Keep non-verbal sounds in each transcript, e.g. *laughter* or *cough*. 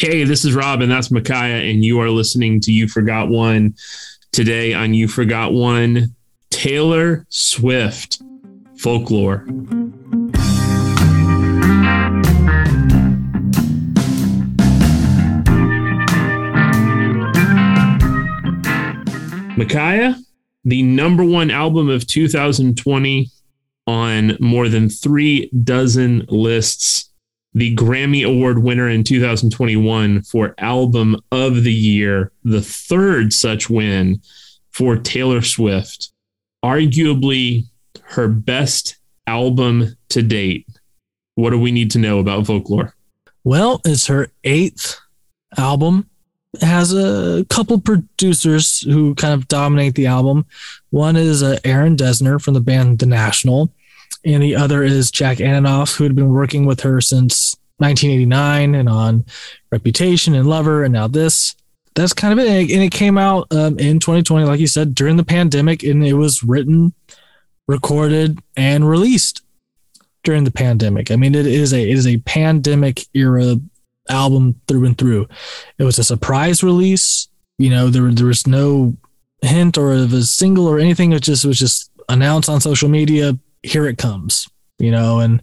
Hey, this is Rob, and that's Micaiah, and you are listening to You Forgot One. Today on You Forgot One, Taylor Swift, Folklore. Micaiah, the number one album of 2020 on more than three dozen lists, the Grammy Award winner in 2021 for Album of the Year, the third such win for Taylor Swift, arguably her best album to date. What do we need to know about Folklore? Well, it's her eighth album It has a couple producers who kind of dominate the album. One is uh, Aaron Dessner from the band The National, and the other is Jack Antonoff, who had been working with her since 1989 and on Reputation and Lover, and now this. That's kind of it. And it came out um, in 2020, like you said, during the pandemic, and it was written, recorded, and released during the pandemic. I mean, it is a it is a pandemic era album through and through. It was a surprise release. You know, there there was no hint or of a single or anything. It just was just announced on social media. Here it comes. You know, and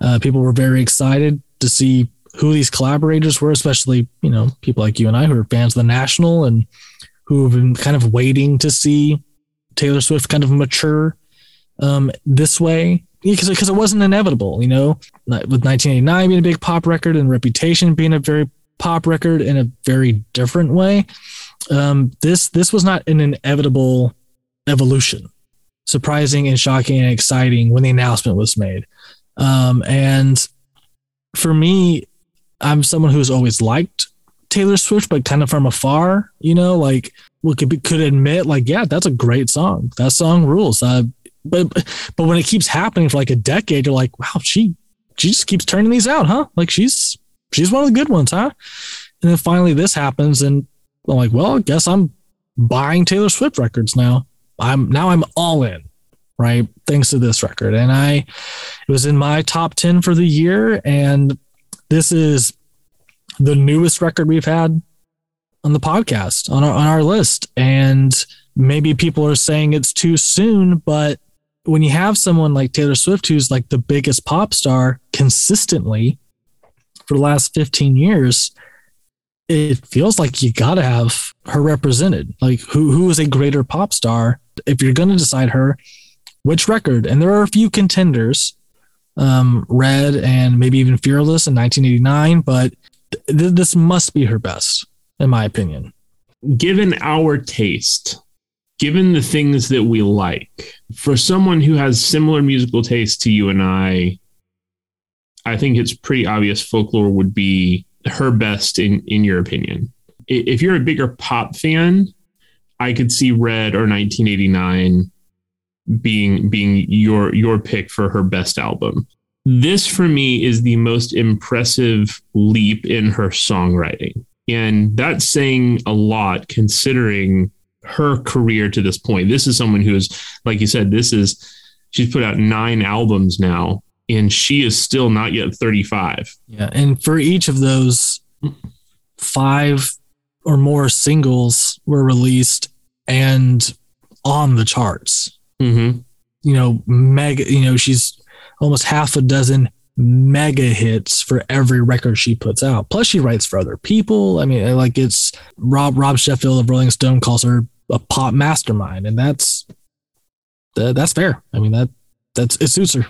uh, people were very excited to see who these collaborators were, especially you know people like you and I who are fans of the National and who have been kind of waiting to see Taylor Swift kind of mature um, this way because because it wasn't inevitable, you know, with 1989 being a big pop record and Reputation being a very pop record in a very different way. Um, this this was not an inevitable evolution. Surprising and shocking and exciting when the announcement was made. Um, and for me, I'm someone who's always liked Taylor Swift, but kind of from afar, you know, like we could be, could admit, like, yeah, that's a great song. That song rules. Uh, but but when it keeps happening for like a decade, you're like, wow, she she just keeps turning these out, huh? Like she's she's one of the good ones, huh? And then finally this happens, and I'm like, well, I guess I'm buying Taylor Swift records now. I'm now I'm all in, right? Thanks to this record, and I it was in my top ten for the year, and this is the newest record we've had on the podcast on our on our list, and maybe people are saying it's too soon, but when you have someone like Taylor Swift, who's like the biggest pop star consistently for the last 15 years, it feels like you got to have her represented. Like, who, who is a greater pop star? If you're going to decide her, which record? And there are a few contenders, um, Red and maybe even Fearless in 1989, but th- this must be her best, in my opinion. Given our taste, given the things that we like, for someone who has similar musical taste to you and I, I think it's pretty obvious folklore would be her best in in your opinion. If you're a bigger pop fan, I could see Red or 1989 being being your your pick for her best album. This for me is the most impressive leap in her songwriting. And that's saying a lot considering her career to this point. This is someone who is, like you said, this is she's put out nine albums now, and she is still not yet 35. Yeah. And for each of those, five or more singles were released and on the charts. Mm-hmm. You know, mega, you know, she's almost half a dozen mega hits for every record she puts out. Plus, she writes for other people. I mean, like it's Rob Rob Sheffield of Rolling Stone calls her a pop mastermind, and that's that's fair. I mean that that's it suits her.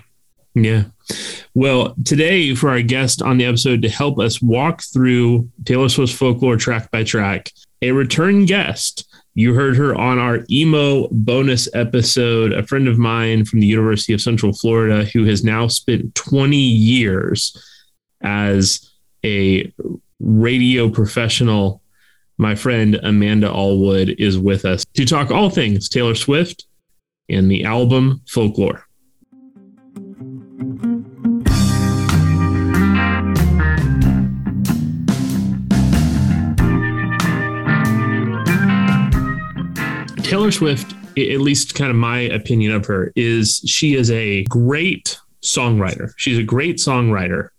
Yeah. Well, today for our guest on the episode to help us walk through Taylor Swift's folklore track by track, a return guest. You heard her on our emo bonus episode, a friend of mine from the University of Central Florida who has now spent 20 years as a radio professional my friend Amanda Allwood is with us to talk all things Taylor Swift and the album Folklore. Taylor Swift, at least kind of my opinion of her, is she is a great songwriter. She's a great songwriter.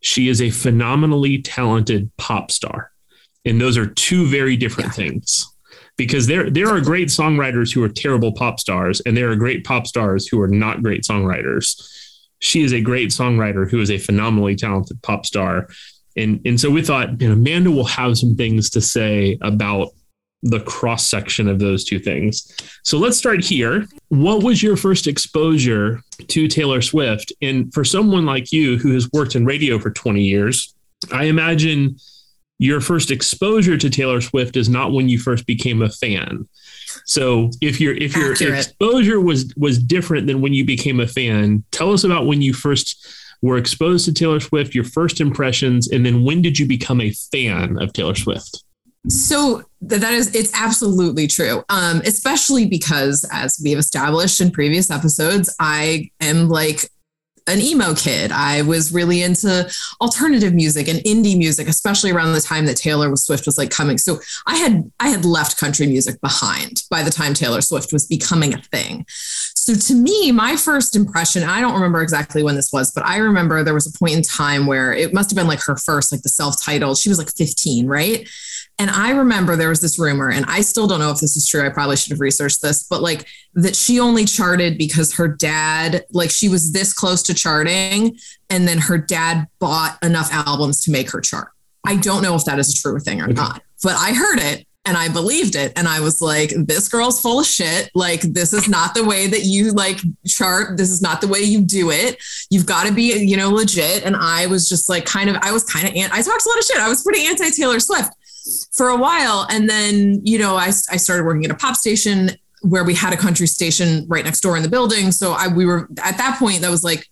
she is a phenomenally talented pop star. And those are two very different yeah. things. Because there there are great songwriters who are terrible pop stars, and there are great pop stars who are not great songwriters. She is a great songwriter who is a phenomenally talented pop star. And, and so we thought, you know, Amanda will have some things to say about the cross section of those two things. So let's start here. What was your first exposure to Taylor Swift? And for someone like you who has worked in radio for 20 years, I imagine your first exposure to Taylor Swift is not when you first became a fan. So if your if your Accurate. exposure was was different than when you became a fan, tell us about when you first were exposed to Taylor Swift, your first impressions, and then when did you become a fan of Taylor Swift? So that is it's absolutely true. Um, especially because as we have established in previous episodes, I am like an emo kid. I was really into alternative music and indie music, especially around the time that Taylor Swift was like coming. So I had I had left country music behind by the time Taylor Swift was becoming a thing. So to me, my first impression, I don't remember exactly when this was, but I remember there was a point in time where it must have been like her first, like the self-titled. She was like 15, right? And I remember there was this rumor, and I still don't know if this is true. I probably should have researched this, but like that she only charted because her dad, like she was this close to charting, and then her dad bought enough albums to make her chart. I don't know if that is a true thing or okay. not, but I heard it and I believed it. And I was like, this girl's full of shit. Like, this is not the way that you like chart. This is not the way you do it. You've got to be, you know, legit. And I was just like, kind of, I was kind of, I talked a lot of shit. I was pretty anti Taylor Swift for a while. And then, you know, I, I started working at a pop station where we had a country station right next door in the building. So I, we were at that point, that was like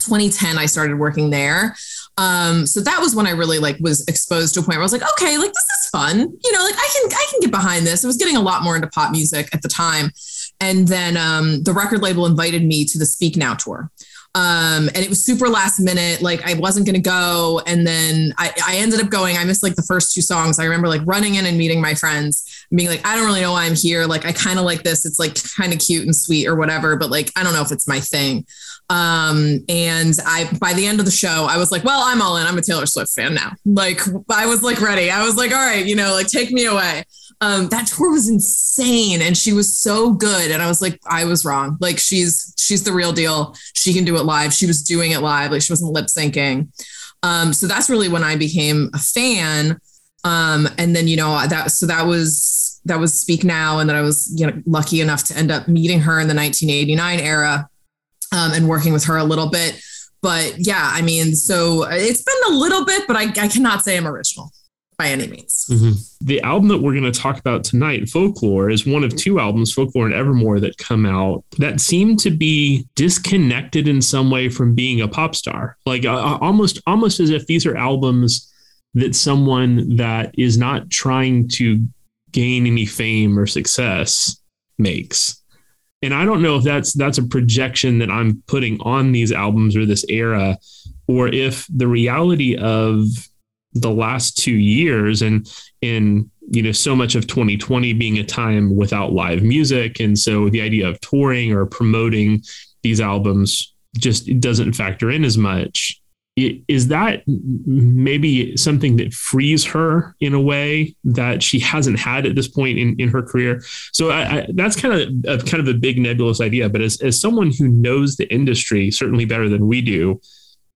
2010, I started working there. Um, so that was when I really like was exposed to a point where I was like, okay, like this is fun. You know, like I can, I can get behind this. I was getting a lot more into pop music at the time. And then um, the record label invited me to the Speak Now tour. Um, and it was super last minute. Like I wasn't going to go. And then I, I ended up going. I missed like the first two songs. I remember like running in and meeting my friends being like, I don't really know why I'm here. Like I kind of like this. It's like kind of cute and sweet or whatever, but like, I don't know if it's my thing. Um, and I, by the end of the show, I was like, well, I'm all in. I'm a Taylor Swift fan now. Like I was like ready. I was like, all right, you know, like take me away um, that tour was insane and she was so good. And i was like i was wrong. Like she's she's the real deal. She can do it live. She was doing it live. Like she wasn't lip syncing. Um, so that's really when i became a fan. Um, and then you know that so that was that was speak now and that i was you know lucky enough to end up meeting her in the 1989 era um, and working with her a little bit. But yeah i mean so it's been a little bit but i, I cannot say i'm original by any means. Mm-hmm. The album that we're going to talk about tonight, Folklore, is one of two albums, Folklore and Evermore, that come out that seem to be disconnected in some way from being a pop star. Like uh, almost, almost as if these are albums that someone that is not trying to gain any fame or success makes. And I don't know if that's that's a projection that I'm putting on these albums or this era, or if the reality of the last two years and in you know so much of 2020 being a time without live music. And so the idea of touring or promoting these albums just doesn't factor in as much. Is that maybe something that frees her in a way that she hasn't had at this point in, in her career? So I, I, that's kind of a, kind of a big nebulous idea. But as, as someone who knows the industry certainly better than we do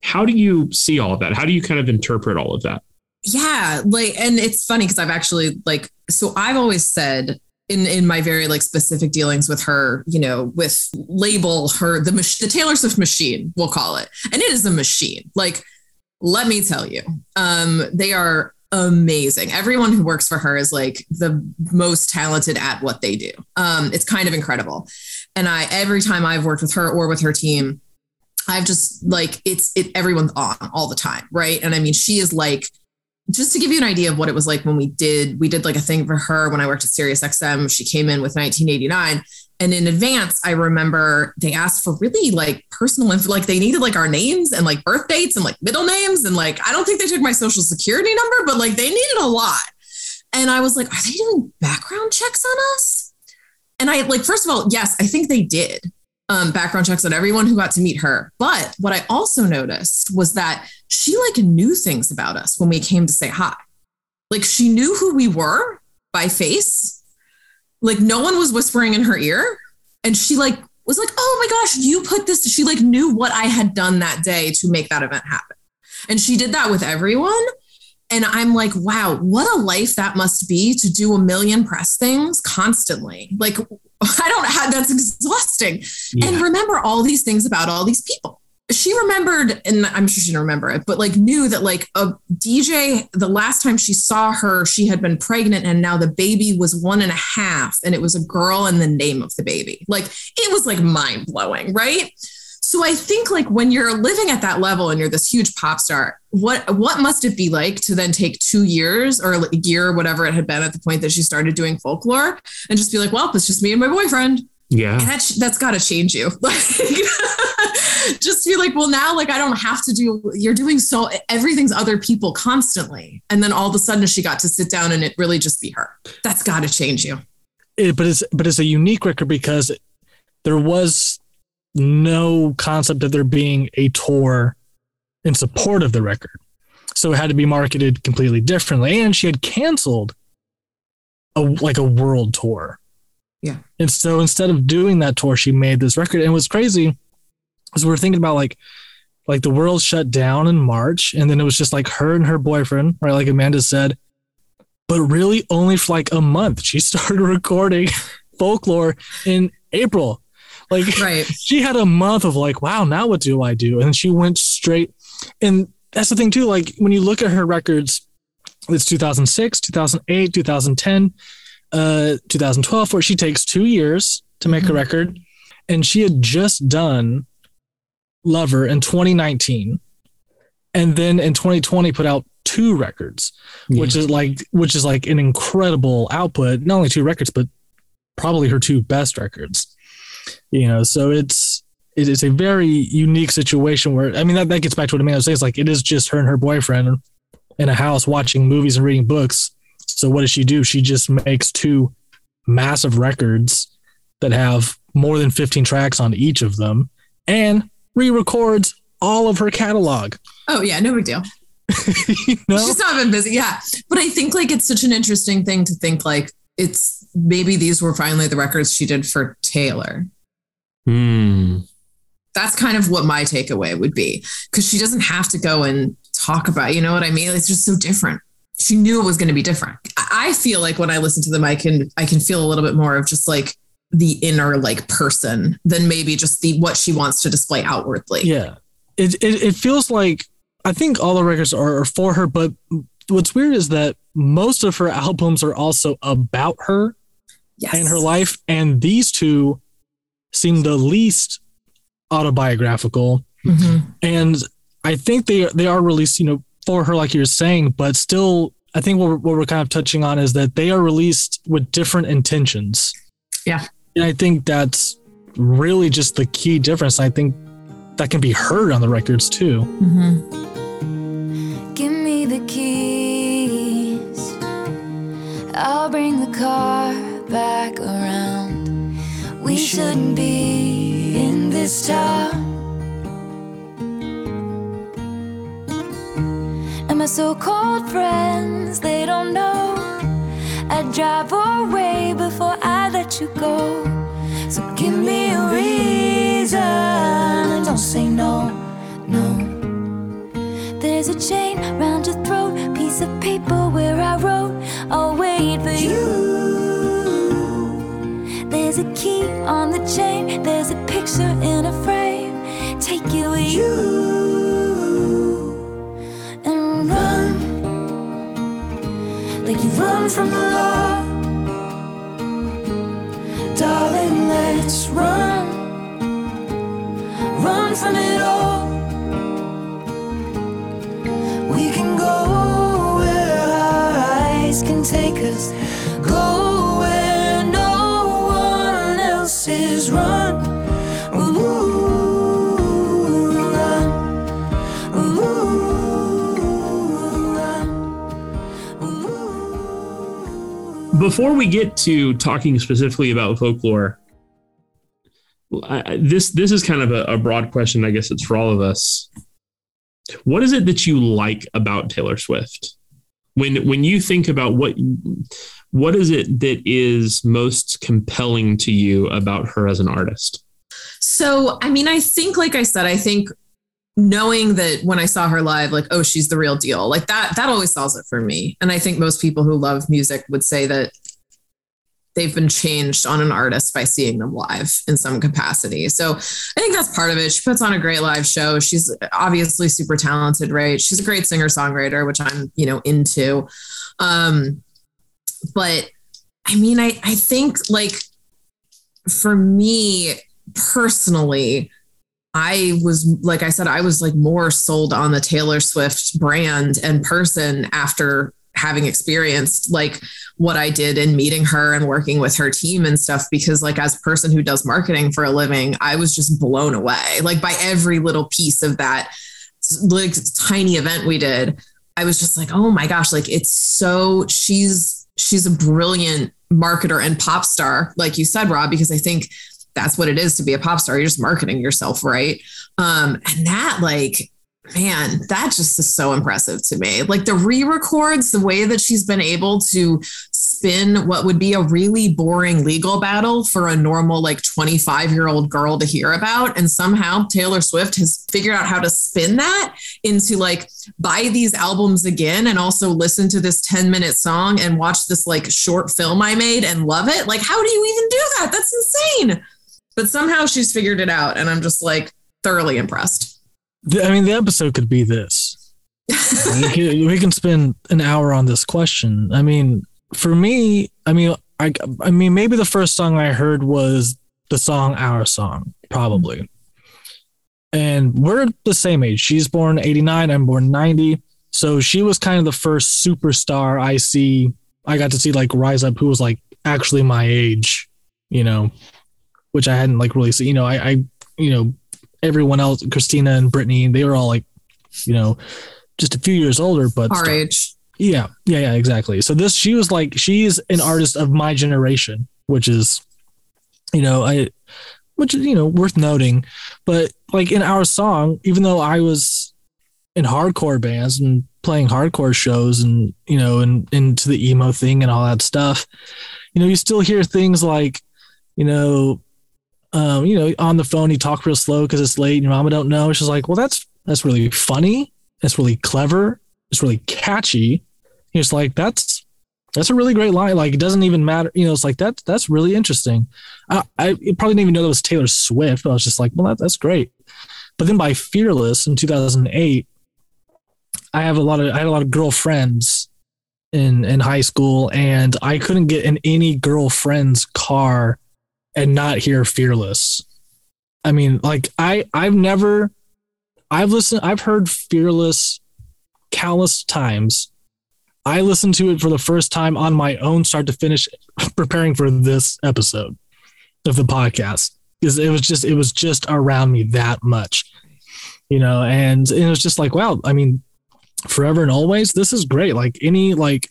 how do you see all of that? How do you kind of interpret all of that yeah like and it's funny because i've actually like so i've always said in in my very like specific dealings with her you know with label her the the taylor swift machine we'll call it. And it is a machine. Like let me tell you um they are amazing. Everyone who works for her is like the most talented at what they do. Um it's kind of incredible. And i every time i've worked with her or with her team I've just like it's it everyone's on all the time, right? And I mean, she is like just to give you an idea of what it was like when we did we did like a thing for her when I worked at Sirius XM. She came in with 1989. And in advance, I remember they asked for really like personal info, like they needed like our names and like birth dates and like middle names. And like, I don't think they took my social security number, but like they needed a lot. And I was like, are they doing background checks on us? And I like, first of all, yes, I think they did. Um, background checks on everyone who got to meet her. But what I also noticed was that she like knew things about us when we came to say hi. Like she knew who we were by face. Like no one was whispering in her ear. And she like was like, oh my gosh, you put this. She like knew what I had done that day to make that event happen. And she did that with everyone. And I'm like, wow, what a life that must be to do a million press things constantly. Like, *laughs* I don't have *laughs* that's exhausting. Yeah. And remember all these things about all these people. She remembered, and I'm sure she didn't remember it, but like knew that like a DJ, the last time she saw her, she had been pregnant and now the baby was one and a half and it was a girl and the name of the baby. Like it was like mind blowing, right? So I think like when you're living at that level and you're this huge pop star, what what must it be like to then take two years or a year or whatever it had been at the point that she started doing folklore and just be like, well, it's just me and my boyfriend. Yeah, and that's that's got to change you. *laughs* Like, *laughs* just be like, well, now like I don't have to do. You're doing so everything's other people constantly, and then all of a sudden she got to sit down and it really just be her. That's got to change you. It, but it's but it's a unique record because there was no concept of there being a tour in support of the record. So it had to be marketed completely differently. And she had canceled a like a world tour. Yeah. And so instead of doing that tour, she made this record. And what's crazy is we are thinking about like like the world shut down in March, and then it was just like her and her boyfriend, right? Like Amanda said, but really only for like a month. She *laughs* started recording folklore in April. Like *laughs* right. she had a month of like, wow, now what do I do? And she went straight. And that's the thing too. Like when you look at her records, it's 2006, 2008, 2010, uh, 2012, where she takes two years to make mm-hmm. a record. And she had just done Lover in 2019. And then in 2020 put out two records, yeah. which is like which is like an incredible output. Not only two records, but probably her two best records you know so it's it is a very unique situation where i mean that, that gets back to what amanda says like it is just her and her boyfriend in a house watching movies and reading books. So what does she do? She just makes two massive records that have more than 15 tracks on each of them and re-records all of her catalog. Oh yeah no big deal. *laughs* You know? she's not been busy yeah. But i think like it's such an interesting thing to think like it's maybe these were finally the records she did for taylor Hmm. That's kind of what my takeaway would be because she doesn't have to go and talk about, you know what I mean? It's just so different. She knew it was going to be different. I feel like when I listen to them, I can I can feel a little bit more of just like the inner like person than maybe just the what she wants to display outwardly. Yeah. It it, it feels like I think all the records are, are for her, but what's weird is that most of her *laughs* albums are also about her yes. and her life. And these two seem the least autobiographical. Mm-hmm. And I think they they are released, you know, for her, like you're saying, but still, I think what we're, what we're kind of touching on is that they are released with different intentions. Yeah. And I think that's really just the key difference. I think that can be heard on the records too. Mm-hmm. Give me the keys. I'll bring the car back shouldn't be in this town. And my so called friends, they don't know. I'd drive away before I let you go. So give me a reason don't say no, no. There's a chain round your throat, piece of paper where I wrote, I'll wait for you. There's a key on the chain, there's a picture in a frame. Take it with you and run like you run from the law. Darling, let's run, run from it all. Before we get to talking specifically about folklore, I, this this is kind of a, a broad question. I guess it's for all of us. What is it that you like about Taylor Swift? When when you think about what what is it that is most compelling to you about her as an artist? So, I mean, I think, like I said, I think knowing that when I saw her live, like, oh, she's the real deal, like that, that always sells it for me. And I think most people who love music would say that they've been changed on an artist by seeing them live in some capacity. So I think that's part of it. She puts on a great live show. She's obviously super talented, right? She's a great singer songwriter, which I'm, you know, into. Um, but I mean, I, I think like for me personally, I was, like I said, I was like more sold on the Taylor Swift brand and person after having experienced like what I did in meeting her and working with her team and stuff because like as a person who does marketing for a living I was just blown away. Like by every little piece of that like tiny event we did I was just like oh my gosh like it's so she's she's a brilliant marketer and pop star like you said Rob because I think that's what it is to be a pop star you're just marketing yourself right um and that like man, that just is so impressive to me. Like the re records, the way that she's been able to spin what would be a really boring legal battle for a normal, like 25 year old girl to hear about. And somehow Taylor Swift has figured out how to spin that into like buy these albums again and also listen to this 10 minute song and watch this like short film I made and love it. Like, how do you even do that? That's insane. But somehow she's figured it out. And I'm just like thoroughly impressed. I mean, the episode could be this. *laughs* we, can, we can spend an hour on this question. I mean, for me, I mean, I, I mean, maybe the first song I heard was the song "Our Song," probably. And we're the same age. She's born '89. I'm born '90. So she was kind of the first superstar I see. I got to see like rise up, who was like actually my age, you know, which I hadn't like really seen. You know, I, I you know, everyone else, Christina and Britney, they were all like, you know, just a few years older, but our age. Yeah, yeah, yeah, exactly. So this, she was like, she's an artist of my generation, which is, you know, I, which is you know worth noting. But like in our song, even though I was in hardcore bands and playing hardcore shows and you know and into the emo thing and all that stuff, you know, you still hear things like, you know, um, you know, on the phone, you talk real slow because it's late and your mama don't know. She's like, well, that's, that's really funny. It's really clever. It's really catchy. It's like, that's, that's a really great line. Like, it doesn't even matter. You know, it's like, that, that's really interesting. I, I probably didn't even know that was Taylor Swift. I was just like, well, that, that's great. But then by Fearless in 2008, I have a lot of, I had a lot of girlfriends in, in high school and I couldn't get in any girlfriend's car and not hear Fearless. I mean, like I I've never I've listened I've heard Fearless countless times. I listened to it for the first time on my own start to finish *laughs* preparing for this episode of the podcast because it was just it was just around me that much. You know, and, and it was just like, wow, I mean, forever and always, this is great. Like any like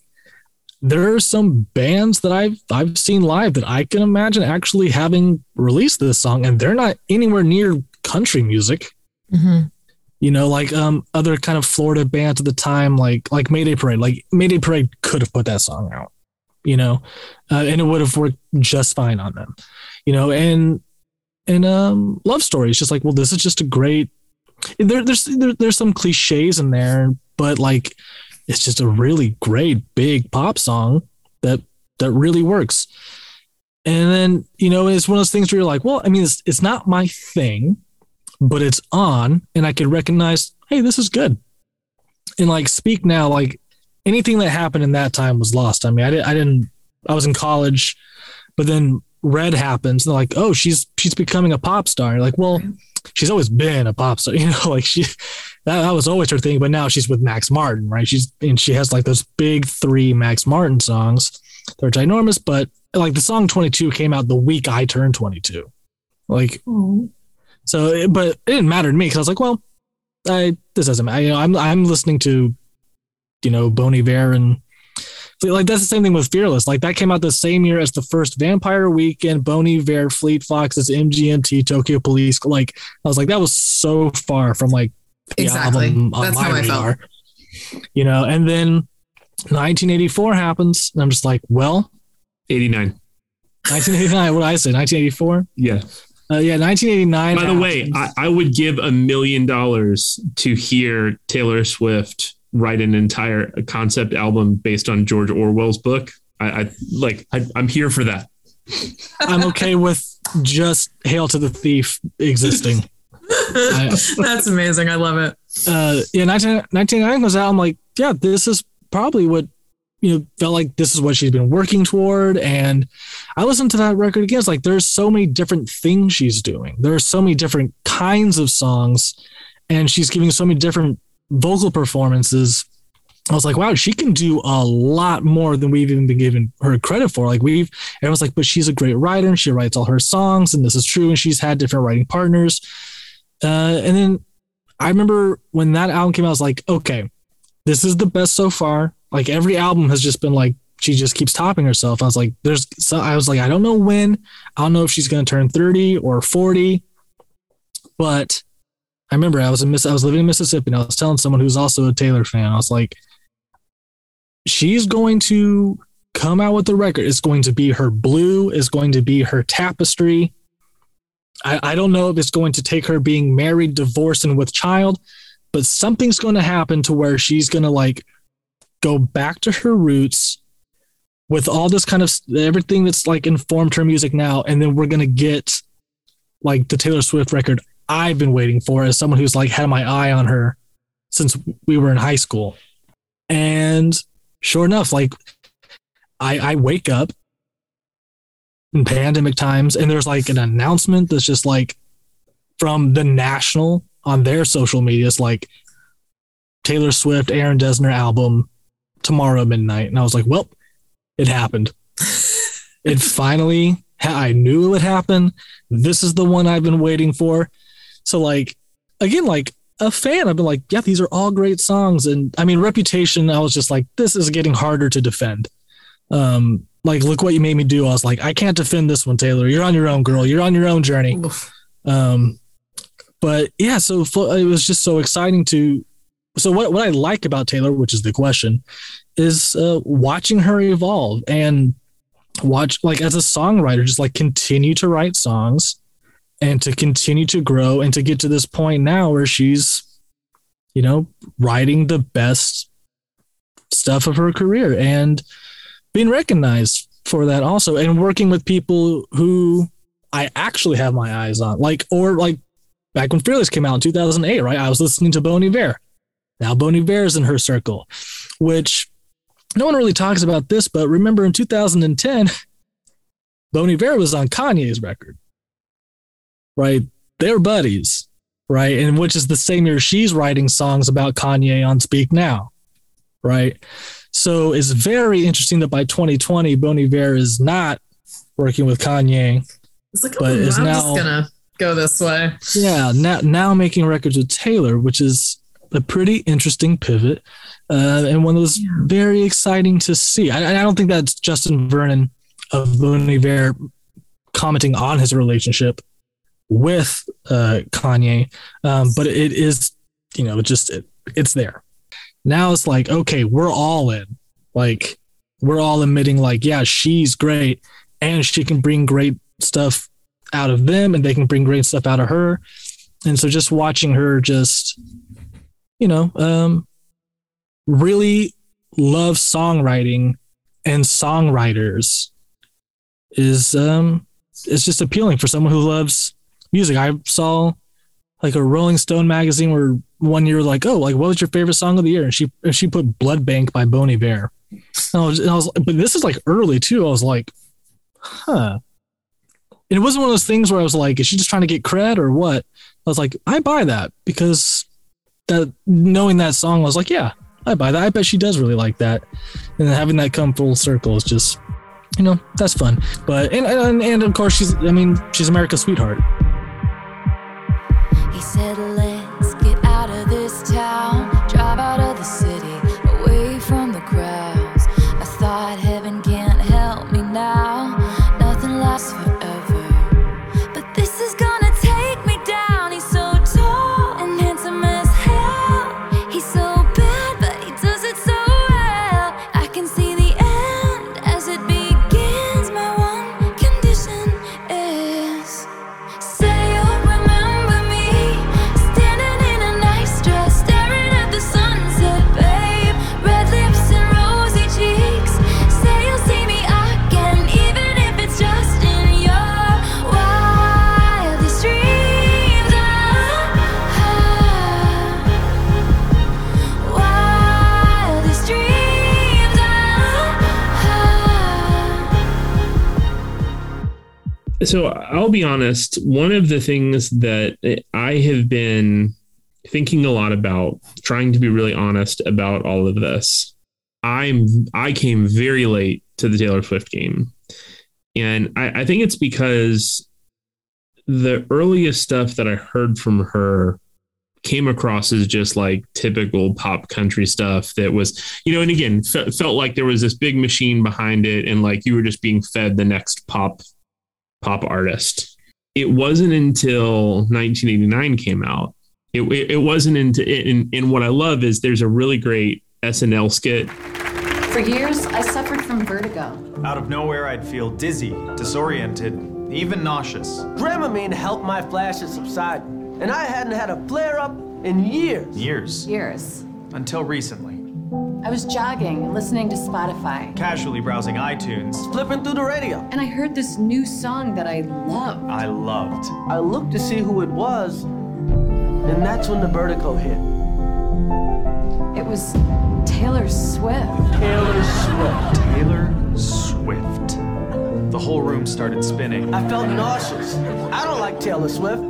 there are some bands that I've I've seen live that I can imagine actually having released this song, and they're not anywhere near country music. Mm-hmm. You know, like um other kind of Florida bands at the time, like like Mayday Parade. Like Mayday Parade could have put that song out, you know, uh, and it would have worked just fine on them, you know. And and um Love Story is just like, well, this is just a great. There, there's there, there's some cliches in there, but like it's just a really great big pop song that that really works. And then, you know, it's one of those things where you're like, well, I mean, it's, it's not my thing, but it's on and I can recognize, hey, this is good. And like speak now, like anything that happened in that time was lost. I mean, I, did, I didn't, I was in college, but then Red happens and they're like, oh, she's, she's becoming a pop star. You're like, well, she's always been a pop star, *laughs* you know, like she, that, that was always her thing. But now she's with Max Martin, right? She's and she has like those big three Max Martin songs. They're ginormous, but like the song 22 came out the week I turned 22. Like, oh. so, but it didn't matter to me because I was like, well, I, this doesn't matter. You know, I'm, I'm listening to, you know, Bon Iver and like that's the same thing with Fearless. Like that came out the same year as the first Vampire Weekend, Bon Iver, Fleet Foxes, MGMT, Tokyo Police. Like I was like, that was so far from like Exactly. album on That's my how I felt. You know, and then 1984 happens, and I'm just like, well, 89. 1989. what did I say? 1984. Yeah. Uh, yeah, 1989. By the way. I, I would give a million dollars to hear Taylor Swift write an entire concept album based on George Orwell's book. I, I like. I, I'm here for that. I'm okay with just "Hail to the Thief" existing. *laughs* *laughs* That's amazing. I love it. uh yeah 19, 1999 goes out. I'm like yeah this is probably what you know felt like this is what she's been working toward. And i listened to that record again. It's like there's so many different things she's doing. There are so many different kinds of songs and she's giving so many different vocal performances. I was like wow she can do a lot more than we've even been giving her credit for. Like we've everyone's like but she's a great writer and she writes all her songs and this is true and she's had different writing partners uh, and then I remember when that album came out, I was like, okay, this is the best so far. Like every album has just been like, she just keeps topping herself. I was like, there's, so I was like, I don't know when, I don't know if she's going to turn 30 or 40, but I remember I was in I was living in Mississippi and I was telling someone who's also a Taylor fan, I was like, she's going to come out with the record. It's going to be her blue, is going to be her tapestry. I, I don't know if it's going to take her being married, divorced, and with child, but something's going to happen to where she's going to like go back to her roots with all this kind of everything that's like informed her music now. And then we're going to get like the Taylor Swift record I've been waiting for as someone who's like had my eye on her since we were in high school. And sure enough, like I, I wake up in pandemic times and there's like an announcement that's just like from the national on their social media it's like taylor swift aaron dessner album tomorrow midnight. And i was like well it happened. *laughs* It finally i knew it would happen. This is the one i've been waiting for. So like again like a fan i've been like yeah these are all great songs. And i mean reputation i was just like this is getting harder to defend. Um like look what you made me do. I was like i can't defend this one taylor. You're on your own girl. You're on your own journey. Oof. um but yeah so it was just so exciting to so what, what i like about taylor which is the question is uh, watching her evolve and watch like as a songwriter just like continue to write songs and to continue to grow and to get to this point now where she's you know writing the best stuff of her career. And being recognized for that also and working with people who I actually have my eyes on. Like, or like back when Fearless came out in 2008, right? I was listening to Bon Iver. Now Bon Iver is in her circle, which no one really talks about this, but remember in 2010, *laughs* Bon Iver was on Kanye's record, right? They're buddies, right? And which is the same year she's writing songs about Kanye on Speak Now, right? So it's very interesting that by 2020, Bon Iver is not working with Kanye. It's like, But oh, I'm is just now- gonna go this way. Yeah, now now making records with Taylor, which is a pretty interesting pivot, uh, and one that was Yeah. very exciting to see. I, I don't think that's Justin Vernon of Bon Iver commenting on his relationship with uh, Kanye, um, but it is, you know, just it, it's there. Now it's like, okay, we're all in. Like, we're all admitting, like, yeah, she's great, and she can bring great stuff out of them, and they can bring great stuff out of her. And so, just watching her, just you know, um, really love songwriting and songwriters is um is just appealing for someone who loves music. I saw like a Rolling Stone magazine where one year like, oh, like what was your favorite song of the year? And she and she put Blood Bank by Bon Iver. And I was, and I was but this is like early too. I was like, huh. And it wasn't one of those things where I was like, is she just trying to get cred or what? I was like, I buy that because that knowing that song, I was like, yeah, I buy that. I bet she does really like that. And having that come full circle is just, you know, that's fun. But and and, and of course she's, I mean, she's America's sweetheart. He said, So I'll be honest, one of the things that I have been thinking a lot about, trying to be really honest about all of this. I'm I came very late to the Taylor Swift game. And I, I think it's because the earliest stuff that I heard from her came across as just like typical pop country stuff that was, you know, and again, felt like there was this big machine behind it and like you were just being fed the next pop pop artist. It wasn't until 1989 came out. It, it, it wasn't into and, and what I love is there's a really great SNL skit. For years, I suffered from vertigo. Out of nowhere, I'd feel dizzy, disoriented, even nauseous. Dramamine helped my flashes subside, and I hadn't had a flare up in years. Years. Years. Until recently. I was jogging, listening to Spotify, Casually browsing iTunes, Flipping through the radio, and I heard this new song that I loved. I loved. I looked to see who it was, and that's when the vertigo hit. It was Taylor Swift. Taylor Swift. Taylor Swift. The whole room started spinning. I felt nauseous. I don't like Taylor Swift.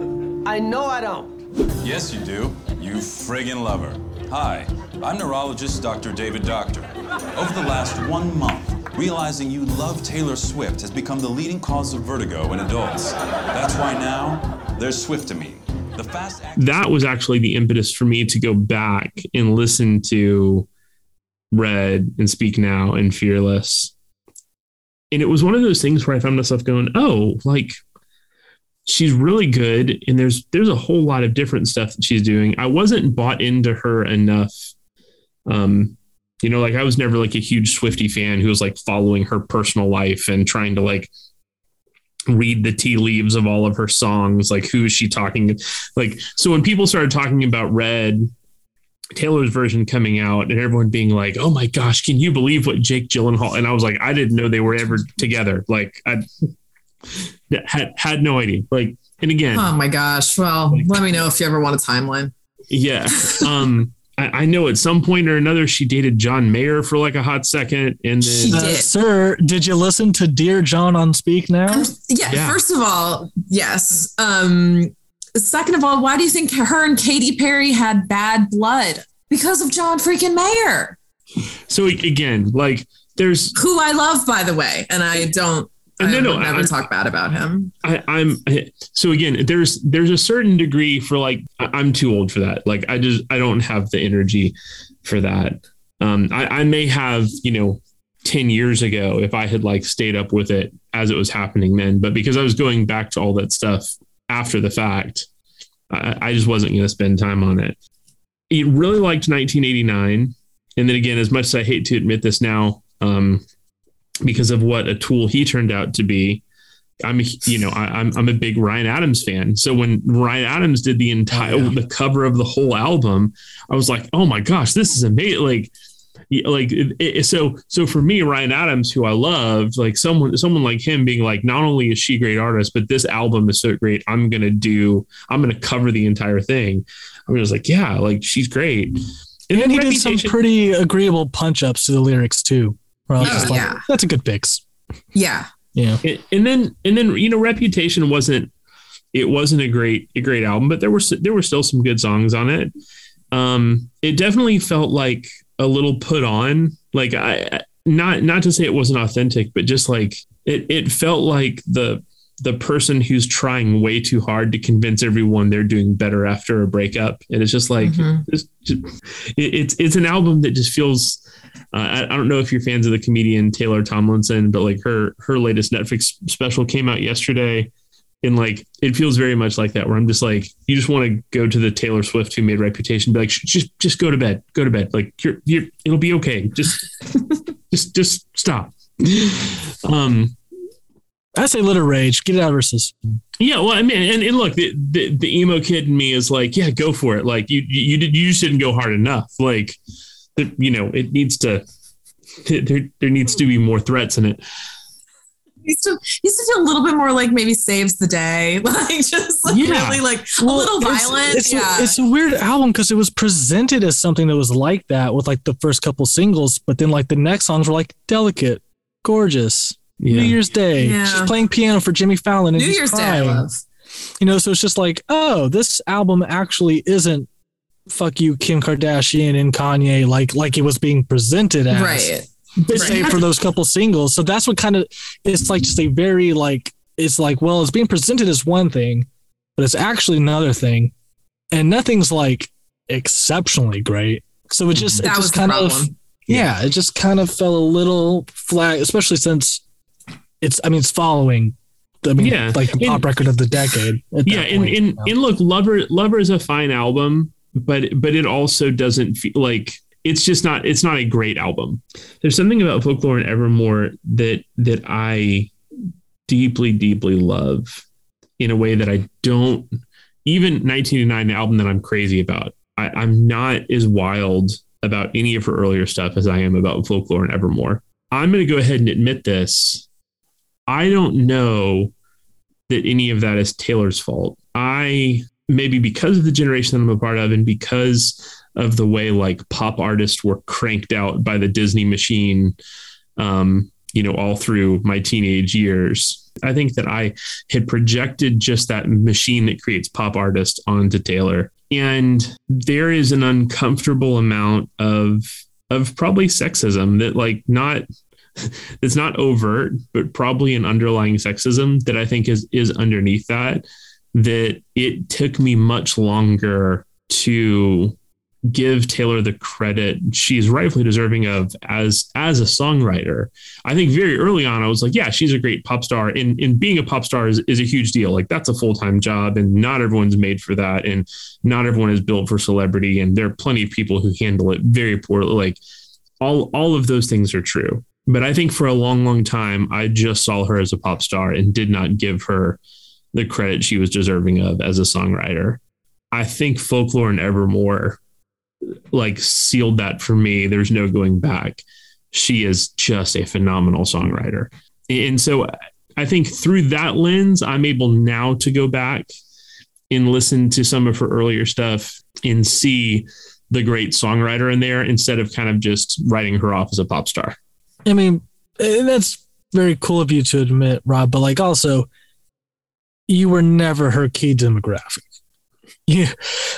I know I don't. Yes, you do. You friggin' love her. Hi, I'm neurologist Dr. David Doctor. Over the last one month, realizing you love Taylor Swift has become the leading cause of vertigo in adults. That's why now there's Swiftamine. The fast that was actually the impetus for me to go back and listen to Red and Speak Now and Fearless. And it was one of those things where I found myself going, oh, like she's really good. And there's there's a whole lot of different stuff that she's doing. I wasn't bought into her enough. Um, you know, like I was never like a huge Swiftie fan who was like following her personal life and trying to like read the tea leaves of all of her songs. Like, who is she talking? Like, so when people started talking about Red, Taylor's version coming out, and everyone being like, "Oh my gosh, can you believe what Jake Gyllenhaal?" And I was like, I didn't know they were ever together. Like, I had had no idea. Like, and again, Oh my gosh. Well, let me know if you ever want a timeline. yeah. Um, I, I know at some point or another she dated John Mayer for like a hot second, and She then Uh, did. sir, did you listen to Dear John on Speak Now? Yeah, Yeah. First of all, yes. Um, second of all, why do you think her and Katy Perry had bad blood? Because of John freaking Mayer, so again, like there's who I love, by the way, and I don't. No, I no, would never I- talk bad about him. I, I'm so again. There's there's a certain degree for like I'm too old for that. Like I just I don't have the energy for that. Um, I, I may have you know ten years ago if I had like stayed up with it as it was happening then, but because I was going back to all that stuff after the fact, I, I just wasn't going to spend time on it. He really liked 1989, and then again, as much as I hate to admit this now, um, because of what a tool he turned out to be. I'm, a, you know, I, I'm I'm a big Ryan Adams fan. So when Ryan Adams did the entire Oh, yeah. the cover of the whole album, I was like, oh my gosh, this is amazing! Like, like it, it- so so for me, Ryan Adams, who I loved, like someone someone like him being like, not only is she a great artist, but this album is so great. I'm gonna do, I'm gonna cover the entire thing. I was like, yeah, like she's great. And then he did some pretty agreeable punch ups to the lyrics too. Where I was Oh, just like, yeah. that's a good fix. Yeah, Yeah. and, and then and then you know reputation wasn't it wasn't a great a great album but there were there were still some good songs on it um it definitely felt like a little put on like i I- not not to say it wasn't authentic but just like it it felt like the the person who's trying way too hard to convince everyone they're doing better after a breakup and it's just like Mhm. it's, just, it's it's an album that just feels uh, I, I don't know if you're fans of the comedian Taylor Tomlinson, but like her her latest Netflix special came out yesterday, and like it feels very much like that. Where I'm just like, you just want to go to the Taylor Swift who made Reputation, be like, "Sh- just just go to bed, go to bed. Like you're you're it'll be okay. Just *laughs* just just stop. Um, I say let her rage. Get it out of her system. yeah, well, I mean, and, and look, the, the the emo kid in me is like, yeah, go for it. Like you you you, did, you just didn't go hard enough. Like, the, you know, it needs to there there needs to be more threats in it. Used to used to feel a little bit more like maybe saves the day, *laughs* like just like Yeah. really like a little it's- violent. It's, yeah, a, it's a weird album because it was presented as something that was like that with like the first couple singles, but then like the next songs were like delicate, gorgeous, Yeah. New Year's Day. Yeah. She's playing piano for Jimmy Fallon. And New he's Year's crying. love. You know, so it's just like, oh, this album actually isn't fuck you, Kim Kardashian and Kanye, like like it was being presented as. Right. Save Right. for those couple singles. So that's what kind of it's like just a very like it's like, well, it's being presented as one thing, but it's actually another thing. And nothing's like exceptionally great. So it just it That was just the kind of problem. yeah, it just kind of fell a little flat, especially since it's I mean it's following I mean Yeah. like the pop And- record of the decade. yeah that and, point, and, you know? and look lover lover is a fine album but but it also doesn't feel like it's just not it's not a great album. There's something about folklore and evermore that that i deeply deeply love in a way that i don't even 1989 the album that i'm crazy about I, i'm not as wild about any of her earlier stuff as i am about folklore and evermore. I'm going to go ahead and admit this. I don't know that any of that is Taylor's fault. I maybe because of the generation that I'm a part of and because of the way like pop artists were cranked out by the Disney machine um you know all through my teenage years. I think that I had projected just that machine that creates pop artists onto Taylor and there is an uncomfortable amount of of probably sexism that like not *laughs* it's not overt, but probably an underlying sexism that I think is is underneath that. That it took me much longer to give Taylor the credit she's rightfully deserving of as as a songwriter. I think very early on I was like, yeah, she's a great pop star. And and being a pop star is, is a huge deal. Like that's a full-time job and not everyone's made for that. And not everyone is built for celebrity. And there are plenty of people who handle it very poorly. Like all all of those things are true. But I think for a long, long time, I just saw her as a pop star and did not give her the credit she was deserving of as a songwriter. I think folklore and evermore like sealed that for me. There's no going back. She is just a phenomenal songwriter. And so I think through that lens, I'm able now to go back and listen to some of her earlier stuff and see the great songwriter in there instead of kind of just writing her off as a pop star. I mean, that's very cool of you to admit, Rob, but like also, you were never her key demographic. Yeah,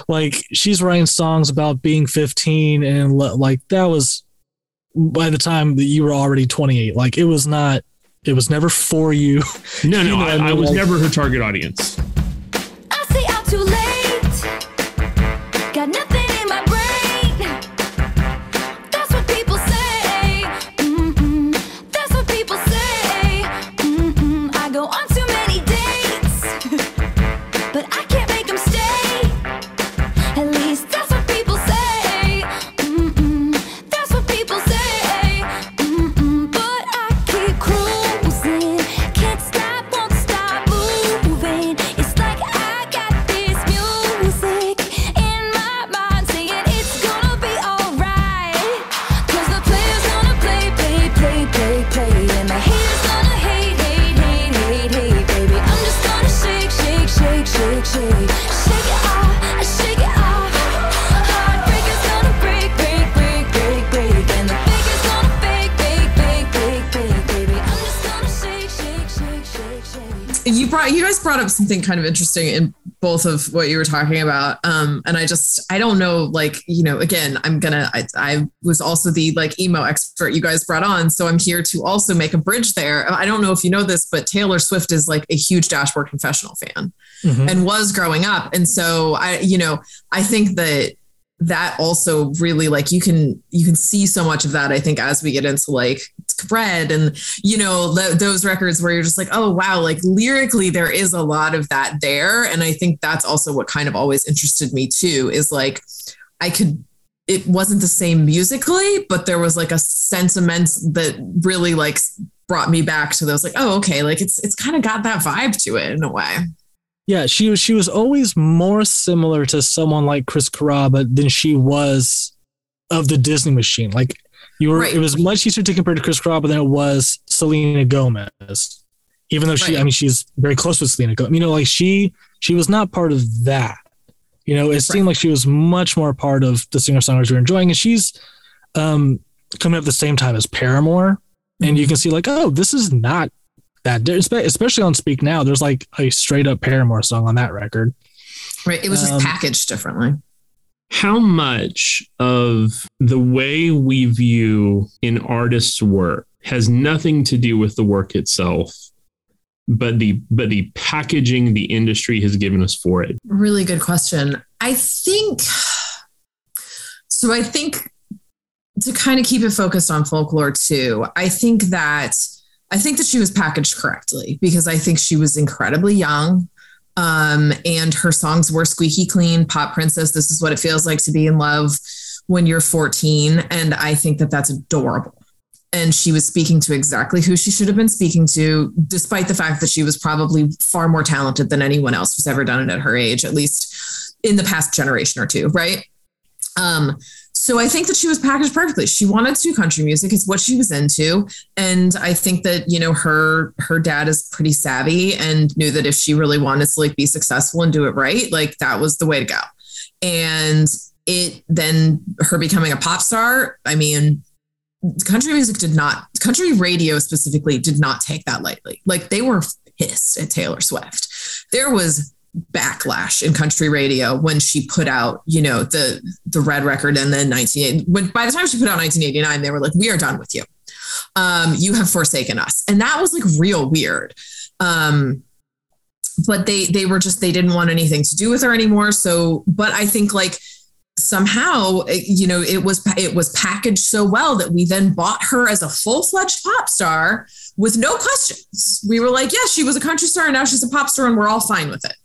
like she's writing songs about being 15, and le- like that was by the time that you were already 28. Like it was not, it was never for you. No, *laughs* You no, know, I, I mean, I was like- never her target audience. I stay out too late. You brought you guys brought up something kind of interesting in both of what you were talking about. Um and i just i don't know like you know again i'm gonna I, I was also the like emo expert you guys brought on. So i'm here to also make a bridge there. I don't know if you know this but taylor swift is like a huge dashboard confessional fan Mhm. and was growing up. And so i you know i think that that also really like you can you can see so much of that i think as we get into like red and you know th- those records where you're just like oh wow like lyrically there is a lot of that there. And i think that's also what kind of always interested me too is like i could it wasn't the same musically but there was like a sentiment that really like brought me back to those like oh okay like it's it's kind of got that vibe to it in a way Yeah, she was she was always more similar to someone like Chris Carrabba than she was of the Disney machine. Like you were Right. it was much easier to compare to Chris Carrabba than it was Selena Gomez. Even though she Right. I mean she's very close with Selena Gomez. You know, like she she was not part of that. You know, it seemed like she was much more part of the singer songwriters we're enjoying. And she's um coming up at the same time as Paramore. and you can see like, oh, this is not that, especially on Speak Now. There's like a straight up Paramore song on that record. Right. It was just Um, packaged differently. How much of the way we view an artist's work has nothing to do with the work itself, but the but the packaging the industry has given us for it? Really good question. I think so. I think to kind of keep it focused on folklore too, I think that I think that she was packaged correctly because I think she was incredibly young. Um, and her songs were squeaky clean, pop princess. This is what it feels like to be in love when you're 14. And I think that that's adorable. And she was speaking to exactly who she should have been speaking to, despite the fact that she was probably far more talented than anyone else who's ever done it at her age, at least in the past generation or two, right? Um, so I think that she was packaged perfectly. She wanted to do country music; it's what she was into, and I think that you know her her dad is pretty savvy and knew that if she really wanted to like be successful and do it right, like that was the way to go. And it then her becoming a pop star. I mean, country music did not country radio specifically did not take that lightly like they were pissed at taylor swift there was backlash in country radio when she put out you know the the red record and then 1980 when by the time she put out 1989 they were like we are done with you. Um you have forsaken us. And that was like real weird. Um but they they were just they didn't want anything to do with her anymore. So but i think like somehow you know it was it was packaged so well that we then bought her as a full-fledged pop star with no questions. We were like yeah she was a country star and now she's a pop star and we're all fine with it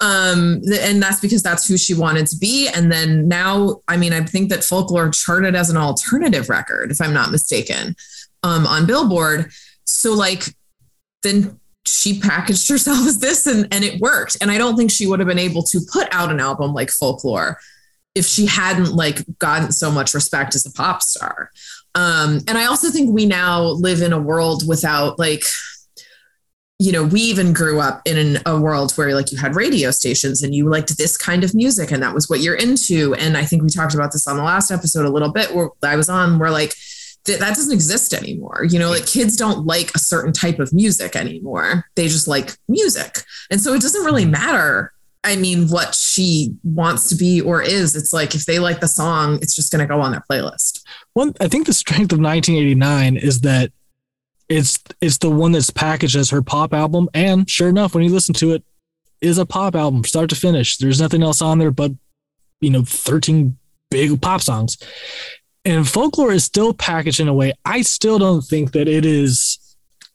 um and that's because that's who she wanted to be. And then now i mean i think that folklore charted as an alternative record if i'm not mistaken um on billboard. So like then she packaged *laughs* herself as this and, and it worked. And i don't think she would have been able to put out an album like folklore if she hadn't like gotten so much respect as a pop star. Um, and I also think we now live in a world without like, you know, we even grew up in an, a world where like you had radio stations and you liked this kind of music and that was what you're into. And I think we talked about this on the last episode a little bit where I was on where like that, that doesn't exist anymore. You know, like kids don't like a certain type of music anymore. They just like music. And so it doesn't really mm-hmm. matter I mean, what she wants to be or is. It's like if they like the song, it's just going to go on their playlist. One, I think the strength of 1989 is that it's it's the one that's packaged as her pop album, and sure enough, when you listen to it, is a pop album, start to finish. There's nothing else on there but you know 13 big pop songs, and folklore is still packaged in a way. I still don't think that it is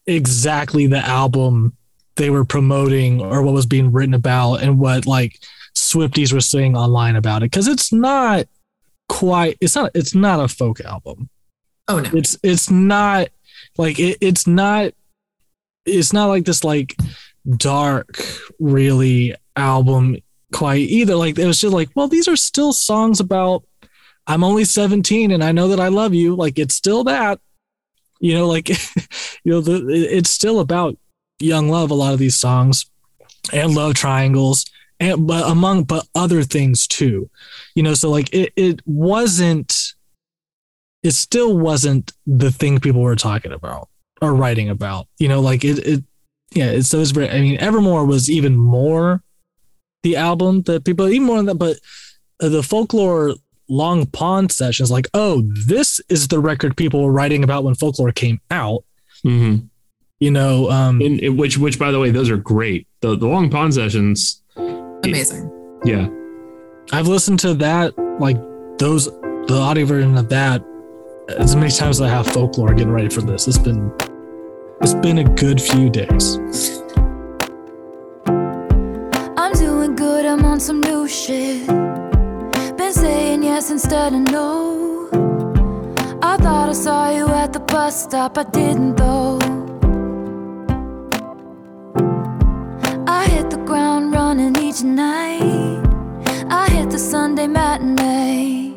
exactly the album they were promoting or what was being written about and what like Swifties were saying online about it because it's not quite it's not it's not a folk album. Oh no. It's it's not like it, it's not it's not like this like dark really album quite either. Like it was just like, well, these are still songs about I'm only 17 and I know that I love you. Like it's still that. You know, like *laughs* you know, the, it's still about young love a lot of these songs and love triangles and but among but other things too you know so like it, it wasn't it still wasn't the thing people were talking about or writing about you know like it, it yeah it's so it's very i mean evermore was even more the album that people even more than that but uh, the folklore long pond sessions like oh this is the record people were writing about when folklore came out Mm-hmm. you know um In, in which, which, by the way, those are great. The the long pond sessions. Amazing. Yeah, I've listened to that, like those, the audio version of that, as many times as I have folklore getting ready for this. It's been, it's been a good few days. I'm doing good, I'm on some new shit. Been saying yes instead of no. I thought I saw you at the bus stop, I didn't though. I hit the ground running each night. I hit the Sunday matinee.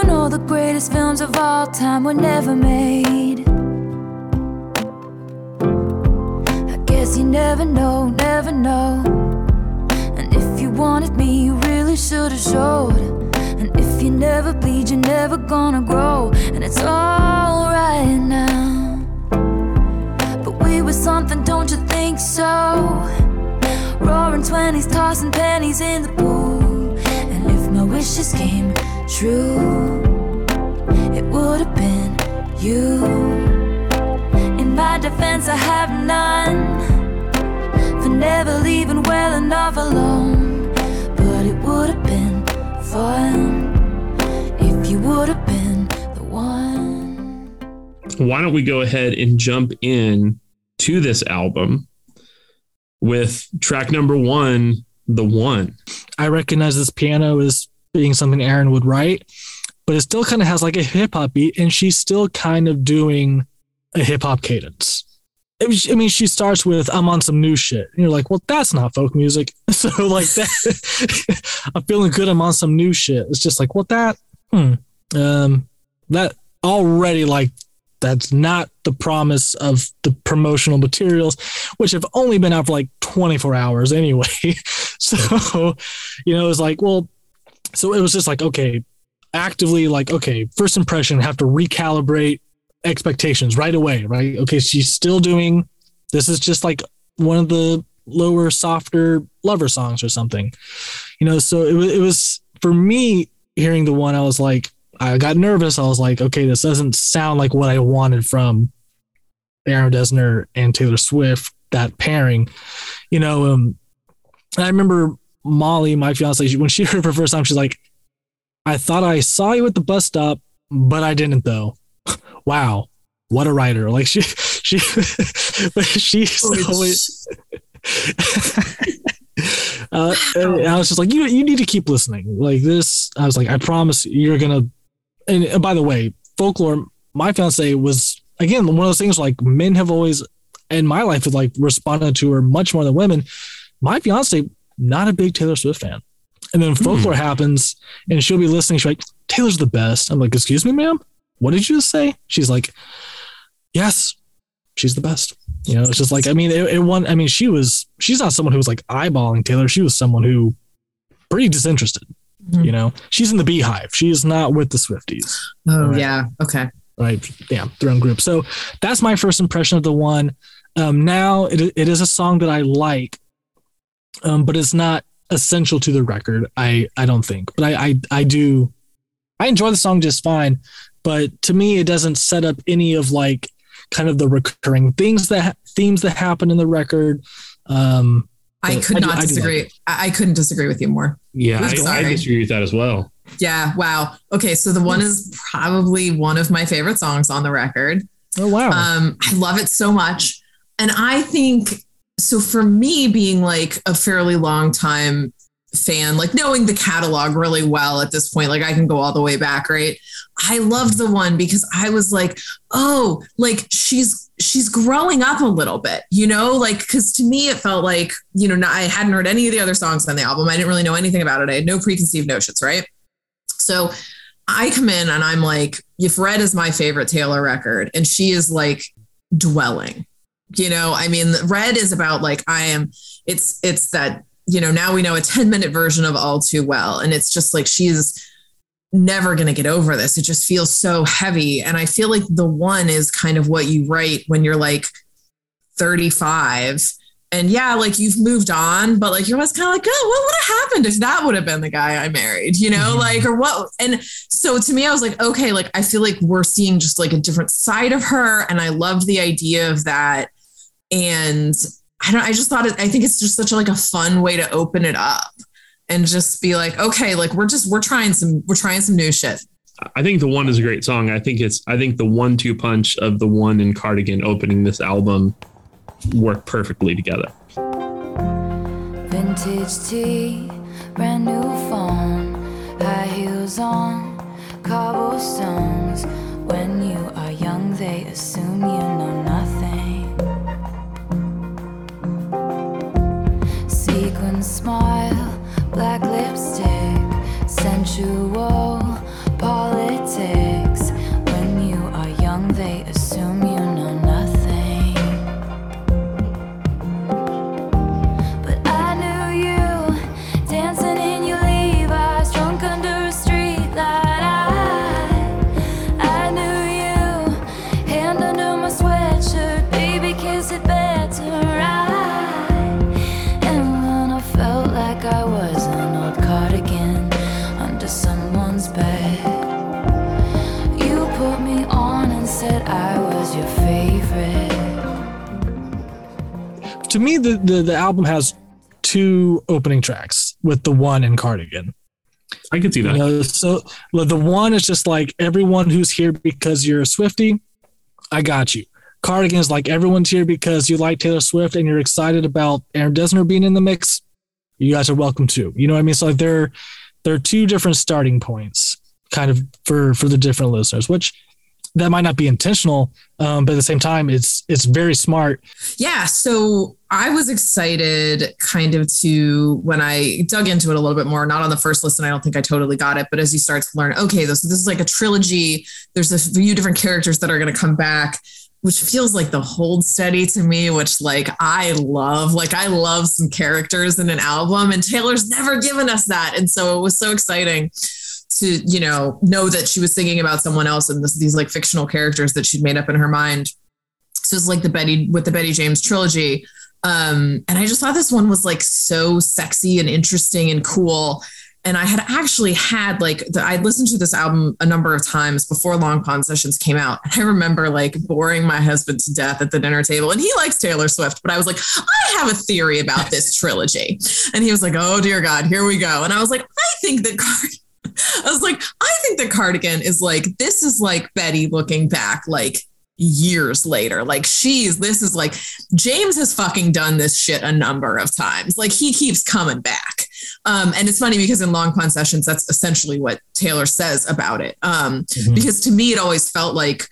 You know the greatest films of all time were never made. I guess you never know, never know. And if you wanted me, you really should have showed. And if you never bleed, you're never gonna grow. And it's alright now. But we were something, don't you think so? Roaring 20s, tossing pennies in the pool. And if my wishes came, true, it would have been you. In my defense, I have none for never leaving well enough alone. But it would have been fun if you would have been the one. Why don't we go ahead and jump in to this album with track number one, The One. I recognize this piano as being something Aaron would write, but it still kind of has like a hip hop beat, and she's still kind of doing a hip hop cadence. I mean, she- starts with "I'm on some new shit," and you're like, "Well, that's not folk music." *laughs* So like that, *laughs* I'm feeling good. I'm on some new shit. It's just like, well, that, hmm, um, that already like that's not the promise of the promotional materials, which have only been out for like 24 hours anyway. *laughs* so, you know, it's like, well, so it was just like, okay, actively like, okay, first impression, have to recalibrate expectations right away, right? Okay, she's still doing this is just like one of the lower, softer lover songs or something, you know. So it was, it was for me hearing the one, I was like, I got nervous. I was like, okay, this doesn't sound like what I wanted from Aaron Dessner and Taylor Swift, that pairing, you know. Um, I remember Molly, my fiance, she- when she *laughs* heard the first time, she's like, I thought I saw you at the bus stop, but I didn't though. *laughs* wow. What a writer. Like she, *laughs* she, she's always, uh, I was just like, you, you need to keep listening. Like this, I was like, I promise you're gonna. And, and by the way, folklore. My fiance was again one of those things like men have always in my life have like responded to her much more than women. My fiance not a big Taylor Swift fan, and then folklore happens, and she'll be listening. She's like, Taylor's the best. I'm like, excuse me, ma'am. What did you just say? She's like, yes, she's the best. You know, it's just like I mean, it, it won. I mean, she was. She's not someone who was like eyeballing Taylor. She was someone who pretty disinterested. You know, she's in the beehive. She is not with the Swifties. Oh Right. yeah. Okay. Right. Yeah. Their own group. So that's my first impression of the one. Um, now it, it is a song that I like, um, but it's not essential to the record. I, I don't think, but I, I, I do, I enjoy the song just fine. But to me, it doesn't set up any of like kind of the recurring things that themes that happen in the record. Um, I could I do- not I do like disagree. I, I couldn't disagree with you more. Yeah, I'm I, I disagree with that as well. Yeah. Wow. Okay. So the one is probably one of my favorite songs on the record. oh wow. Um, I love it so much. And I think so for me being like a fairly long time fan, like knowing the catalog really well at this point, like I can go all the way back, right? I loved the one because I was like, oh, like she's she's growing up a little bit, you know, like because to me it felt like, you know, I hadn't heard any of the other songs on the album. I didn't really know anything about it. I had no preconceived notions, right? So I come in and I'm like, if Red is my favorite Taylor record, and she is like dwelling, you know, I mean, Red is about like, I am, it's, it's that, you know, now we know a 10 minute version of All Too Well. And it's just like, she's never going to get over this. It just feels so heavy. And I feel like the one is kind of what you write when you're like 35 and yeah, like you've moved on, but like you're always kind of like, oh, what would have happened if that would have been the guy I married, you know, mm-hmm. like, or what? And so to me, I was like, okay, like I feel like we're seeing just like a different side of her. And I loved the idea of that. And I don't, I just thought it, I think it's just such a, like a fun way to open it up and just be like, okay, like we're just, we're trying some, we're trying some new shit. I think the one is a great song. I think it's I think the one two punch of the one and cardigan opening this album work perfectly together. Vintage tea, brand new phone, high heels on, cobblestones. When you are young, they assume you know Smile, black lipstick, sensual politics. To me the, the the album has two opening tracks with the one in Cardigan. I can see that. You know, so the one is just like everyone who's here because you're a Swiftie, I got you. Cardigan is like everyone's here because you like Taylor Swift and you're excited about Aaron Dessner being in the mix. You guys are welcome too. You know what I mean? So like there, there are two different starting points, kind of for for the different listeners, which that might not be intentional, um, but at the same time, it's it's very smart. Yeah. So I was excited kind of to when I dug into it a little bit more, not on the first listen. I don't think I totally got it, but as you start to learn, okay, this, this is like a trilogy. There's a few different characters that are going to come back which feels like the hold steady to me, which like I love. Like I love some characters in an album, and Taylor's never given us that. And so it was so exciting to, you know, know that she was singing about someone else and this, these like fictional characters that she'd made up in her mind. So it's like the Betty with the Betty James trilogy. Um, and I just thought this one was like so sexy and interesting and cool and I had actually had like the, I listened to this album a number of times before Long Pond Sessions came out. And I remember like boring my husband to death at the dinner table, and he likes Taylor Swift, but I was like, I have a theory about this trilogy, and he was like, Oh dear God, here we go. And I was like, I think that Card- I was like, I think the Cardigan is like this is like Betty looking back, like years later. Like she's this is like James has fucking done this shit a number of times. Like he keeps coming back. Um, and it's funny because in Long Pond Sessions, that's essentially what Taylor says about it. Um, mm-hmm. Because to me, it always felt like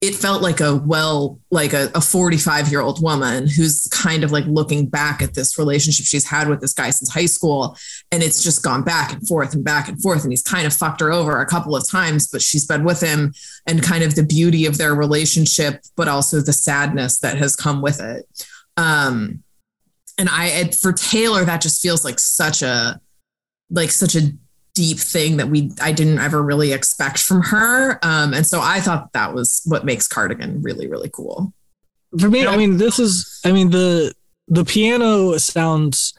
it felt like a well, like a, a 45 year old woman who's kind of like looking back at this relationship she's had with this guy since high school. And it's just gone back and forth and back and forth. And he's kind of fucked her over a couple of times, but she's been with him and kind of the beauty of their relationship, but also the sadness that has come with it. Um, and I, for Taylor, that just feels like such a, like such a deep thing that we I didn't ever really expect from her. Um, and so I thought that was what makes Cardigan really really cool. For me, I mean, this is I mean the the piano sounds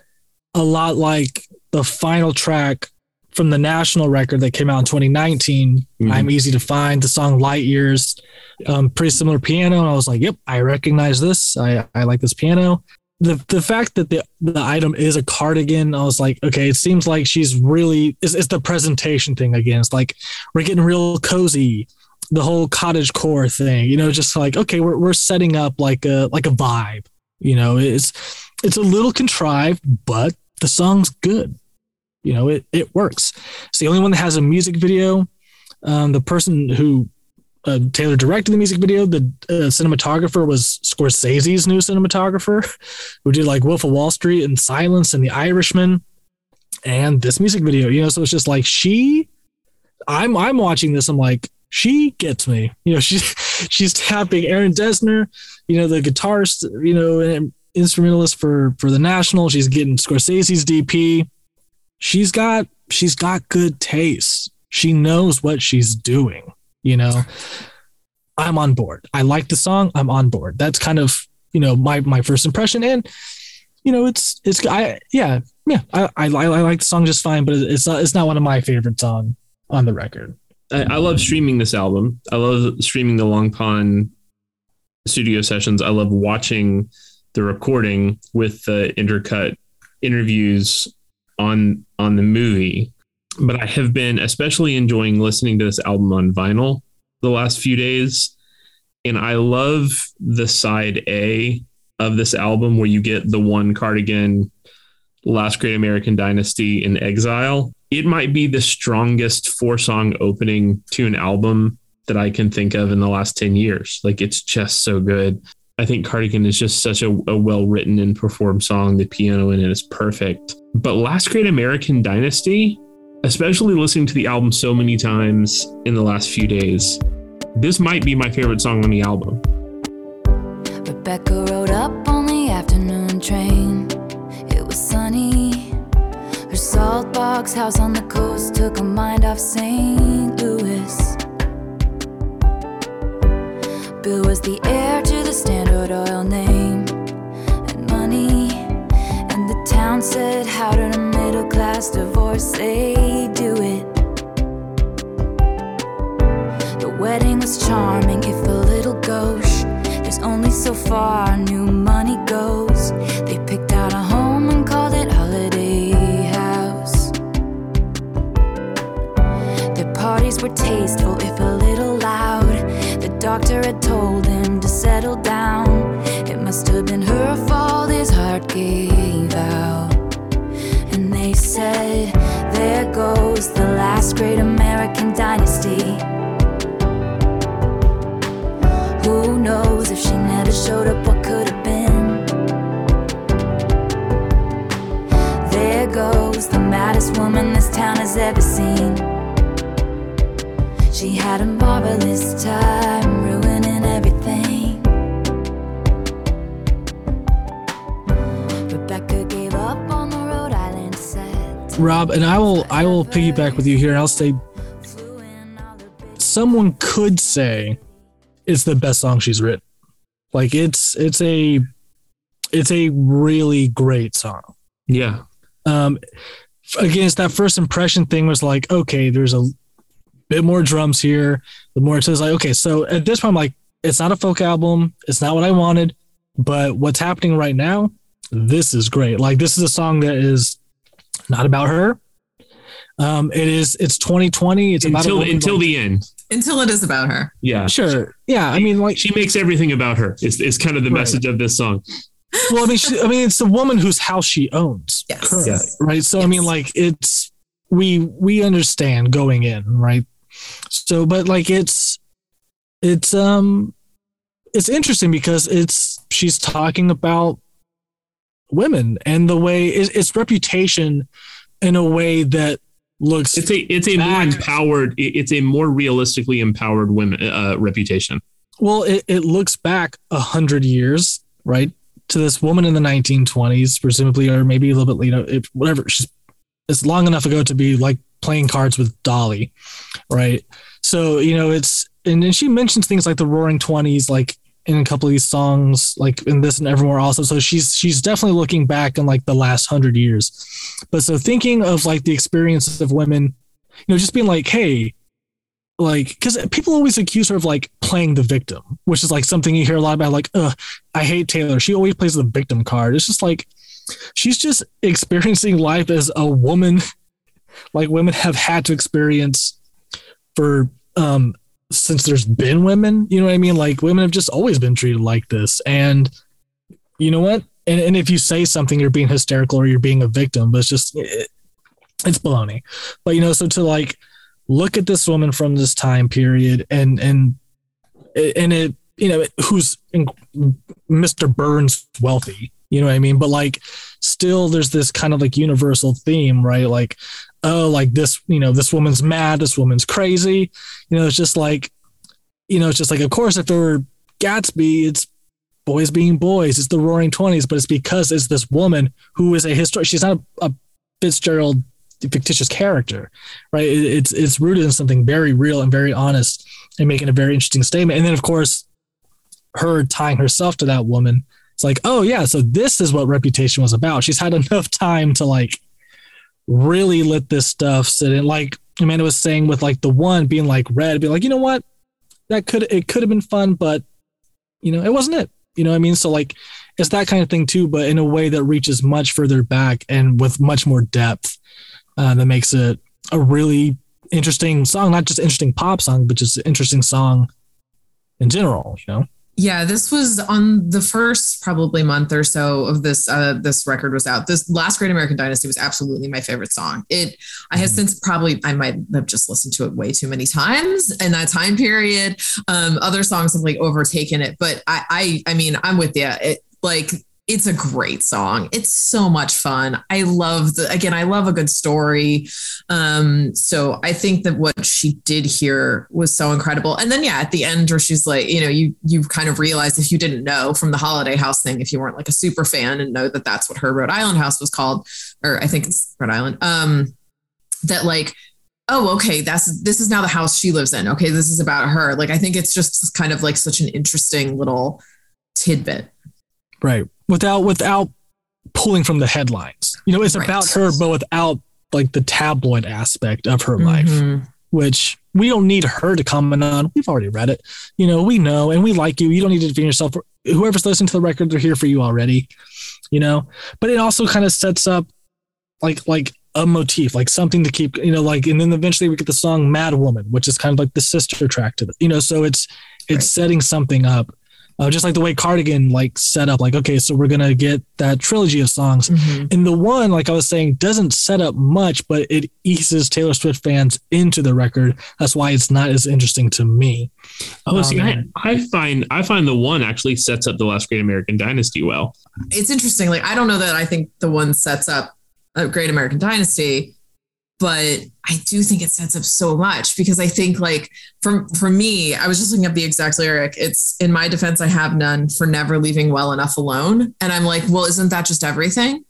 a lot like the final track from the national record that came out in 2019. Mm-hmm. I'm easy to find. The song Light Years, um, pretty similar piano. And I was like, yep, I recognize this. I, I like this piano the the fact that the the item is a cardigan, I was like, okay, it seems like she's really it's, it's the presentation thing again. It's like we're getting real cozy, the whole cottage core thing, you know, just like okay, we're we're setting up like a like a vibe, you know. It's it's a little contrived, but the song's good. You know, it it works. It's the only one that has a music video. Um, the person who uh, Taylor directed the music video. The uh, cinematographer was Scorsese's new cinematographer, *laughs* who did like Wolf of Wall Street and Silence and The Irishman, and this music video. You know, so it's just like she. I'm I'm watching this. I'm like she gets me. You know, *laughs* she's she's tapping Aaron Dessner. You know, the guitarist. You know, instrumentalist for for the National. She's getting Scorsese's DP. She's got she's got good taste. She knows what she's doing you know? I'm on board. I like the song. I'm on board. That's kind of you know my my first impression. And you know it's it's i yeah yeah i i, I like the song just fine but it's not it's not one of my favorites on on the record. I, I love streaming this album. I love streaming the long pond studio sessions. I love watching the recording with the intercut interviews on on the movie but I have been especially enjoying listening to this album on vinyl the last few days. And I love the side A of this album where you get the one cardigan, Last Great American Dynasty in Exile. It might be the strongest four song opening to an album that I can think of in the last 10 years. Like it's just so good. I think Cardigan is just such a, a well written and performed song. The piano in it is perfect. But Last Great American Dynasty, especially listening to the album so many times in the last few days, this might be my favorite song on the album. Rebecca rode up on the afternoon train. It was sunny. Her salt box house on the coast took her mind off St. Louis. Bill was the heir to the Standard oil name and money. And the town said, How did a middle class divorcee do it? The wedding was charming if a little gauche. There's only so far new money goes. They picked out a home and called it Holiday House. Their parties were tasteful if a little loud. The doctor had told him to settle must have been her fault his heart gave out. And they said, There goes the last great American dynasty. Who knows if she never showed up, what could have been? There goes the maddest woman this town has ever seen. She had a marvelous time Rob, and I will I will piggyback with you here. and I'll say Flew in all the big someone could say it's the best song she's written. Like it's it's a it's a really great song. Yeah. Um again, it's that first impression thing was like, okay, there's a bit more drums here. The more it says like, okay, so at this point I'm like, it's not a folk album, it's not what I wanted, but what's happening right now, this is great. Like this is a song that is not about her. Um, it is it's 2020. It's about Until woman until the end. Until it is about her. Yeah. Sure. Yeah. I mean, like, She makes everything about her. Is is kind of the Right. message of this song. well, I mean, she, I mean, it's the woman whose house she owns. Yes. currently, Yes. Right. So, I mean, like, it's, we, we understand going in, right? So, but like, it's, it's, um, it's interesting because it's, she's talking about women and the way it's, it's reputation in a way that looks, It's a it's a more empowered. It's a more realistically empowered women uh, reputation. Well, it, it looks back a hundred years, right, to this woman in the 1920s, presumably, or maybe a little bit later, if, whatever. She's it's long enough ago to be like playing cards with Dolly, right? So you know, it's and then she mentions things like the Roaring Twenties, like in a couple of these songs, like in this and Evermore, also. So she's she's definitely looking back in like the last hundred years. But so thinking of like the experiences of women, you know, just being like, hey, like because people always accuse her of like playing the victim which is like something you hear a lot about like i hate taylor she always plays the victim card it's just like she's just experiencing life as a woman *laughs* like women have had to experience for um since there's been women you know what i mean? Like women have just always been treated like this. And you know what? And, and if you say something you're being hysterical or you're being a victim but it's just it, it's baloney. But you know so to like look at this woman from this time period and and and it you know who's mr burns wealthy you know what i mean? But like still there's this kind of like universal theme right? Like oh like this you know this woman's mad this woman's crazy. You know it's just like you know it's just like of course if there were gatsby it's boys being boys. It's the roaring 20s but it's because it's this woman who is a historic she's not a, a fitzgerald fictitious character right? It- it's it's rooted in something very real and very honest and making a very interesting statement. And then of course her tying herself to that woman it's like oh yeah so this is what reputation was about. She's had *laughs* enough time to like really let this stuff. Sit in like amanda was saying with like the one being like red be like you know what? That could it could have been fun but you know it wasn't it. You know what i mean? So like it's that kind of thing too but in a way that reaches much further back and with much more depth uh, that makes it a really interesting song. Not just interesting pop song but just interesting song in general you know Yeah, this was on the first probably month or so of this uh this record was out. This last Great American Dynasty was absolutely my favorite song. It I have since probably I might have just listened to it way too many times in that time period. Um other songs have like overtaken it, but I I I mean, I'm with you. It like it's a great song. It's so much fun. I love the again, I love a good story. Um, so I think that what she did here was so incredible. And then yeah, at the end where she's like, you know, you you kind of realize if you didn't know from the holiday house thing, if you weren't like a super fan and know that that's what her Rhode Island house was called, or I think it's Rhode Island. Um, that like oh okay that's this is now the house she lives in okay this is about her like i think it's just kind of like such an interesting little tidbit right without without pulling from the headlines you know it's Right. about her but without like the tabloid aspect of her life Mhm. which we don't need her to comment on we've already read it you know we know and we like you you don't need to defend yourself whoever's listening to the record they're here for you already you know but it also kind of sets up like like a motif like something to keep you know like and then eventually we get the song mad woman which is kind of like the sister track to the you know so it's it's Right. setting something up Uh, just like the way Cardigan like set up, like okay, so we're gonna get that trilogy of songs, Mhm. and the one, like I was saying, doesn't set up much, but it eases Taylor Swift fans into the record. That's why it's not as interesting to me. Oh, see, I, Um, I find I find the one actually sets up the last Great American Dynasty well. it's interesting. Like, I don't know that I think the one sets up a great American dynasty, but I do think it sets up so much because I think like for for me, I was just looking up the exact lyric. It's in my defense, I have none for never leaving well enough alone. And I'm like, well, isn't that just everything?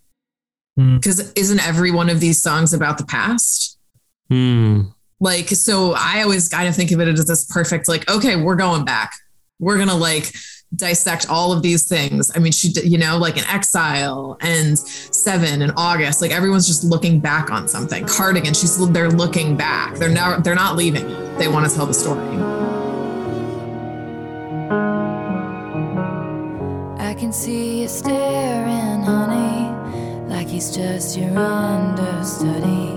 Hmm. Because isn't every one of these songs about the past? Hmm. Like, so I always kind of think of it as this perfect, like, okay, we're going back. We're gonna like dissect all of these things. I mean, she, did, you know, like in Exile and Seven and August, like everyone's just looking back on something. Cardigan, she's they're looking back. They're now they're not leaving. They want to tell the story. I can see you staring, honey, like he's just your understudy,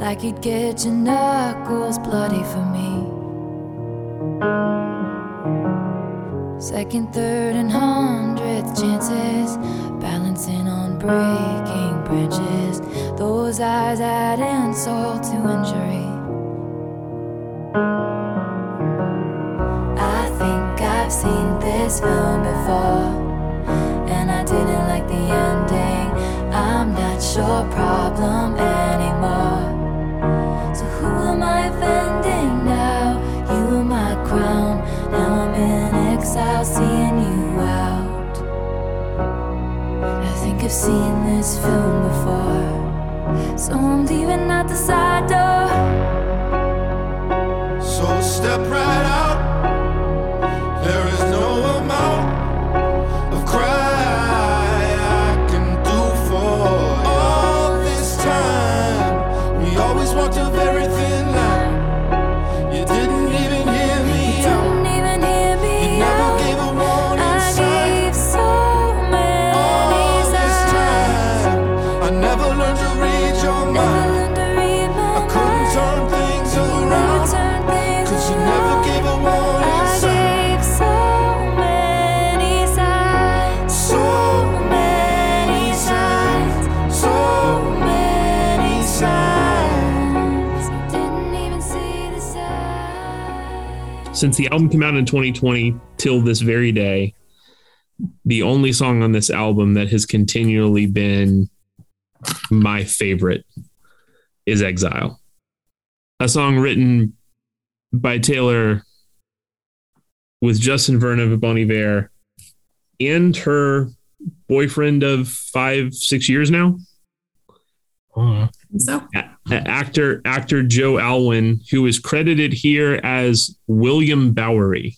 like he'd get your knuckles bloody for me. Second, third, and hundredth chances, balancing on breaking branches. Those eyes add insult to injury. I think I've seen this film before, and I didn't like the ending. I'm not your problem anymore. I've seen this film before, so I'm leaving out the side door. So step right out. Since the album came out in 2020 till this very day, the only song on this album that has continually been my favorite is Exile. A song written by Taylor with Justin Vernon of Bon Iver and her boyfriend of five, six years now. uh, So A- Uh, actor actor Joe Alwyn, who is credited here as William Bowery.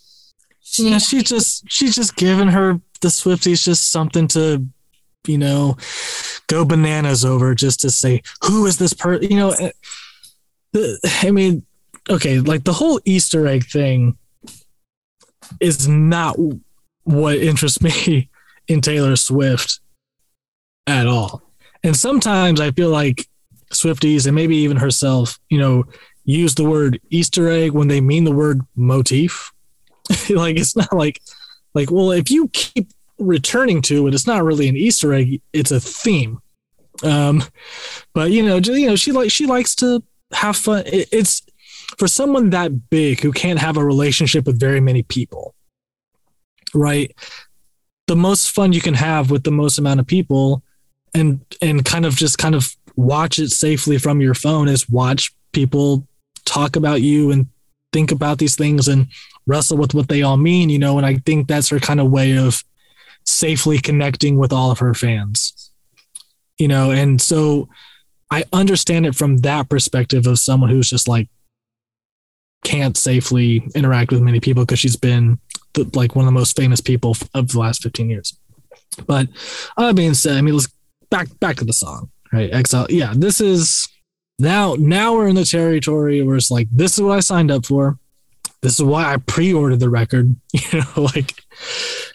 yeah, she just she's just giving her the Swifties just something to, you know, go bananas over just to say who is this person. You know, uh, the, I mean, okay, like the whole Easter egg thing is not what interests *laughs* me in Taylor Swift at all. And sometimes I feel like Swifties and maybe even herself, you know, use the word Easter egg when they mean the word motif. *laughs* like it's not like like well if you keep returning to it it's not really an easter egg it's a theme. Um but you know you know she like she likes to have fun. It- it's for someone that big who can't have a relationship with very many people right? The most fun you can have with the most amount of people and and kind of just kind of watch it safely from your phone is watch people talk about you and think about these things and wrestle with what they all mean, you know, and I think that's her kind of way of safely connecting with all of her fans. You know, and so I understand it from that perspective of someone who's just like can't safely interact with many people because she's been the, like one of the most famous people of the last 15 years. But uh, that being said, I mean, let's back back to the song, right? Exile. Yeah, this is now now we're in the territory where it's like this is what I signed up for. This is why I pre-ordered the record. *laughs* You know, like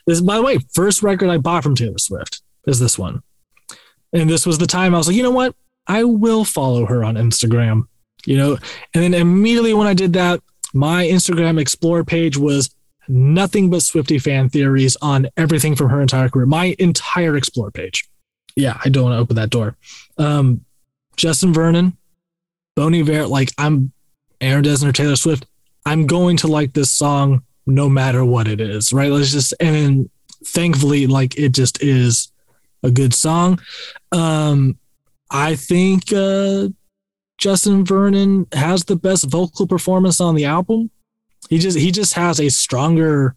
this. By the way, first record I bought from Taylor Swift is this one, and this was the time I was like, you know what? I will follow her on Instagram. You know, and then immediately when I did that, my Instagram Explore page was nothing but Swiftie fan theories on everything from her entire career. My entire explore page. Yeah, I don't want to open that door. Um, Justin Vernon, Bon Iver, like I'm Aaron Dessner, Taylor Swift. I'm going to like this song no matter what it is, right? Let's just and thankfully, like it just is a good song. Um, I think uh, Justin Vernon has the best vocal performance on the album. He just he just has a stronger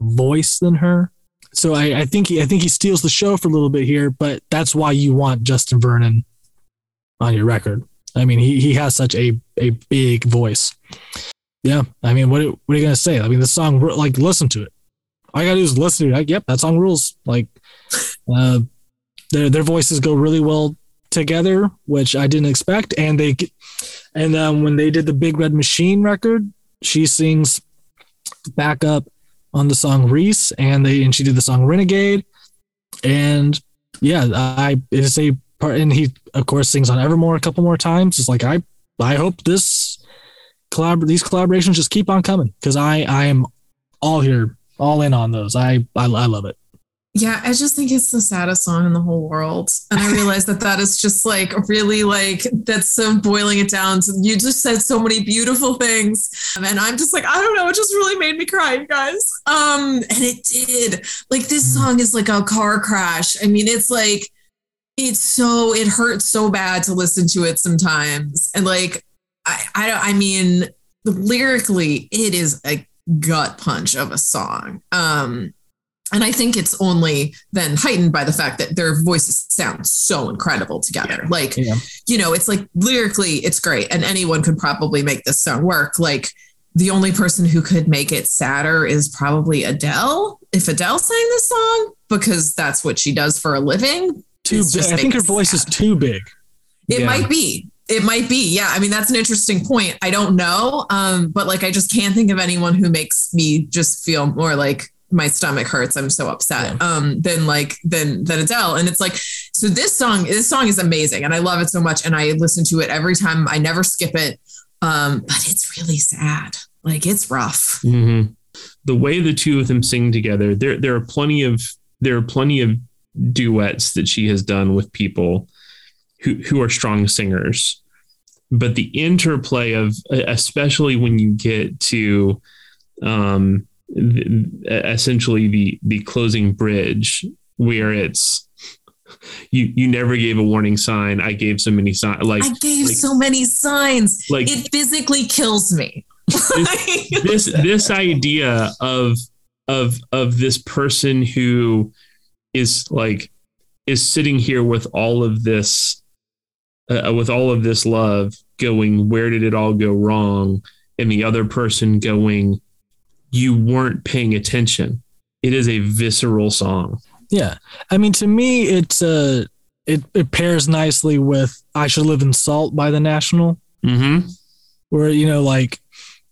voice than her. So I, I think he I think he steals the show for a little bit here, but that's why you want Justin Vernon on your record. I mean, he he has such a a big voice. Yeah, I mean, what what are you gonna say? I mean, the song like listen to it. All you gotta do is listen to it. Like, yep, that song rules. Like, *laughs* uh, their their voices go really well together, which I didn't expect. And they and um, when they did the Big Red Machine record, she sings backup on the song Reese, and they and she did the song Renegade, and yeah, I it is a part, and he of course sings on Evermore a couple more times. It's like I I hope this collab these collaborations just keep on coming because I I am all here all in on those. I I, I love it. Yeah, I just think it's the saddest song in the whole world. And I realize that that is just like really like that's so boiling it down to you just said so many beautiful things. And I'm just like, I don't know, it just really made me cry, you guys. Um, and it did. Like this song is like a car crash. I mean, it's like it's so it hurts so bad to listen to it sometimes. And like I I, I mean lyrically, it is a gut punch of a song. Um and I think it's only then heightened by the fact that their voices sound so incredible together. Yeah. Like, Yeah. you know, it's like lyrically, it's great, and anyone could probably make this song work. Like, the only person who could make it sadder is probably Adele. If Adele sang this song, because that's what she does for a living. Too big. I think her voice is too big. It Yeah. might be. It might be. Yeah. I mean, that's an interesting point. I don't know. Um, but like I just can't think of anyone who makes me just feel more like my stomach hurts. I'm so upset. Um, than like than than Adele. And it's like, so this song, this song is amazing and I love it so much. And I listen to it every time. I never skip it. Um, but it's really sad. Like it's rough. Mhm. The way the two of them sing together, there there are plenty of there are plenty of duets that she has done with people who who are strong singers, but the interplay of especially when you get to um, th- essentially the the closing bridge where it's you you never gave a warning sign. I gave so many signs. Like I gave like- so many signs. like it physically kills me. *laughs* this this idea of of of this person who is like is sitting here with all of this uh, with all of this love going where did it all go wrong and the other person going you weren't paying attention it is a visceral song Yeah. I mean, to me, it's uh, it, it pairs nicely with I Should Live in Salt by the National, mm-hmm. where, you know, like,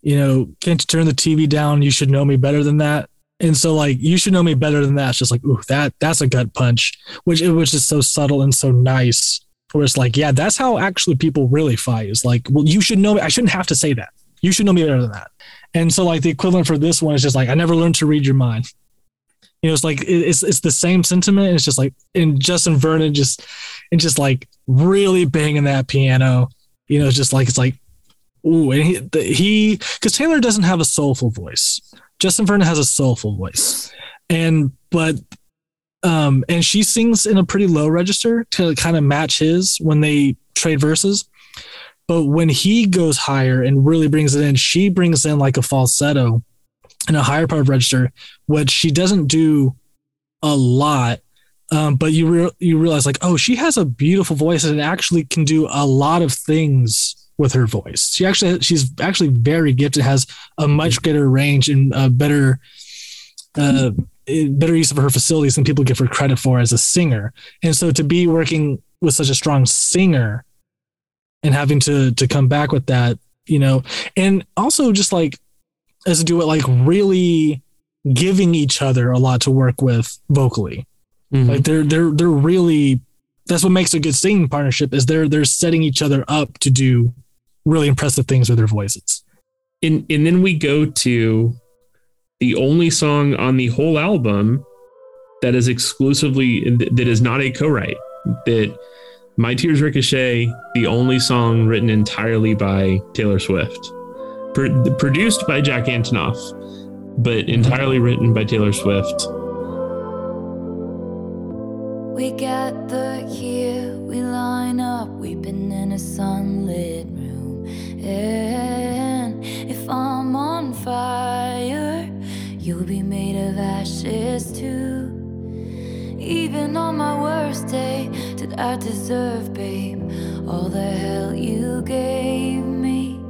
you know, can't you turn the TV down? You should know me better than that. And so, like, you should know me better than that. It's just like, ooh, that that's a gut punch, which it was just so subtle and so nice. Where it's like, yeah, that's how actually people really fight. Is like, well, you should know me. I shouldn't have to say that. You should know me better than that. And so, like, the equivalent for this one is just like, I never learned to read your mind. You know, it's like it's it's the same sentiment. It's just like and Justin Vernon just and just like really banging that piano. You know, it's just like it's like ooh, and he he because Taylor doesn't have a soulful voice. Justin Vernon has a soulful voice, and but um and she sings in a pretty low register to kind of match his when they trade verses. But when he goes higher and really brings it in, she brings in like a falsetto in a higher part of register, which she doesn't do a lot. Um, but you re- you realize like, oh, she has a beautiful voice and actually can do a lot of things with her voice. She actually she's actually very gifted, has a much greater range and a better uh, better use of her facilities than people give her credit for as a singer. And so to be working with such a strong singer and having to to come back with that, you know, and also just like as a duet, like really giving each other a lot to work with vocally. Mhm. Like they're they're they're really that's what makes a good singing partnership is they're they're setting each other up to do really impressive things with their voices. and and then we go to the only song on the whole album that is exclusively that is not a co-write. That My Tears Ricochet, the only song written entirely by Taylor Swift, Pro- produced by Jack Antonoff, but entirely written by Taylor Swift. We here, we line up, weeping in a sunlit room. And if I'm on fire, you'll be made of ashes too. Even on my worst day, did I deserve, babe, all the hell you gave me?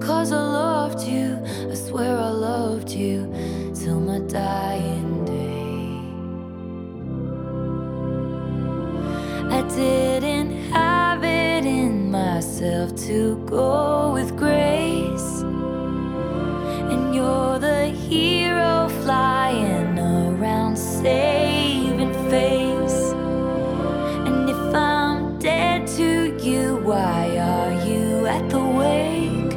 Cause I loved you, I swear I loved you till my dying day. I didn't have it in myself to go with grace. And you're the hero flying around saving face. And if I'm dead to you, why are you at the wake?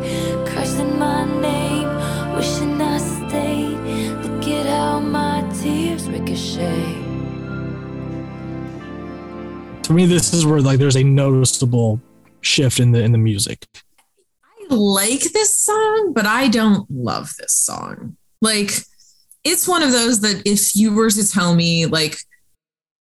Cursing my name, wishing I stayed. Look at how my tears ricochet. To me, this is where like there's a noticeable shift in the in the music. I like this song, but I don't love this song. Like, it's one of those that if you were to tell me, like,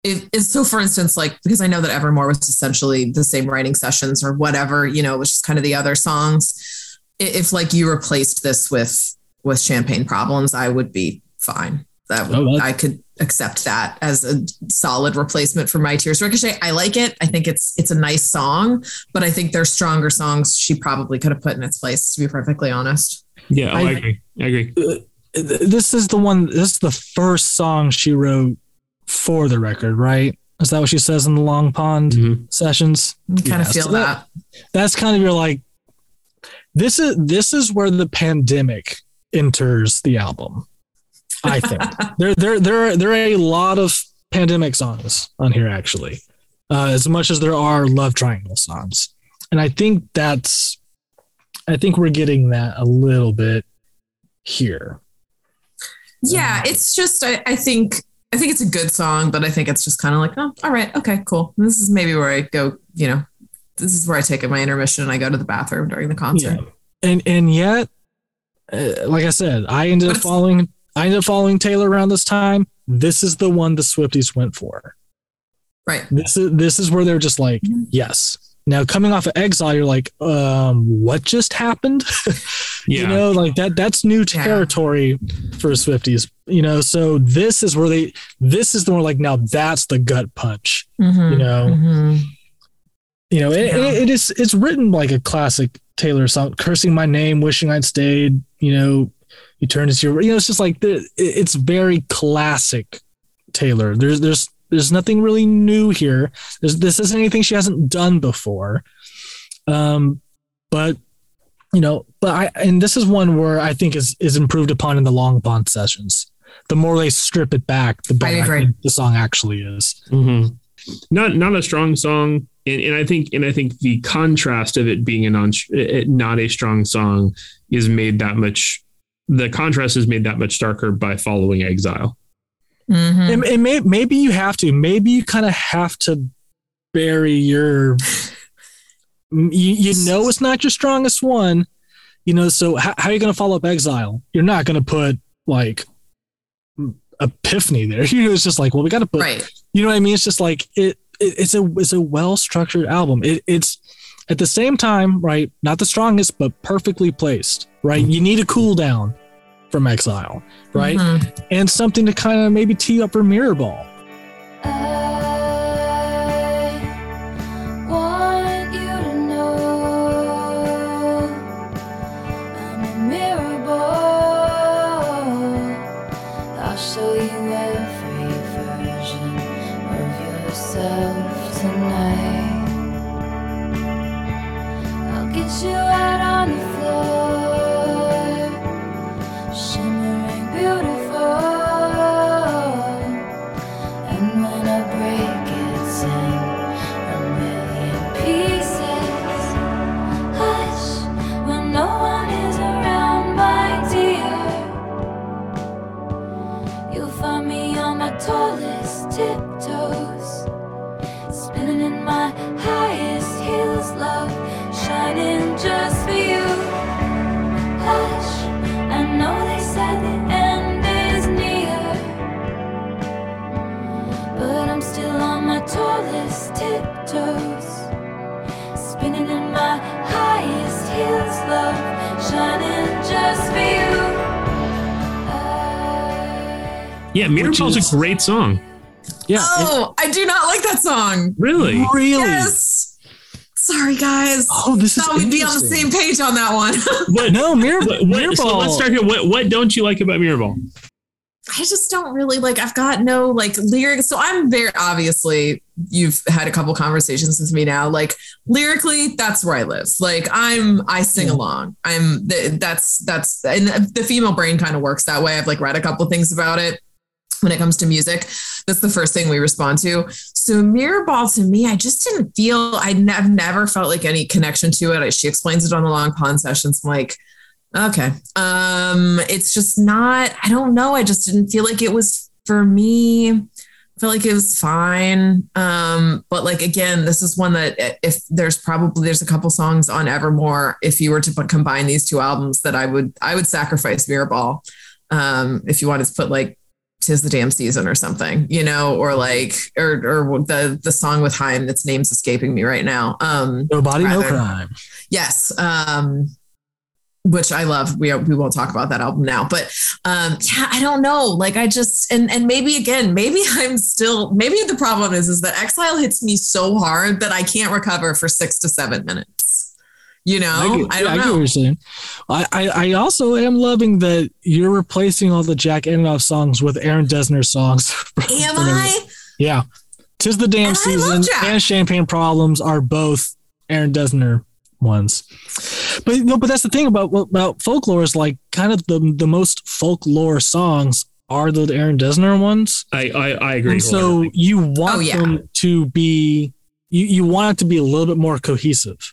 if, if so, for instance, like because I know that Evermore was essentially the same writing sessions or whatever, you know, it was just kind of the other songs. If like you replaced this with with Champagne Problems, I would be fine. That would, Oh, I could accept that as a solid replacement for My Tears Ricochet. I like it. I think it's it's a nice song, but I think there's stronger songs she probably could have put in its place. To be perfectly honest. Yeah, oh, I, I- agree. I agree. Uh, this is the one. This is the first song she wrote for the record, right? Is that what she says in the Long Pond Mhm. sessions? Kind Yeah, of feel so that. That's kind of your like. This is this is where the pandemic enters the album. I think *laughs* there there there are, there are a lot of pandemic songs on here actually, uh, as much as there are love triangle songs, and I think that's, I think we're getting that a little bit here. Yeah, it's just I, I think I think it's a good song, but I think it's just kind of like, oh, all right, okay, cool. This is maybe where I go, you know, this is where I take my intermission and I go to the bathroom during the concert. Yeah. And and yet, uh, like I said, I ended up following. I ended up following Taylor around this time. This is the one the Swifties went for. Right. This is this is where they're just like, Mhm. yes. Now coming off of Exile, you're like, um, what just happened? *laughs* Yeah. You know, like that. That's new Yeah. territory for Swifties. You know, so this is where they. This is the one like now. That's the gut punch. Mhm, You know, mhm. you know, it, Yeah. it, it is it's written like a classic Taylor song, cursing my name, wishing I'd stayed. You know, you turn into your. You know, it's just like the, it- it's very classic Taylor. There's there's there's nothing really new here. There's, this isn't anything she hasn't done before. Um, but you know, but I and this is one where I think is is improved upon in the Long Pond sessions. The more they strip it back, the better I agree. think the song actually is. Mhm. Not not a strong song, and, and I think and I think the contrast of it being a non not a strong song is made that much. The contrast is made that much darker by following Exile. Mhm. And, and may, maybe you have to. Maybe you kind of have to bury your. you, you know, it's not your strongest one. You know, so how, how are you going to follow up Exile? You're not going to put like Epiphany there. *laughs* You know, it's just like, well, we got to put. Right. You know what I mean? It's just like it. it it's a it's a well structured album. It, it's at the same time, right? Not the strongest, but perfectly placed. Right? You need a cool down from Exile, right? Mhm. and something to kind of maybe tee up for mirror ball. Yeah, Mirrorball's is- a great song. Yeah. Oh, I do not like that song. Really? really? Yes. Sorry, guys. Oh, this is Thought we'd be on the same page on that one. *laughs* What, No, Mirror, what, what, so let's start here. What what don't you like about Mirrorball? I just don't really like. I've got no like lyrics. So I'm very obviously you've had a couple conversations with me now. Like lyrically, that's where I live. Like I'm, I sing along. I'm that's that's and the female brain kind of works that way. I've like read a couple things about it when it comes to music. That's the first thing we respond to. So Mirrorball to me, I just didn't feel. I've never felt like any connection to it. She explains it on the long pond sessions. I'm like. Okay. Um, it's just not, I don't know. I just didn't feel like it was for me. I feel like it was fine. Um, but like again, this is one that if there's probably there's a couple songs on Evermore, if you were to put, combine these two albums, that I would I would sacrifice Mirrorball. Um, if you wanted to put like Tis the Damn Season or something, you know, or like or or the the song with Haim that's name's escaping me right now. Um No body, no crime. yes um which i love we, we won't talk about that album now but um yeah i don't know like i just and and maybe again maybe *laughs* i'm still maybe the problem is is that exile hits me so hard that i can't recover for six to seven minutes you know i, get- don't I get what know you're saying. I, I, I also am loving that you're replacing all the Jack Antonoff songs with Aaron Dessner songs. *laughs* from- am from- i Yeah. Tis the Damn And Season and Champagne Problems are both Aaron Dessner ones. But no, but that's the thing about about folklore is like kind of the the most folklore songs are the Aaron Dessner ones. I I, I agree. And so you want Oh, yeah. them to be you, you want it to be a little bit more cohesive.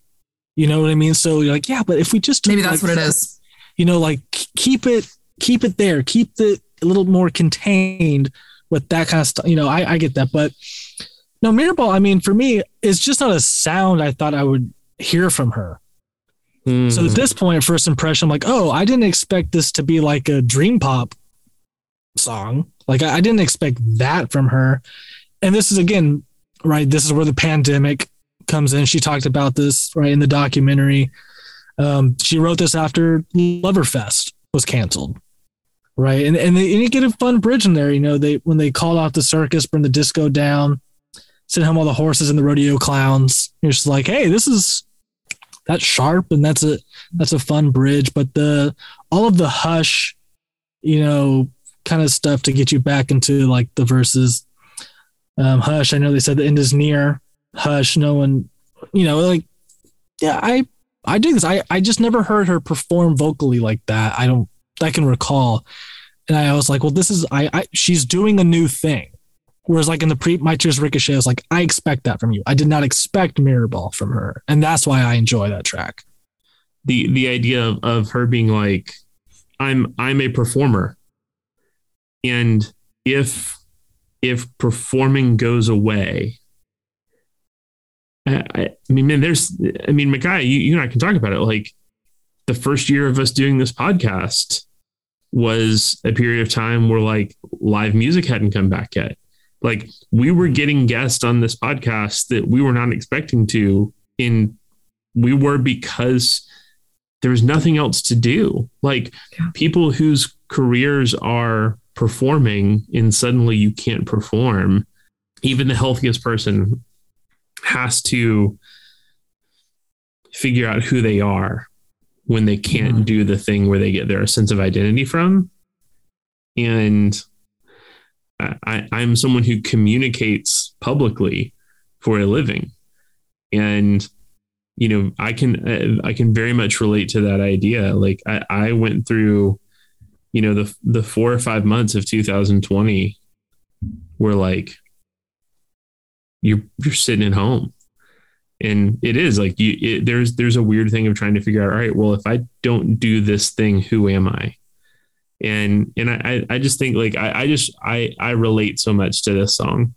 You know what I mean? So you're like, yeah, but if we just maybe that's like, what it is you know, like keep it keep it there, keep it a little more contained with that kind of stuff. You know, I, I get that, but no, Mirrorball. I mean, for me, it's just not a sound I thought I would hear from her. Mm. So at this first impression, I'm like, oh, I didn't expect this to be like a dream pop song. Like I, I didn't expect that from her. And this is again, right? This is where the pandemic comes in. She talked about this right in the documentary. Um, she wrote this after Loverfest was canceled, right? And and, they, and you get a fun bridge in there. You know, they when they called out the circus, bring the disco down, sent home all the horses and the rodeo clowns. You're just like, hey, this is that's sharp and that's a that's a fun bridge. But the all of the hush, you know, kind of stuff to get you back into like the verses. Um, hush, I know they said the end is near. Hush, no one, you know, like yeah, I I do this. I I just never heard her perform vocally like that. I don't I can recall. And I was like, well, this is I, I she's doing a new thing. Whereas like in the pre My Tears Ricochet, I was like, I expect that from you. I did not expect Mirrorball from her. And that's why I enjoy that track. the the idea of, of her being like, I'm I'm a performer, and if if performing goes away, I, I mean, man, there's, I mean, Mackay, you, you and I can talk about it. Like the first year of us doing this podcast was a period of time where like live music hadn't come back yet. Like we were getting guests on this podcast that we were not expecting to in we were because there was nothing else to do. Like Yeah. people whose careers are performing and suddenly you can't perform, even the healthiest person has to figure out who they are when they can't Mhm. do the thing where they get their sense of identity from. And I, I, I'm someone who communicates publicly for a living. And you know i can uh, i can very much relate to that idea like i, I went through you know the the four or five months of 2020 were like you're you're sitting at home and it is like you it, there's there's a weird thing of trying to figure out all right well if i don't do this thing who am i and and i i just think like i, I just i i relate so much to this song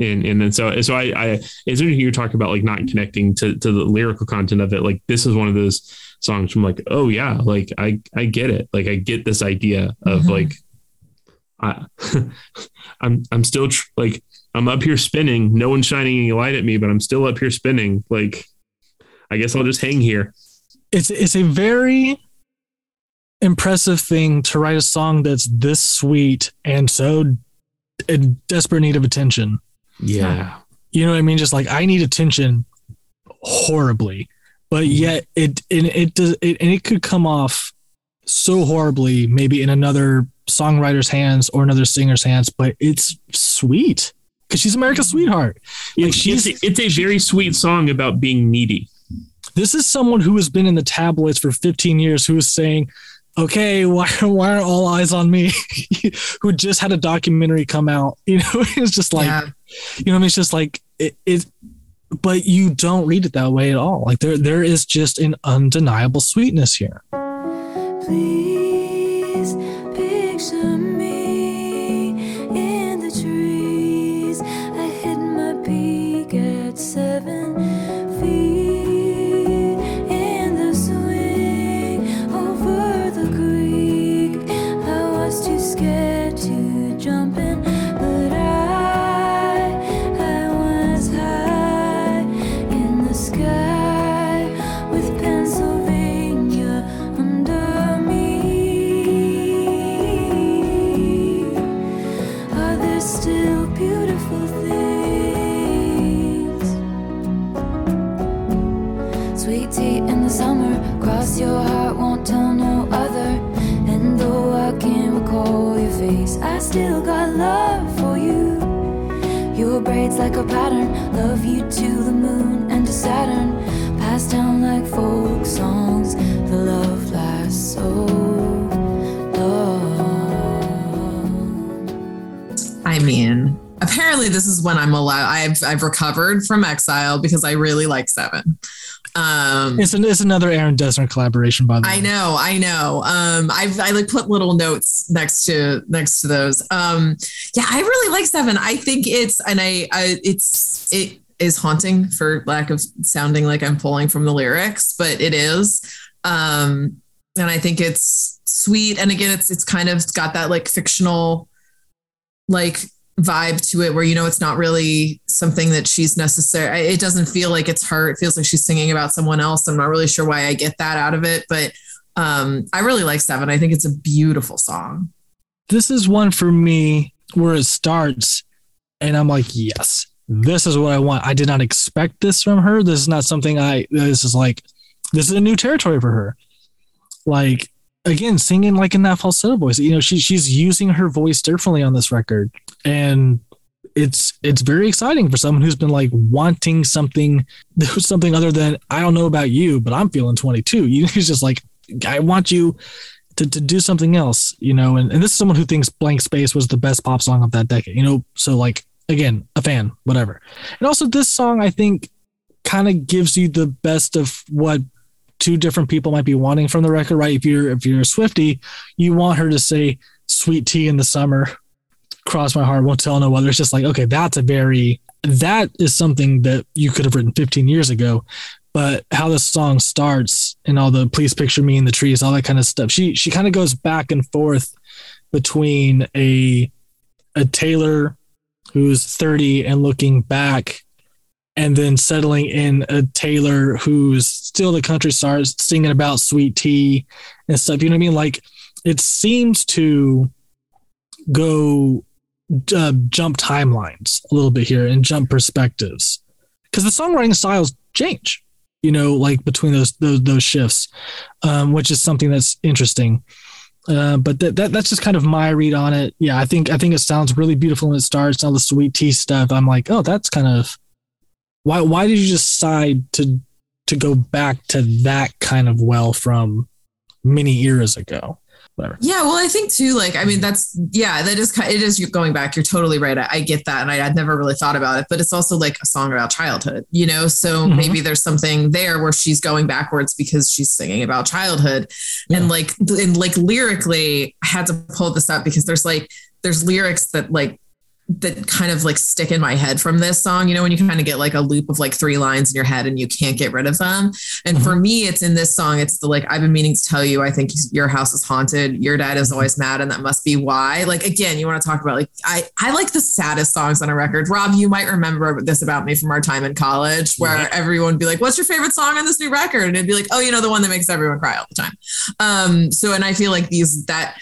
And and then so so I I as soon as you talk about like not connecting to to the lyrical content of it, like this is one of those songs from like, oh yeah, like I I get it. Like I get this idea of Mhm. like I *laughs* I'm I'm still tr- like I'm up here spinning. No one's shining any light at me, but I'm still up here spinning. Like I guess I'll just hang here. it's it's a very impressive thing to write a song that's this sweet and so in desperate need of attention. Yeah. You know what I mean? Just like I need attention horribly, but mm-hmm. yet it and it does it, and it could come off so horribly maybe in another songwriter's hands or another singer's hands, but it's sweet because she's America's sweetheart. Like It's, she's it's, it's a very sweet song about being needy. this is someone who has been in the tabloids for 15 years who is saying okay why, *laughs* why are all eyes on me *laughs* who just had a documentary come out *laughs* you know it's just like Yeah. you know what I mean? it's just like it, it but you don't read it that way at all like there there is just an undeniable sweetness here Please picture me still got love for you. Your braids like a pattern, love you to the moon and to Saturn. Passed down like folk songs, the love lasts so long. I mean, apparently this is when I'm allowed. I've I've recovered from exile because I really like Seven. Um, it's, an, it's another aaron dessner collaboration by the way I know, I know. Um, I've I like put little notes next to next to those. Um, yeah, I really like Seven. I think it's and I, I it's it is haunting for lack of sounding like I'm pulling from the lyrics, but it is. Um, and I think it's sweet. And again, it's it's kind of got that like fictional like vibe to it where you know it's not really something that she's necessary it doesn't feel like it's her it feels like she's singing about someone else i'm not really sure why i get that out of it but um i really like seven i think it's a beautiful song this is one for me where it starts and I'm like, yes, this is what I want. I did not expect this from her. This is not something I, this is like, this is a new territory for her. Like, again, singing like in that falsetto voice, you know, she, she's using her voice differently on this record. And it's, it's very exciting for someone who's been like wanting something, *laughs* something other than, I don't know about you, but I'm feeling 22. You know, just like, I want you to, to do something else, you know, and, and this is someone who thinks Blank Space was the best pop song of that decade, you know, so like, again, a fan, whatever. And also, this song, I think, kind of gives you the best of what two different people might be wanting from the record, right? If you're if you're a Swiftie, you want her to say "Sweet tea in the summer," cross my heart, won't tell no other. It's just like, okay, that's a very that is something that you could have written 15 years ago. But how the song starts and all the please picture me in the trees, all that kind of stuff. She she kind of goes back and forth between a a Taylor who's 30 and looking back and then settling in a Taylor who's still the country star singing about sweet tea and stuff. You know what I mean? Like it seems to go uh, jump timelines a little bit here and jump perspectives because the songwriting styles change. You know, like between those those, those shifts, um, which is something that's interesting. Uh, but that, that that's just kind of my read on it. Yeah, I think I think it sounds really beautiful when it starts. All the sweet tea stuff. I'm like, oh, that's kind of why. Why did you decide to to go back to that kind of well from many eras ago? Whatever. Yeah, well, I think too, like, I mean, that's, yeah, that is it is going back. You're totally right. I, I get that. And I, I'd never really thought about it, but it's also like a song about childhood, you know? So Mhm. maybe there's something there where she's going backwards because she's singing about childhood. And like, and like lyrically, I had to pull this up because there's like, there's lyrics that like that kind of like stick in my head from this song. You know, when you kind of get like a loop of like three lines in your head and you can't get rid of them. And for me, it's in this song. It's the like I've been meaning to tell you. I think your house is haunted. Your dad is always mad, and that must be why. Like again, you want to talk about like I I like the saddest songs on a record. Rob, you might remember this about me from our time in college, where everyone would be like, "What's your favorite song on this new record?" And it'd be like, "Oh, you know, the one that makes everyone cry all the time." Um, so, and I feel like these that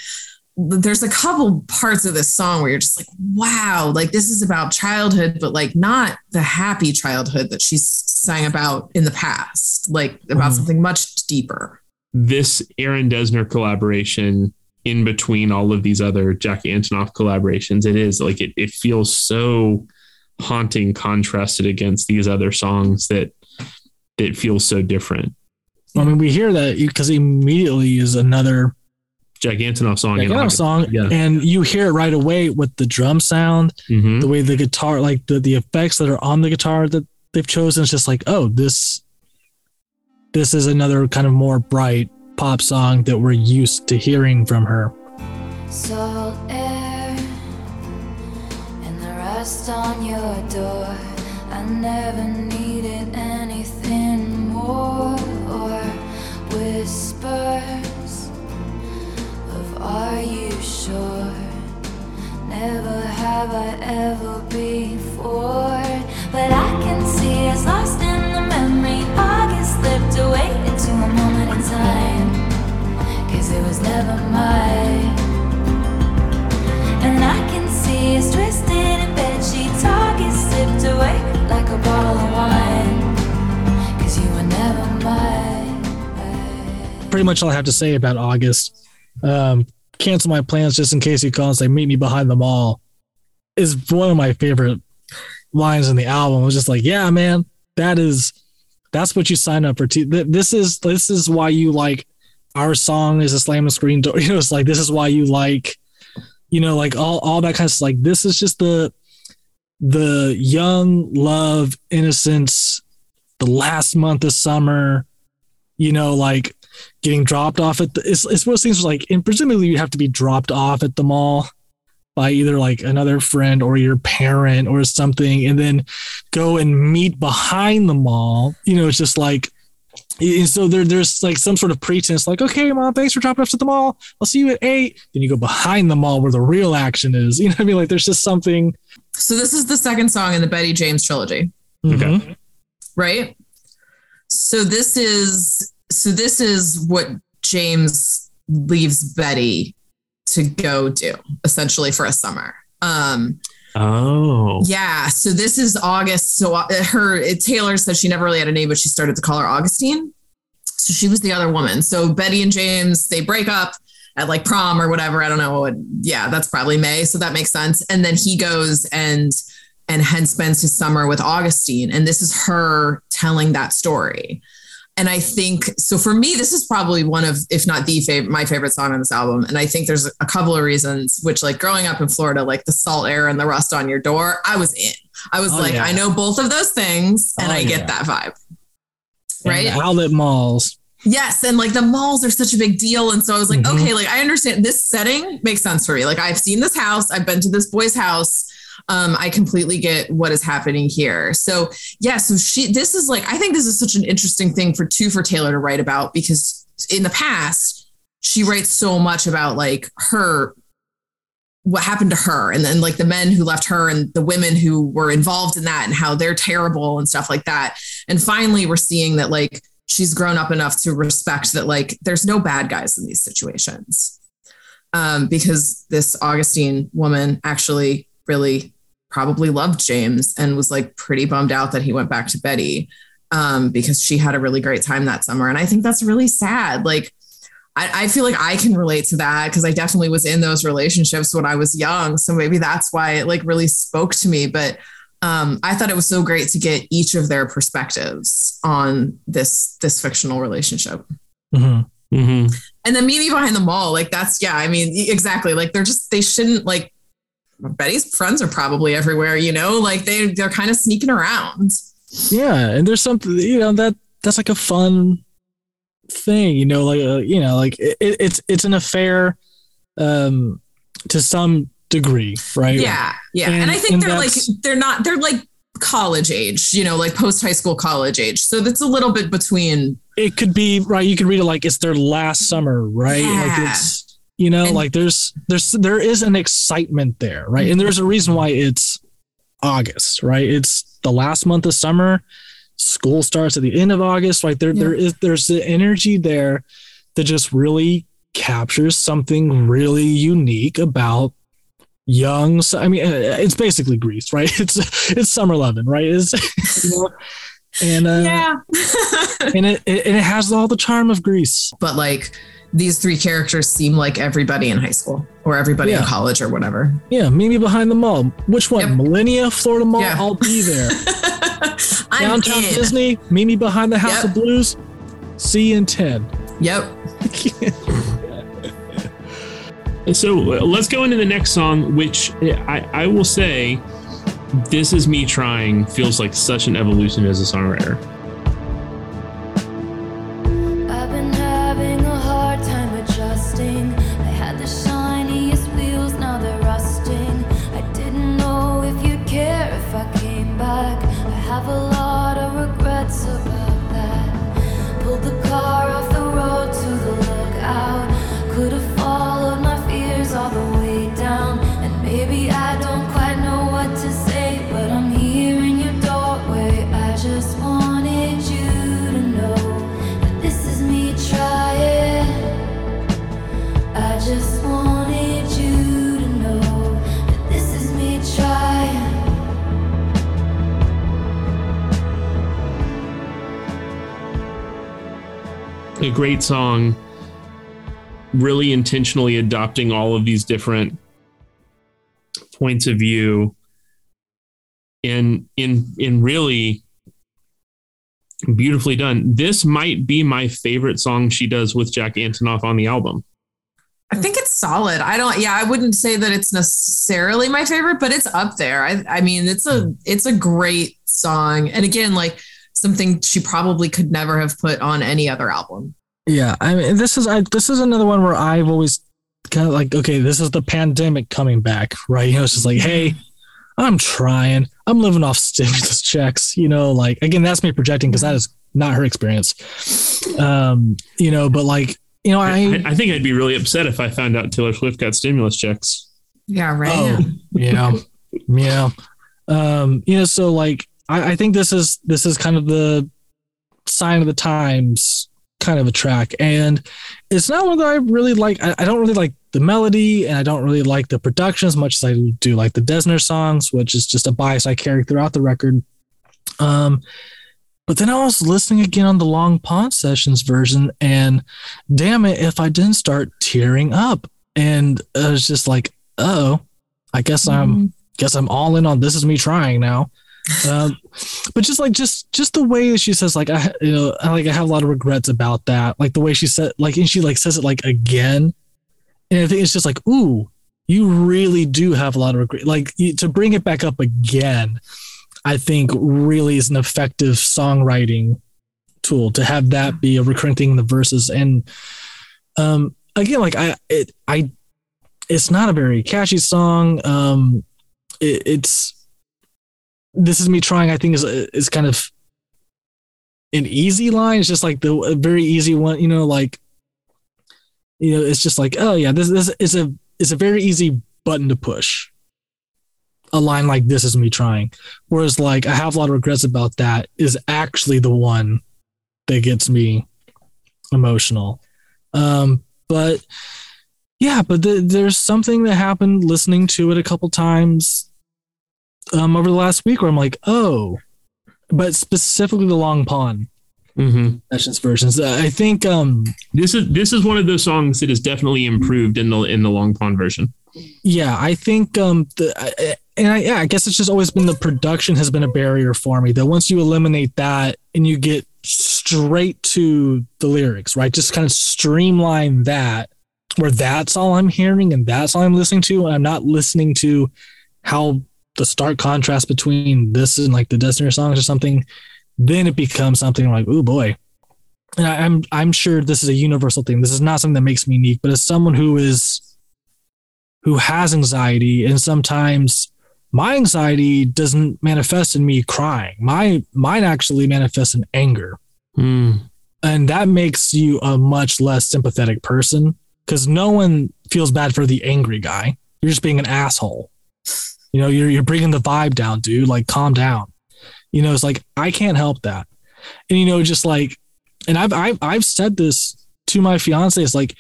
there's a couple parts of this song where you're just like, wow, like this is about childhood, but like not the happy childhood that she's sang about in the past, like about Mhm. something much deeper. this Aaron Dessner collaboration in between all of these other Jack Antonoff collaborations, it is like it, it feels so haunting contrasted against these other songs that that feels so different. I mean, we hear that because immediately is another Jack Antonoff song. Jack in Antonoff August. song, Yeah. and you hear it right away with the drum sound, Mhm. the way the guitar, like the the effects that are on the guitar that they've chosen. It's just like, oh, this this is another kind of more bright pop song that we're used to hearing from her. Salt air and the rust on your door. I never needed Are you sure? Never have I ever before. But I can see us lost in the memory. August slipped away into a moment in time. Cause it was never mine. And I can see twisted in bed sheets. August slipped away like a bottle of wine. Cause you were never mine. Pretty much all I have to say about August. Um, cancel my plans just in case you call and say meet me behind the mall is one of my favorite lines in the album. It was just like, yeah, man, that is that's what you sign up for. T- th- this is this is why you like our song is a slam and screen door. *laughs* You know, it's like this is why you like, you know, like all all that kind of stuff. like this is just the the young love innocence, the last month of summer, you know, like getting dropped off at the it's, it's one of those things like and presumably you have to be dropped off at the mall by either like another friend or your parent or something and then go and meet behind the mall you know it's just like and so there, there's like some sort of pretense like okay mom thanks for dropping us at the mall i'll see you at eight then you go behind the mall where the real action is *laughs* you know what i mean like there's just something So this is the second song in the Betty James trilogy. Mhm. right? So this is so this is what James leaves Betty to go do essentially for a summer. Um Oh. yeah, so this is August. So uh, her it, Taylor said she never really had a name, but she started to call her Augustine. So she was the other woman. So Betty and James they break up at like prom or whatever. I don't know. what- Yeah, that's probably May. So that makes sense. And then he goes and and hence spends his summer with Augustine. And this is her telling that story. And I think so for me, this is probably one of, if not the favorite, my favorite song on this album. And I think there's a couple of reasons, which like growing up in Florida, like the salt air and the rust on your door, I was in. I was Oh, like, yeah. I know both of those things and Oh, I yeah. get that vibe. And Right. outlet malls Yes, and like the malls are such a big deal, and so I was like, Mhm. okay, like I understand this setting makes sense for me. Like I've seen this house, I've been to this boy's house. Um, I completely get what is happening here. So yeah, so she, this is like, I think this is such an interesting thing for two for Taylor to write about because in the past she writes so much about like her what happened to her and then like the men who left her and the women who were involved in that and how they're terrible and stuff like that and finally we're seeing that like she's grown up enough to respect that like there's no bad guys in these situations um, because this augustine woman actually really probably loved james and was like pretty bummed out that he went back to betty um, because she had a really great time that summer and i think that's really sad like I, I feel like I can relate to that because I definitely was in those relationships when I was young. So maybe that's why it like really spoke to me. But um, I thought it was so great to get each of their perspectives on this this fictional relationship. Mhm. Mm-hmm. And then Mimi behind the mall, like that's yeah. I mean, exactly. Like they're just they shouldn't like. Betty's friends are probably everywhere, you know. Like they they're kind of sneaking around. Yeah, and there's something you know that that's like a fun thing, you know, like uh, you know, like it, it's it's an affair um to some degree, right? Yeah, yeah. And, And- I think and they're like they're not they're like college age, you know, like post high school college age. So that's a little bit between It could be right. You could read it like it's their last summer, right? Like Yeah. it's you know, And- like there's there's there is an excitement there, right? And there's a reason why it's August, right? It's the last month of summer. School starts at the end of August, right? There there is there's the energy there that just really captures something really unique about young so, i mean uh, it's basically grease *laughs* right it's it's summer loving right is you know and uh Yeah. *laughs* and it, it and it has all the charm of grease but like these three characters seem like everybody in high school or everybody in college or whatever. yeah maybe behind the mall which one Yep. millenia florida mall Yeah. i'll be there *laughs* I'm downtown in. disney meet me behind the house Yep. of blues see you in 10 Yep. *laughs* So uh, let's go into the next song, which I, I will say, this is me trying feels like such an evolution as a songwriter. A great song, really intentionally adopting all of these different points of view, and in in really beautifully done. This might be my favorite song she does with Jack Antonoff on the album. I think it's solid. I don't yeah, I wouldn't say that it's necessarily my favorite, but it's up there. I I mean, it's a it's a great song. And again, like something she probably could never have put on any other album. Yeah, I mean, this is I, this is another one where I've always kind of like, okay, this is the pandemic coming back, right? You know, it's just like, hey, I'm trying, I'm living off stimulus *laughs* checks, you know, like again, that's me projecting because that is not her experience, um, you know, but like, you know, I, I, I think I'd be really upset if I found out Taylor Swift got stimulus checks. Yeah, right. oh, yeah, *laughs* yeah, um, you know, so like, I, I think this is this is kind of the sign of the times kind of a track. And it's not one that i really like. I, I don't really like the melody and i don't really like the production as much as i do like the dessner songs which is just a bias i carry throughout the record. Um but then i was listening again on the long pond sessions version and damn it if i didn't start tearing up. And i was just like oh i guess i'm guess i'm all in on this is me trying now um, but just like just just the way she says like I you know I like I have a lot of regrets about that. Like the way she said like and she like says it like again. And I think it's just like ooh you really do have a lot of regret. Like you, to bring it back up again I think really is an effective songwriting tool to have that be a recurring thing in the verses. And um again like I it I it's not a very catchy song. Um it, it's this is me trying i think is is kind of an easy line. It's just like the very easy one you know like you know it's just like oh yeah this this is a it's a very easy button to push. A line like this is me trying. Whereas like i have a lot of regrets about that is actually the one that gets me emotional. Um but yeah but the, there's something that happened listening to it a couple times um, over the last week where I'm like, oh, but specifically the Long Pond Mm-hmm. sessions versions. Uh, I think, um, This is this is one of those songs that is definitely improved in the in the Long Pond version. yeah, I think, um, the, I- and I, yeah, I guess it's just always been the production has been a barrier for me. That once you eliminate that and you get straight to the lyrics, right? Just kind of streamline that, where that's all I'm hearing and that's all I'm listening to, and I'm not listening to how the stark contrast between this and like the Destiny songs or something, then it becomes something like, oh boy. And I, I'm I'm sure this is a universal thing. This is not something that makes me unique, but as someone who is who has anxiety and sometimes my anxiety doesn't manifest in me crying. My mine actually manifests in anger. Hmm. And that makes you a much less sympathetic person because no one feels bad for the angry guy. You're just being an asshole. You know, you're you're bringing the vibe down, dude. Like, calm down. You know, it's like I can't help that. And you know, just like, and I've I've I've said this to my fiance. It's like,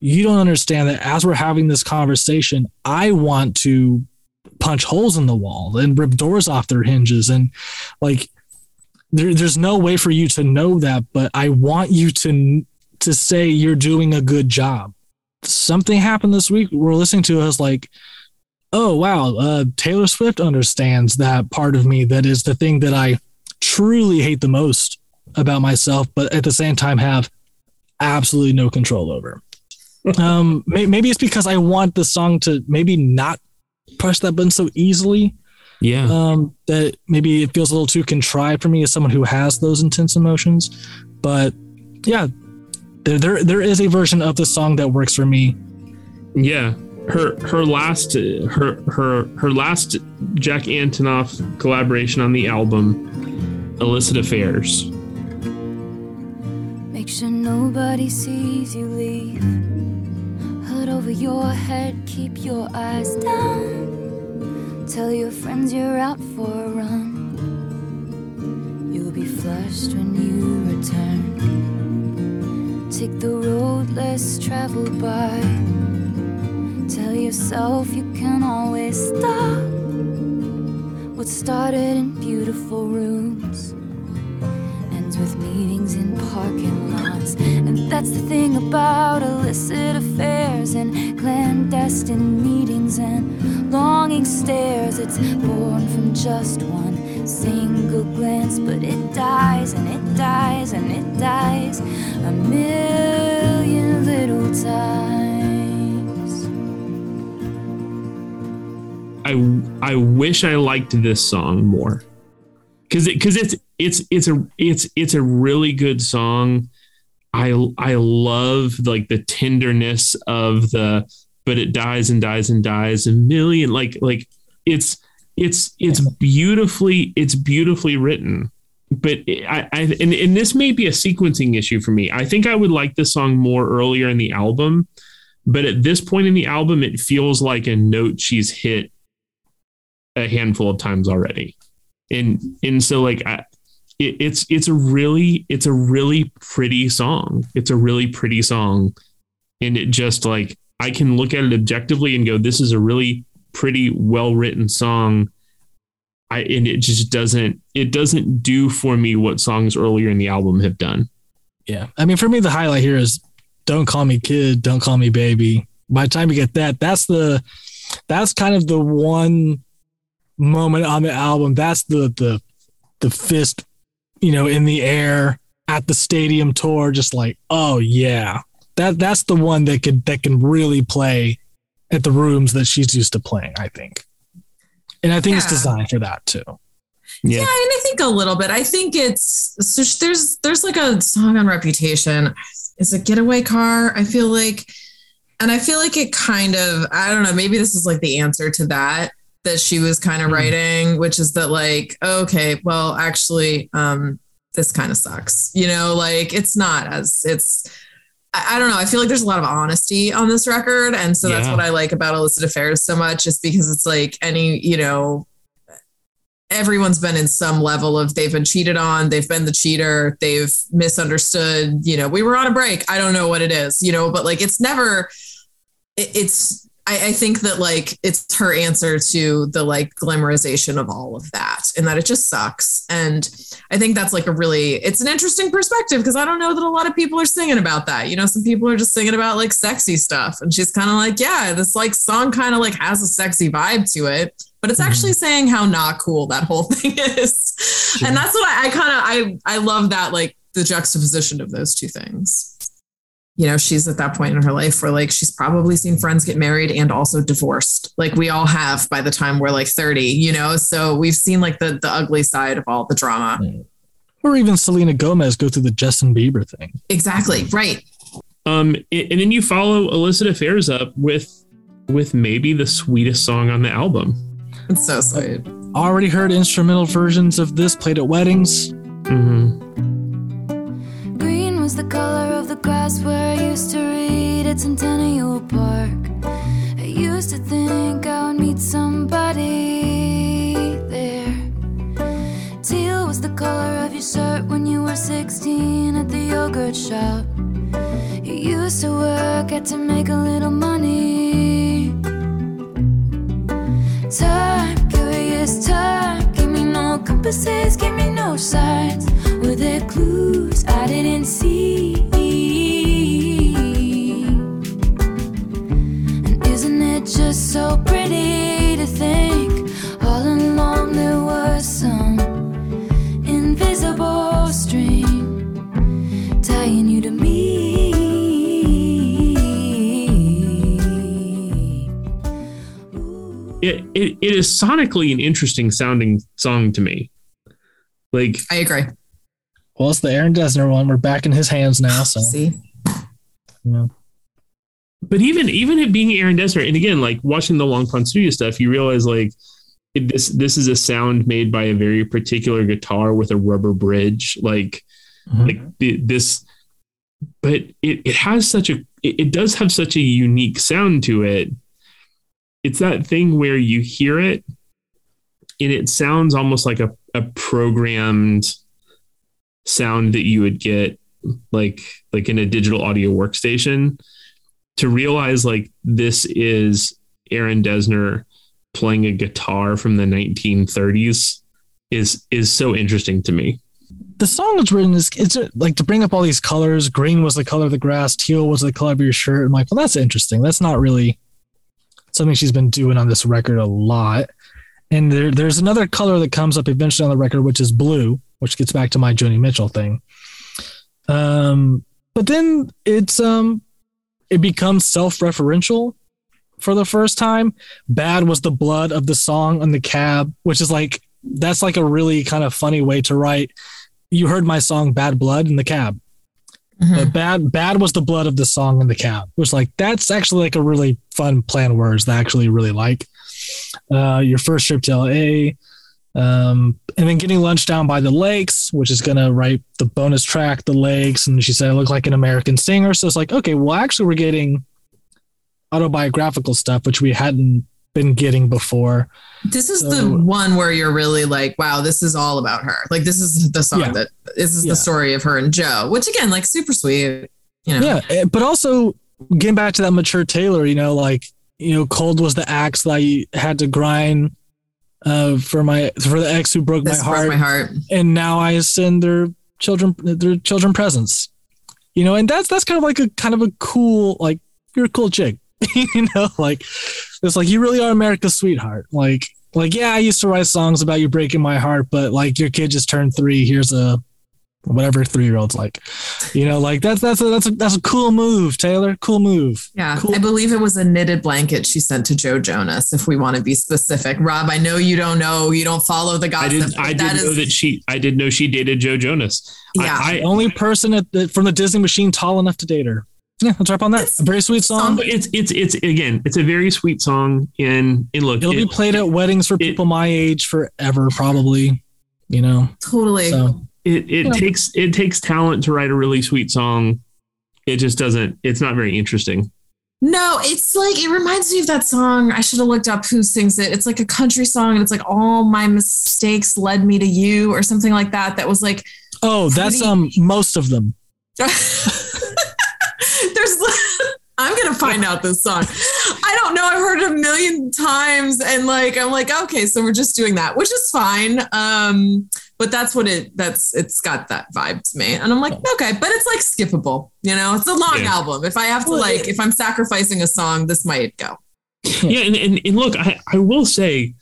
you don't understand that as we're having this conversation, I want to punch holes in the wall and rip doors off their hinges and like there, there's no way for you to know that but i want you to to say you're doing a good job something happened this week we're listening to us like oh wow uh, taylor swift understands that part of me that is the thing that i truly hate the most about myself but at the same time have absolutely no control over *laughs* um may- maybe it's because i want the song to maybe not push that button so easily Yeah. um, that maybe it feels a little too contrived for me as someone who has those intense emotions. But yeah, there, there, there is a version of the song that works for me. Yeah, her her last her her her last Jack Antonoff collaboration on the album, Illicit Affairs. Make sure nobody sees you leave. Hood over your head, keep your eyes down. Tell your friends you're out for a run. You'll be flushed when you return. Take the road less traveled by. Tell yourself you can always stop. What started in beautiful rooms ends with meetings in parking lots. And that's the thing about illicit affairs and clandestine meetings and longing stares. It's born from just one single glance, but it dies and it dies and it dies a million little times. I I wish I liked this song more. Because because it's it's it's a it's it's a really good song. I I love like the tenderness of the but it dies and dies and dies a million like like it's it's it's beautifully it's beautifully written. But I, I and, and this may be a sequencing issue for me. I think i would like this song more earlier in the album but at this point in the album it feels like a note she's hit a handful of times already. And and so like I, it, it's it's a really it's a really pretty song. It's a really pretty song. And it just like i can look at it objectively and go this is a really pretty well written song. I and it just doesn't it doesn't do for me what songs earlier in the album have done. Yeah. I mean, for me, the highlight here is don't call me kid, don't call me baby. By the time you get that, that's the, that's kind of the one moment on the album. That's the, the, the fist, you know, in the air at the stadium tour, just like, oh yeah, that, that's the one that could, that can really play at the rooms that she's used to playing, I think. And I think it's designed for that too. Yeah. and I think a little bit. I think it's so there's there's like a song on Reputation. Is it Getaway Car? I feel like, and I feel like it kind of I don't know. Maybe this is like the answer to that that she was kind of writing, which is that like okay, well actually, um, this kind of sucks. You know, like it's not as it's. I I don't know. I feel like there's a lot of honesty on this record. And so that's what I like about Illicit Affairs so much, just because it's like any, you know, everyone's been in some level of they've been cheated on, they've been the cheater, they've misunderstood, you know, we were on a break. I don't know what it is, you know, but like it's never, it, it's, I, I think that like it's her answer to the like glamorization of all of that and that it just sucks. And I think that's like a really, it's an interesting perspective because I don't know that a lot of people are singing about that. You know, some people are just singing about like sexy stuff. And she's kind of like, yeah, this like song kind of like has a sexy vibe to it but it's mm-hmm. actually saying how not cool that whole *laughs* thing is. And that's what I, I kind of I I love that like the juxtaposition of those two things. You know, she's at that point in her life where like she's probably seen friends get married and also divorced. Like we all have by the time we're like 30, you know. So we've seen like the the ugly side of all the drama. Or even Selena Gomez go through the Justin Bieber thing. Exactly. Right. Um, and and then you follow illicit affairs up with with maybe the sweetest song on the album. It's so sweet. Already heard instrumental versions of this played at weddings. hmm Was the color of the grass where I used to read at Centennial Park. I used to think I would meet somebody there. Teal was the color of your shirt when you were 16 at the yogurt shop. You used to work at to make a little money. Time, curious time, give me no compasses, give me no signs. Were there clues I didn't see? And isn't it just so pretty to think all along there was some invisible string tying you to me? It, it it is sonically an interesting sounding song to me. Like I agree. Well, it's the Aaron Dessner one. We're back in his hands now. So, See, yeah. but even even it being Aaron Dessner, and again, like watching the Long Pond Studio stuff, you realize like it, this this is a sound made by a very particular guitar with a rubber bridge, like Mhm. like the, this. But it it has such a it, it does have such a unique sound to it. It's that thing where you hear it, and it sounds almost like a a programmed sound that you would get like like in a digital audio workstation to realize like this is Aaron Dessner playing a guitar from the 1930s is is so interesting to me. the song was written is it's like to bring up all these colors. Green was the color of the grass. Teal was the color of your shirt. I'm like, well, that's interesting. That's not really something she's been doing on this record a lot. And there, there's another color that comes up eventually on the record, which is blue, which gets back to my Joni Mitchell thing. Um, but then it's um, it becomes self-referential for the first time. Bad was the blood of the song on the cab, which is like that's like a really kind of funny way to write you heard my song Bad Blood in the cab. Mhm. But bad bad was the blood of the song in the cab. Which like that's actually like a really fun play on words that I actually really like. Uh, your first trip to LA. Um, and then getting lunch down by the lakes, which is gonna write the bonus track, the lakes, and she said I look like an American singer. So it's like, okay, well actually we're getting autobiographical stuff, which we hadn't been getting before. this is So- the one where you're really like, wow, this is all about her. Like this is the song Yeah. that this is Yeah. the story of her and Joe, which again, like super sweet. You know, Yeah, eh, but also getting back to that mature Taylor, you know, like you know, cold was the axe that I had to grind uh, for my for the ex who broke this my broke heart, my heart. and now I send their children their children presents. You know, and that's that's kind of like a kind of a cool like you're a cool chick. *laughs* you know, like it's like you really are America's sweetheart. Like like yeah, I used to write songs about you breaking my heart, but like your kid just turned three. Here's a whatever three year olds like. You know, like that's that's a that's a that's a cool move, Taylor. Cool move. Yeah, Cool. I believe it was a knitted blanket she sent to Joe Jonas. If we want to be specific, Rob, I know you don't know, you don't follow the I gossip. didn't I that didn't know that she I did know she dated Joe Jonas. I- Yeah. I, The only person at the, from the Disney machine tall enough to date her. Yeah, let's wrap on that. It's- A very sweet song. but it's it's it's again it's a very sweet song and and look It'll be it- played at weddings for people my age forever, probably. You know, totally. so it it Yeah. takes it takes talent to write a really sweet song. It just doesn't. It's not very interesting. No, it's like it reminds me of that song. I should have looked up who sings it. It's like a country song, and it's like all my mistakes led me to you, or something like that. That was like oh, that's Pretty- um most of them. *laughs* there's I'm gonna find out this song. I don't know. I've heard it a million times, and like I'm like, okay, so we're just doing that, which is fine. Um, but that's what it that's it's got that vibe to me, and I'm like, okay, but it's like skippable. You know, it's a long Yeah. album. If I have to like, if I'm sacrificing a song, this might go. *laughs* Yeah, and, and, and look, I, I will say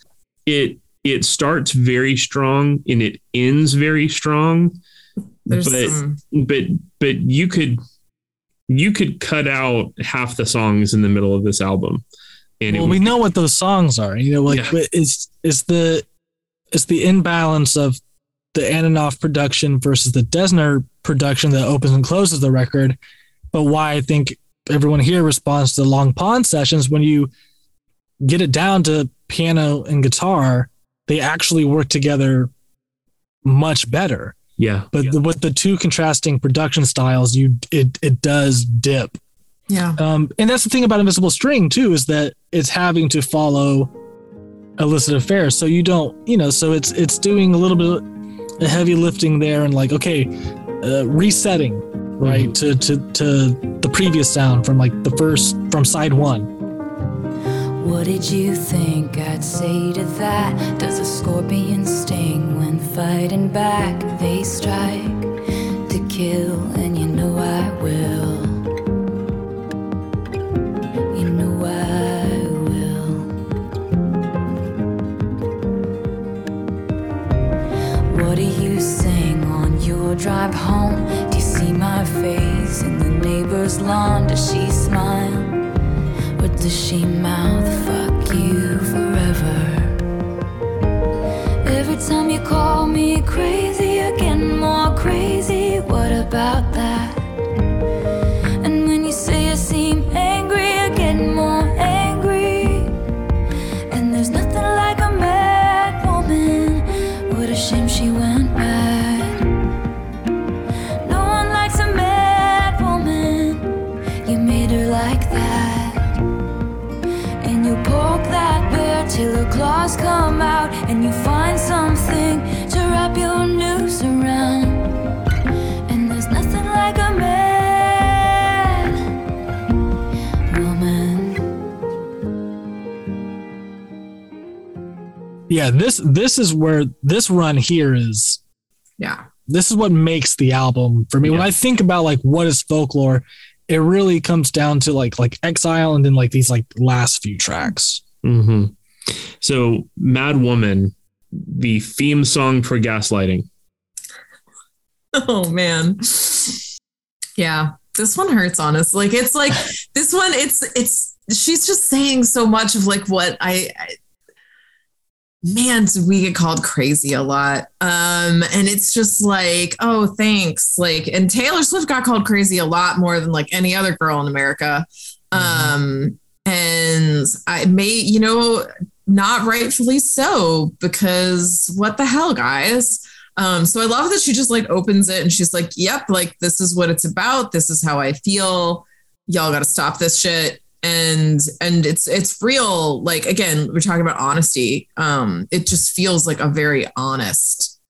it it starts very strong and it ends very strong. There's but some, but but you could you could cut out half the songs in the middle of this album. And well, we be- know what those songs are. You know, like Yeah. it's it's the it's the imbalance of the Antonoff production versus the Dessner production that opens and closes the record. But why I think everyone here responds to the Long Pond sessions when you get it down to piano and guitar, they actually work together much better. Yeah. But the, with the two contrasting production styles, you it it does dip. Yeah. Um, and that's the thing about Invisible String too is that it's having to follow illicit affairs. So you don't, you know, so it's it's doing a little bit of heavy lifting there and like okay, uh, resetting right to to to the previous sound from like the first from side one. What did you think I'd say to that? Does a scorpion sting when fighting back? They strike to kill, and you know I will. You know I will. What do you sing on your drive home? Do you see my face in the neighbor's lawn? Does she smile? Or does she mouth fuck you forever? Every time you call me crazy, you're getting more crazy. What about that? And when you say you seem angry, you're getting more angry. And there's nothing like a mad woman. What a shame she went mad. Till her claws come out. And you find something to wrap your noose around. And there's nothing like a mad woman. Yeah, this this is where this run here is Yeah. this is what makes the album for me. When I think about like what is folklore, it really comes down to like like Exile and then like these like last few tracks. hmm So, Mad Woman, the theme song for gaslighting. Oh man. Yeah. This one hurts honestly. Like it's like *laughs* this one it's it's she's just saying so much of like what I, I man, do we get called crazy a lot. Um and it's just like, oh, thanks. Like and Taylor Swift got called crazy a lot more than like any other girl in America. Um and I may, you know, not rightfully so because what the hell, guys? Um, so I love that she just like opens it and she's like, "Yep, like this is what it's about. This is how I feel. Y'all got to stop this shit." And and it's it's real. Like again, we're talking about honesty. Um, it just feels like a very honest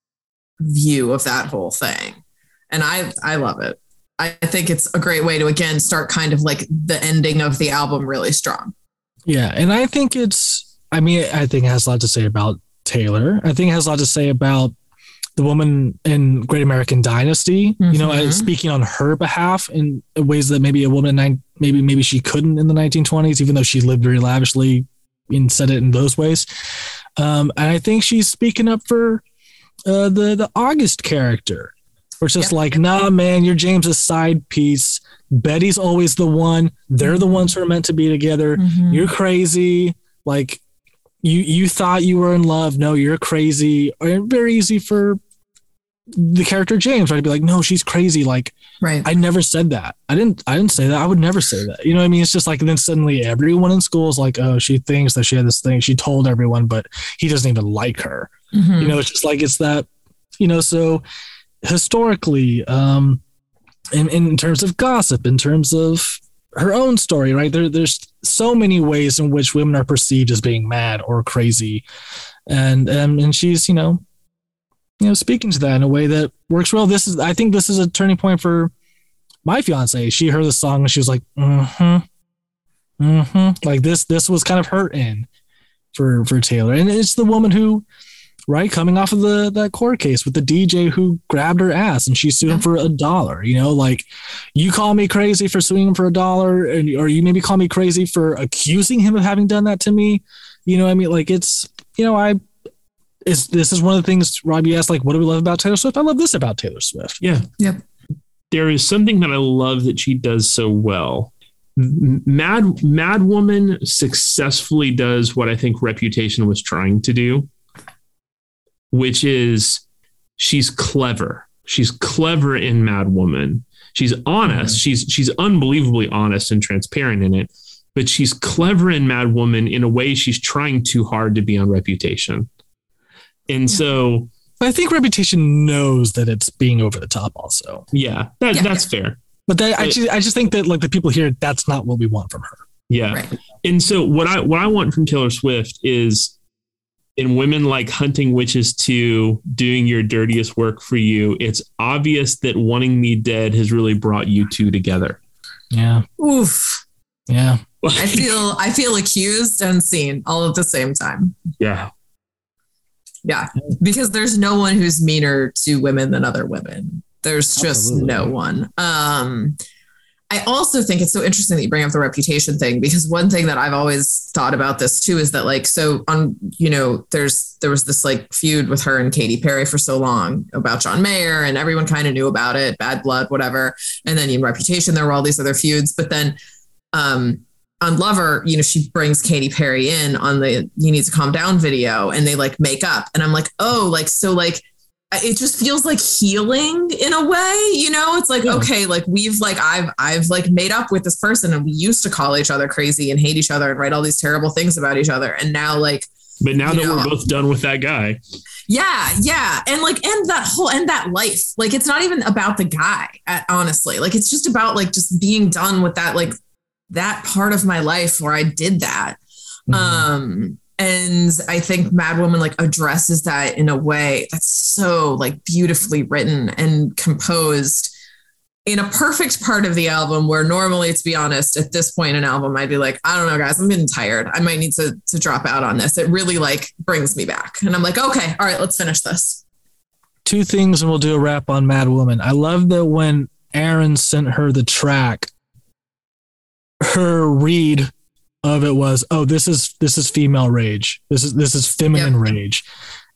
view of that whole thing, and I I love it. I think it's a great way to again start kind of like the ending of the album really strong. Yeah, and I think it's I mean I think it has a lot to say about Taylor. I think it has a lot to say about the woman in Great American Dynasty, you know, Mhm. uh, speaking on her behalf in ways that maybe a woman in nine, maybe maybe she couldn't in the 1920s, even though she lived very lavishly and said it in those ways. Um, and I think she's speaking up for uh, the the August character, where it's just like, nah, man, you're James's side piece. Betty's always the one. They're the ones who are meant to be together. Mm-hmm. You're crazy. Like you you thought you were in love. No, you're crazy. And very easy for the character James, right? To be like, no, she's crazy. Like, right. I never said that. I didn't I didn't say that. I would never say that. You know what I mean? It's just like And then suddenly everyone in school is like, oh, she thinks that she had this thing. She told everyone, but he doesn't even like her. Mhm. You know, it's just like it's that, you know, so historically, um, in, in terms of gossip, in terms of her own story, right? There, there's so many ways in which women are perceived as being mad or crazy, and um, and she's you know, you know, speaking to that in a way that works well. This is, I think, this is a turning point for my fiance. She heard the song and she was like, mm-hmm, mm-hmm. Like this, this was kind of her in for for Taylor, and it's the woman who right? Coming off of the that court case with the DJ who grabbed her ass and she sued him for a dollar. You know, like you call me crazy for suing him for a dollar, and or you maybe call me crazy for accusing him of having done that to me. You know, what I mean, like it's you know, I is this is one of the things Rob you asked, like, what do we love about Taylor Swift? I love this about Taylor Swift. Yeah. Yep. There is something that I love that she does so well. Mad Mad Woman successfully does what I think Reputation was trying to do, which is she's clever. She's clever in Mad Woman. She's honest. Mm-hmm. She's she's unbelievably honest and transparent in it. but she's clever in Mad Woman in a way she's trying too hard to be on Reputation. And so, I think Reputation knows that it's being over the top also. yeah, that, Yeah. that's fair. But that, I just I just think that like the people here, that's not what we want from her. Yeah. Right. And so what I what I want from Taylor Swift is in women like hunting witches to doing your dirtiest work for you, it's obvious that wanting me dead has really brought you two together. Yeah. Oof. Yeah. I feel I feel accused and seen all at the same time. yeah. Yeah. Because there's no one who's meaner to women than other women. There's just Absolutely. no one. Um I also think it's so interesting that you bring up the reputation thing because one thing that I've always thought about this too is that like so on you know there's there was this like feud with her and Katy Perry for so long about John Mayer and everyone kind of knew about it bad blood whatever and then in reputation there were all these other feuds but then um on Lover, you know, she brings Katy Perry in on the You Need to Calm Down video and they like make up. And I'm like, oh, like, so like, it just feels like healing in a way, you know? It's like, Yeah. okay, like we've like, I've, I've like made up with this person and we used to call each other crazy and hate each other and write all these terrible things about each other. And now, like, But now that know. we're both done with that guy, yeah, yeah. And like, and that whole, and that life, like, it's not even about the guy, uh, honestly. Like, it's just about like just being done with that, like, that part of my life where I did that. Mhm. Um, and I think Mad Woman like addresses that in a way that's so like beautifully written and composed in a perfect part of the album where normally, to be honest, at this point in an album, I'd be like, I don't know, guys, I'm getting tired. I might need to to drop out on this. It really like brings me back. And I'm like, okay, all right, let's finish this. Two things and we'll do a wrap on Mad Woman. I love that when Aaron sent her the track, her read of it was, oh, this is this is female rage. This is this is feminine Yep. rage.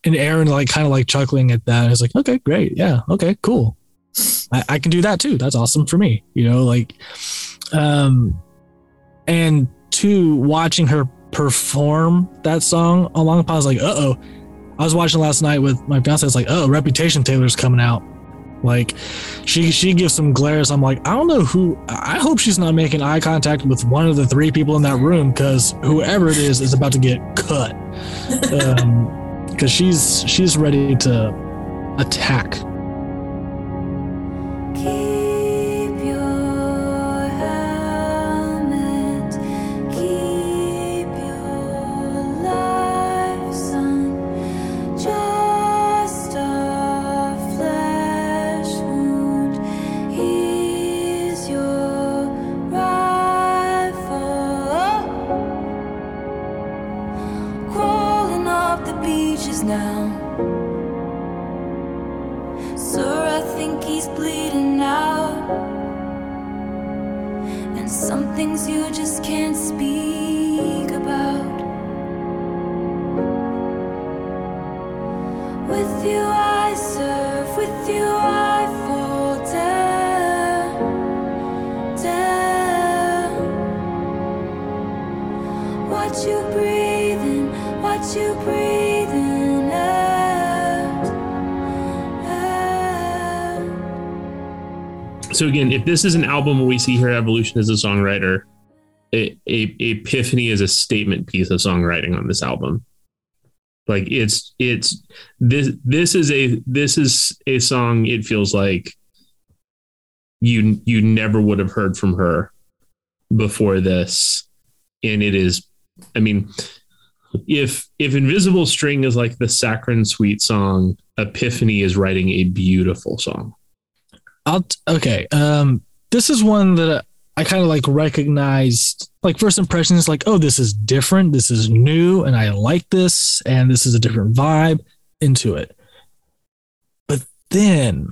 And Aaron like kind of like chuckling at that. I was like, okay, great. Yeah, okay, cool. I, I can do that too. That's awesome for me. You know, like um and two, watching her perform that song along, I was like, uh oh. I was watching last night with my fiance. It's like, oh, Reputation Taylor's coming out. Like, she she gives some glares. I'm like, I don't know who. I hope she's not making eye contact with one of the three people in that room because whoever it is is about to get cut. *laughs* Um, because she's she's ready to attack. This is an album where we see her evolution as a songwriter, a, a, Epiphany is a statement piece of songwriting on this album. Like it's it's this this is a this is a song. It feels like you you never would have heard from her before this, and it is. I mean, if if Invisible String is like the saccharine sweet song, Epiphany is writing a beautiful song. I'll okay. Um, this is one that I kind of like recognized. Like first impressions, like oh, this is different. This is new, and I like this, and this is a different vibe into it. But then,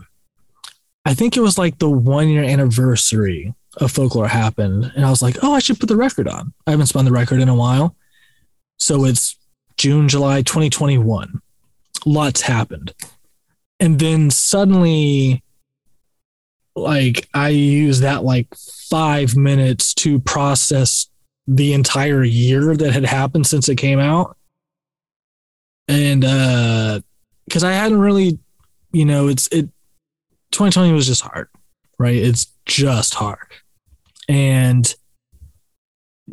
I think it was like the one year anniversary of Folklore happened, and I was like, oh, I should put the record on. I haven't spun the record in a while, so it's June, July, 2021. Lots happened, and then suddenly like I use that like five minutes to process the entire year that had happened since it came out. And uh because I hadn't really, you know, it's it 2020 was just hard, right? It's just hard. And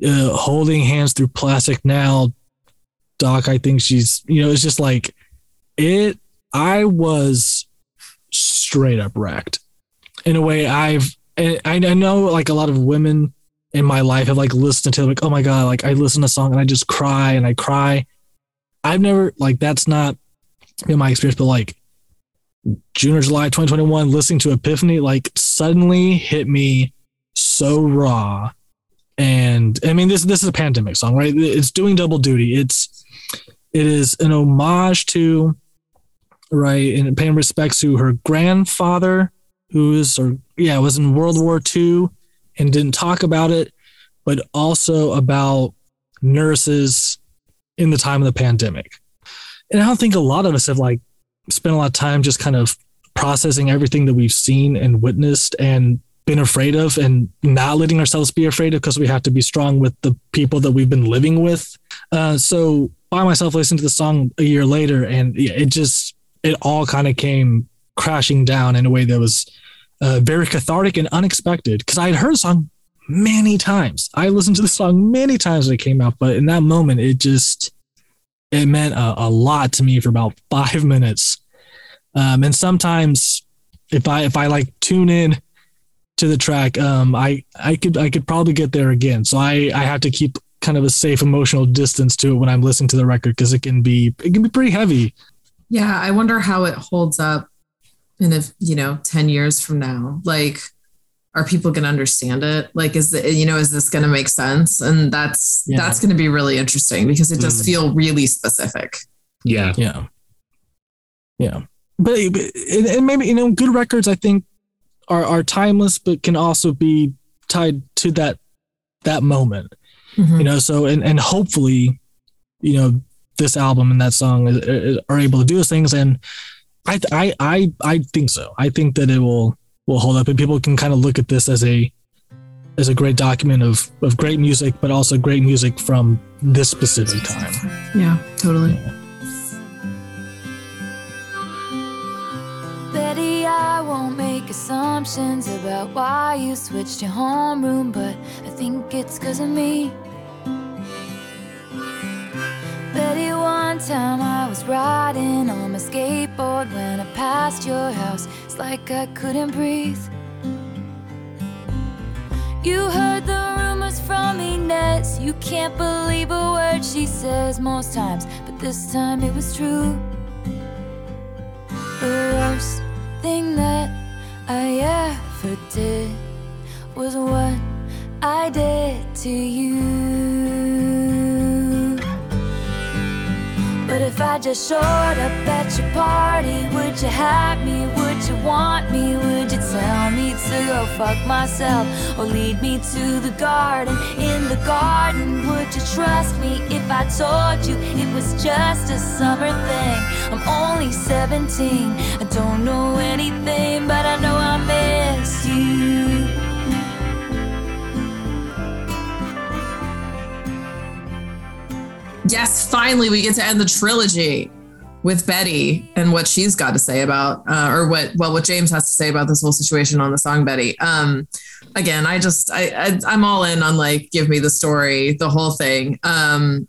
uh, holding hands through plastic now. Doc, I think she's, you know, it's just like it. I was straight up wrecked in a way I've, I I know like a lot of women in my life have like listened to like, oh my God, like I listen to a song and I just cry and I cry. I've never, like, that's not been my experience, but like June or July 2021, listening to Epiphany, like suddenly hit me so raw. And I mean, this this is a pandemic song, right? It's doing double duty. It's it is an homage to right and paying respects to her grandfather, who is or yeah was in World War II and didn't talk about it, but also about nurses in the time of the pandemic. And I don't think a lot of us have like spent a lot of time just kind of processing everything that we've seen and witnessed and been afraid of and not letting ourselves be afraid of because we have to be strong with the people that we've been living with. Uh, so by myself listening to the song a year later and it just it all kind of came crashing down in a way that was uh, very cathartic and unexpected because I had heard the song many times. I listened to the song many times when it came out, but in that moment, it just it meant a, a lot to me for about *laughs* five minutes. Um, and sometimes, if I if I like tune in to the track, um, I I could I could probably get there again. So I I have to keep kind of a safe emotional distance to it when I'm listening to the record because it can be it can be pretty heavy. Yeah, I wonder how it holds up in a you know 10 years from now. Like are people going to understand it? Like is the, you know is this going to make sense? And that's Yeah. that's going to be really interesting because it does Mm. feel really specific. Yeah. Yeah. Yeah. But, but and and maybe, you know, good records, I think, are, are timeless, but can also be tied to that that moment. Mhm. You know, so and, and hopefully, you know, this album and that song is, is, are able to do those things. And I, I, I, I think so. I think that it will will hold up, and people can kind of look at this as a as a great document of of great music, but also great music from this specific time. Yeah, totally. Betty, I won't make assumptions about why you switched your homeroom, but I think it's cause of me. Betty, one time I was riding on my skateboard when I passed your house. It's like I couldn't breathe. You heard the rumors from Inez. You can't believe a word she says most times, but this time it was true. The worst thing that I ever did was what I did to you. But if I just showed up at your party, would you have me? Would you want me? Would you tell me to go fuck myself or lead me to the garden? In the garden, would you trust me if I told you it was just a summer thing? I'm only 17, I don't know anything, but I know I miss you. Yes, finally we get to end the trilogy with Betty and what she's got to say about, uh, or what well what James has to say about this whole situation on the song Betty. Um, again, I just I, I I'm all in on like give me the story, the whole thing. Um,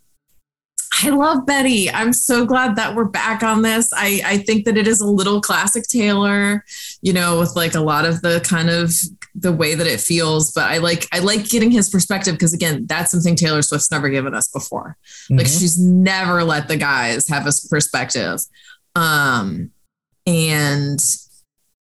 I love Betty. I'm so glad that we're back on this. I I think that it is a little classic Taylor, you know, with like a lot of the kind of the way that it feels. But I like I like getting his perspective because again, that's something Taylor Swift's never given us before. Like Mhm. she's never let the guys have a perspective. Um and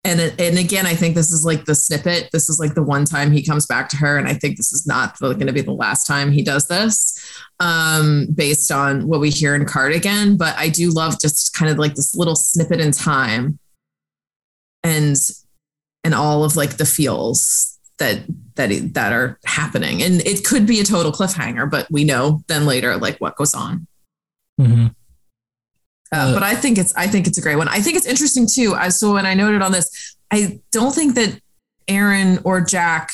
and and again, I think this is like the snippet. This is like the one time he comes back to her, and I think this is not going to be the last time he does this, um, based on what we hear in Cardigan. But I do love just kind of like this little snippet in time, and and all of like the feels that that that are happening, and it could be a total cliffhanger, but we know then later like what goes on. Mhm. Uh, Uh, but I think it's I think it's a great one. I think it's interesting too. I so when I noted on this, I don't think that Aaron or Jack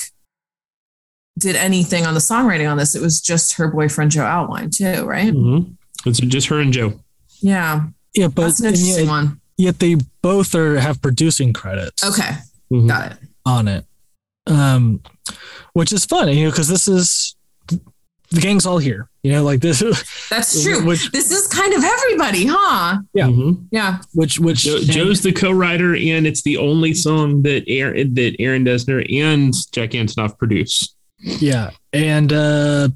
did anything on the songwriting on this. It was just her boyfriend Joe Alwyn too, right? Mhm. It's just her and Joe. Yeah, Yeah, but that's an interesting yet, one. yet they both are have producing credits. Okay, Mhm. got it. on it, um, which is funny, you know, because this is the gang's all here. You know, like this. *laughs* That's true. Which- this is kind of everybody, huh? Yeah. Mhm. Yeah. Which which Jo- Joe's the co-writer, and it's the only song that Aaron, that Aaron Dessner and Jack Antonoff produce. Yeah, and uh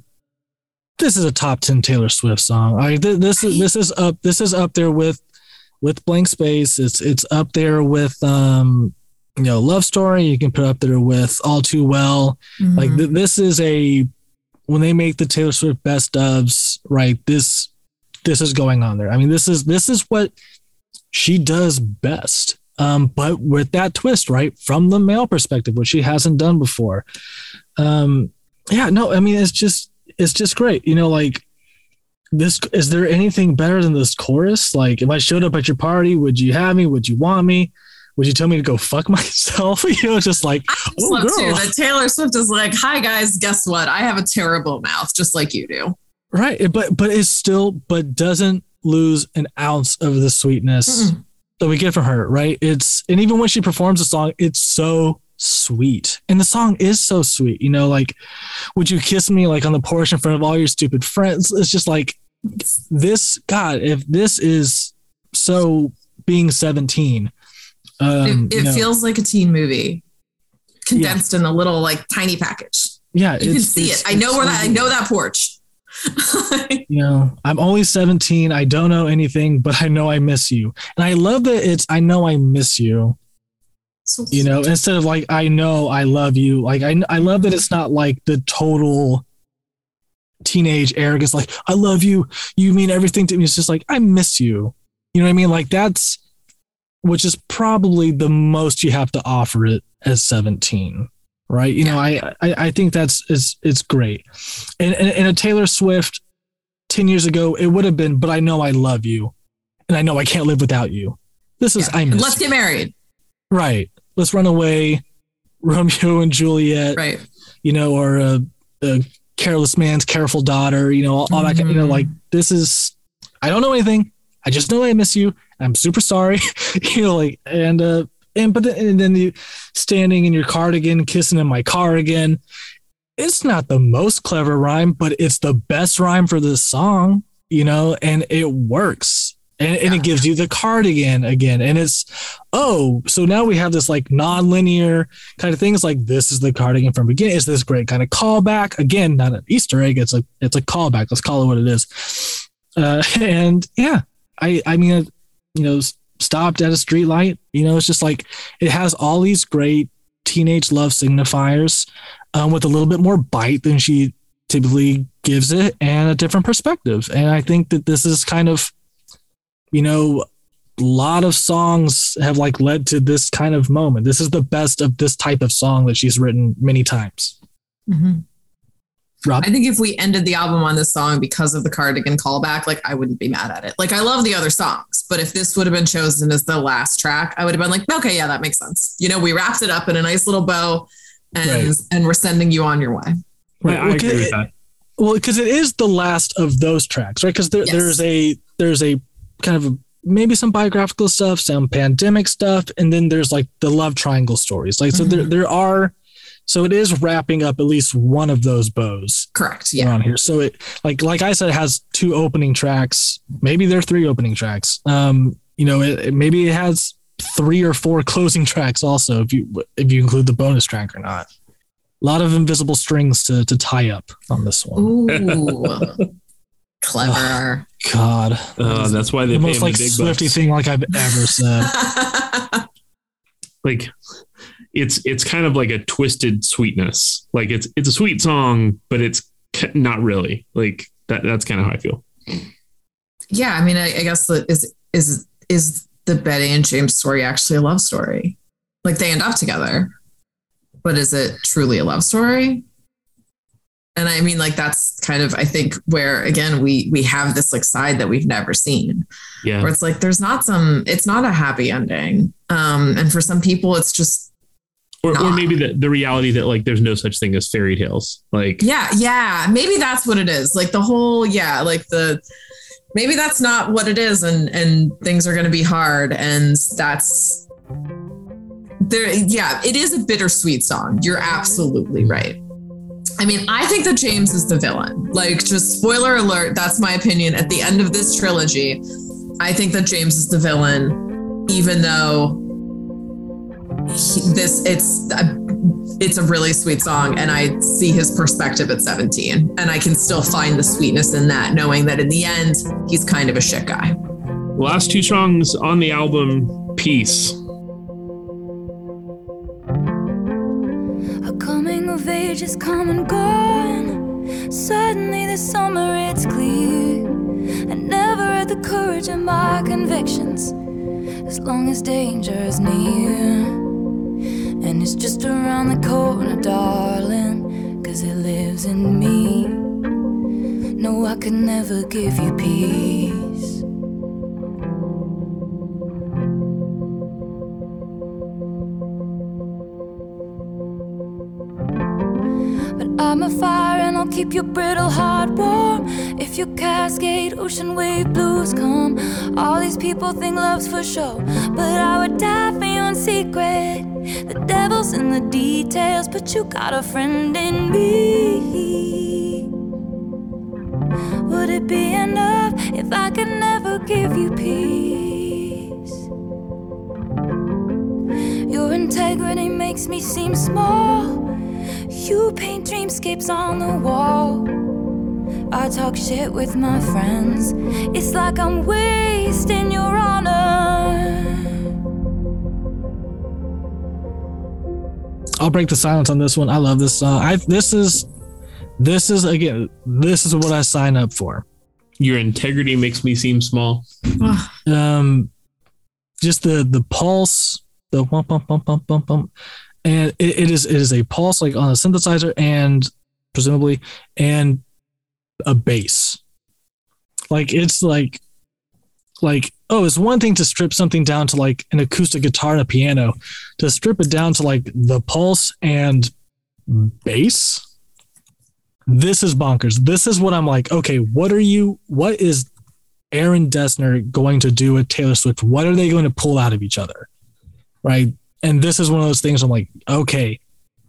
this is a top ten Taylor Swift song. I th- this is this is up this is up there with with Blank Space. It's it's up there with um you know Love Story. You can put up there with All Too Well. Like Mhm. th- this is a when they make the Taylor Swift best ofs, right? This this is going on there. I mean, this is this is what she does best. Um, but with that twist, right, from the male perspective, which she hasn't done before. Um, yeah, no, I mean, it's just it's just great. You know, like this is there anything better than this chorus? Like, if I showed up at your party, would you have me? Would you want me? Would you tell me to go fuck *laughs* myself? *laughs* you know, just like, oh, too girl. that Taylor Swift is like, "Hi guys, guess what? I have a terrible mouth, just like you do." Right, but but it's still but doesn't lose an ounce of the sweetness Mm-mm. that we get from her. Right, it's and even when she performs a song, it's so sweet, and the song is so sweet. You know, like, would you kiss me like on the porch in front of all your stupid friends? It's just like this. God, if this is so being seventeen, um, it it know, feels like a teen movie, condensed in a little like tiny package. yeah, You can see it. I know where that. I know that porch. *laughs* you know i'm only 17 i don't know anything but i know i miss you. And i love that it's i know i miss you. So you know instead of like i know i love you like i, I love that it's not like the total teenage arrogance like i love you. You mean everything to me. It's just like i miss you. You know what i mean? Like that's which is probably the most you have to offer it as 17 right you know I, I i think that's it's it's great and, and and a taylor swift 10 years ago it would have been but i know i love you and i know i can't live without you this is i miss let's you. get married. Right. Let's run away. *laughs* Romeo and Juliet. Right. You know, or a, a careless man's careful daughter. You know, all, all that. Kind, you know, Mhm. like this is. I don't know anything. I just know I miss you. I'm super sorry. *laughs* you know, like and uh and but then, and then you standing in your cardigan, kissing in my car again. It's not the most clever rhyme, but it's the best rhyme for this song. You know, and it works. And, and it gives you the cardigan again. And it's, oh, so now we have this like non-linear kind of things like this is the cardigan from beginning. Is this great kind of callback? Again, not an Easter egg. It's a it's a callback. Let's call it what it is. Uh, *laughs* and yeah, I I mean, you know, stopped at a street light. You know, it's just like it has all these great teenage love signifiers um, with a little bit more bite than she typically gives it and a different perspective. And I think that this is kind of, you know, a lot of songs have like led to this kind of moment. This is the best of this type of song that she's written many times. Mhm. Rob? I think if we ended the album on this song because of the cardigan callback, like I wouldn't be mad at it. Like I love the other songs, but if this would have been chosen as the last track, I would have been like, okay, yeah, that makes sense. You know, we wrapped it up in a nice little bow, and Right. and we're sending you on your way. I, I Well, agree with that. Well, because it is the last of those tracks, right? Because there, Yes. there's a there's a kind of a, maybe some biographical stuff, some pandemic stuff, and then there's like the love triangle stories. Like so, there Mhm. there are. So it is wrapping up at least one of those bows Correct. Yeah. around here. So it like like I said, it has two opening tracks. Maybe there are three opening tracks. Um, you know, it, it- maybe it has three or four *laughs* closing tracks also if you if you include the bonus track or not. A lot of invisible strings to to tie up on this one. Ooh. *laughs* Clever. *sighs* God, Uh, that's why they the most like the big Swiftie bucks. thing like I've ever said. *laughs* Like it's it's kind of like a twisted sweetness. Like it's it's a sweet song, but it's not really. Like that. That's kind of how I feel. yeah. I mean, I, I guess that is is is the Betty and James story actually a love story? Like they end up together, but is it truly a love story? And I mean, like that's kind of I think where again we we have this like side that we've never seen, Yeah. where it's like there's not some it's not a happy ending, um, and for some people it's just Or, or maybe the, the reality that like there's no such thing as fairy tales. Like Yeah, yeah. Maybe that's what it is. Like the whole, yeah, like the maybe that's not what it is and and things are gonna be hard. And that's there, yeah, it is a bittersweet song. You're absolutely mm. right. I mean, I think that James is the villain. Like, just spoiler alert, that's my opinion. At the end of this trilogy, I think that James is the villain, even though this it's a, it's a really sweet song, and I see his perspective at 17, and I can still find the sweetness in that, knowing that in the end, he's kind of a shit guy. Last two songs on the album, Peace. A coming of age is come and gone. Suddenly this summer it's clear. I never had the courage of my convictions. As long as danger is near. And it's just around the corner, darling. Cause it lives in me. No, I could never give you peace. But I'm a fire and I'll keep your brittle heart warm. If your cascade ocean wave blues come, all these people think love's for show. But I would die for you in secret. The devil's in the details, but you got a friend in me. Would it be enough if I could never give you peace? Your integrity makes me seem small. You paint dreamscapes on the wall. I talk shit with my friends. It's like I'm wasting your honor. I'll break the silence on this one. I love this song. I this is this is again this is what I sign up for. Your integrity makes me seem small. Um, just the the pulse, the bump bump bump bump bump bump, and it, it is it is a pulse like on a synthesizer and presumably and a bass. Like it's like like oh, it's one thing to strip something down to like an acoustic guitar and a piano, to strip it down to like the pulse and bass. This is bonkers. This is what I'm like. Okay, what are you? What is Aaron Dessner going to do with Taylor Swift? What are they going to pull out of each other? Right. And this is one of those things I'm like, okay,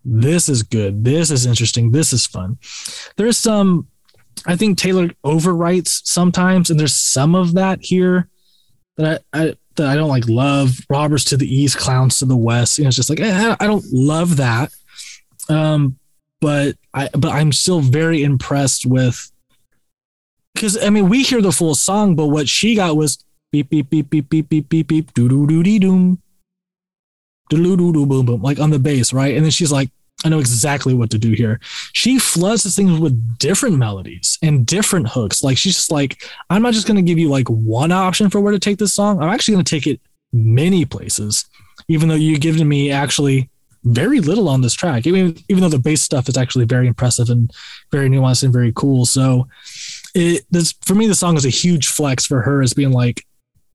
this is good. This is interesting. This is fun. There's some, I think Taylor overwrites sometimes, and there's some of that here that I, I that I don't like love. Robbers to the east, clowns to the west. You know, it's just like eh, I don't love that. Um, but I but I'm still very impressed with because I mean we hear the full song, but what she got was beep beep beep beep beep beep beep beep doo doo doo dee doom boom boom like on the bass, right? And then she's like, I know exactly what to do here. She floods this thing with different melodies and different hooks. Like she's just like, I'm not just gonna give you like one option for where to take this song. I'm actually gonna take it many places, even though you've given me actually very little on this track. Even even though the bass stuff is actually very impressive and very nuanced and very cool. So it this for me the song is a huge flex for her as being like,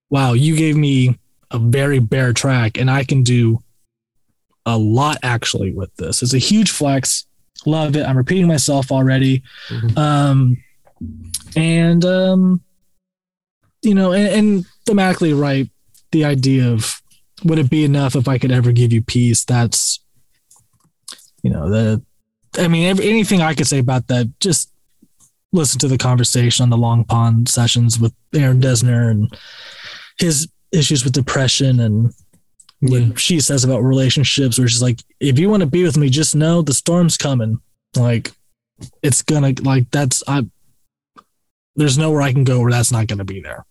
wow, you gave me a very bare track and I can do a lot actually with this. It's a huge flex. Love it. I'm repeating myself already. Um and um you know and, and thematically right, the idea of would it be enough if I could ever give you peace? That's, you know, the, I mean, every, anything I could say about that, just listen to the conversation on the Long Pond sessions with Aaron Dessner and his issues with depression and what she says about relationships, where she's like, if you want to be with me, just know the storm's coming. Like, it's gonna, like, that's, I, there's nowhere I can go where that's not gonna be there,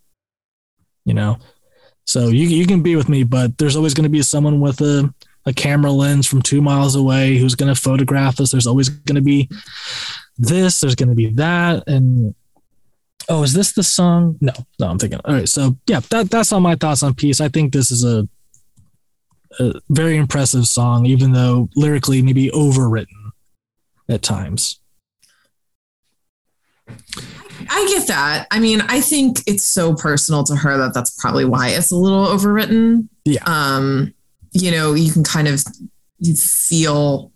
you know? So you you can be with me, but there's always to be someone with a, a camera lens from two miles away who's to photograph us. There's always to be this. There's to be that. And oh, is this the song? No, no, I'm thinking. All right, so yeah, that that's all my thoughts on Peace. I think this is a, a very impressive song, even though lyrically maybe overwritten at times. I get that. I mean, I think it's so personal to her that that's probably why it's a little overwritten. Yeah. Um, you know, you can kind of you feel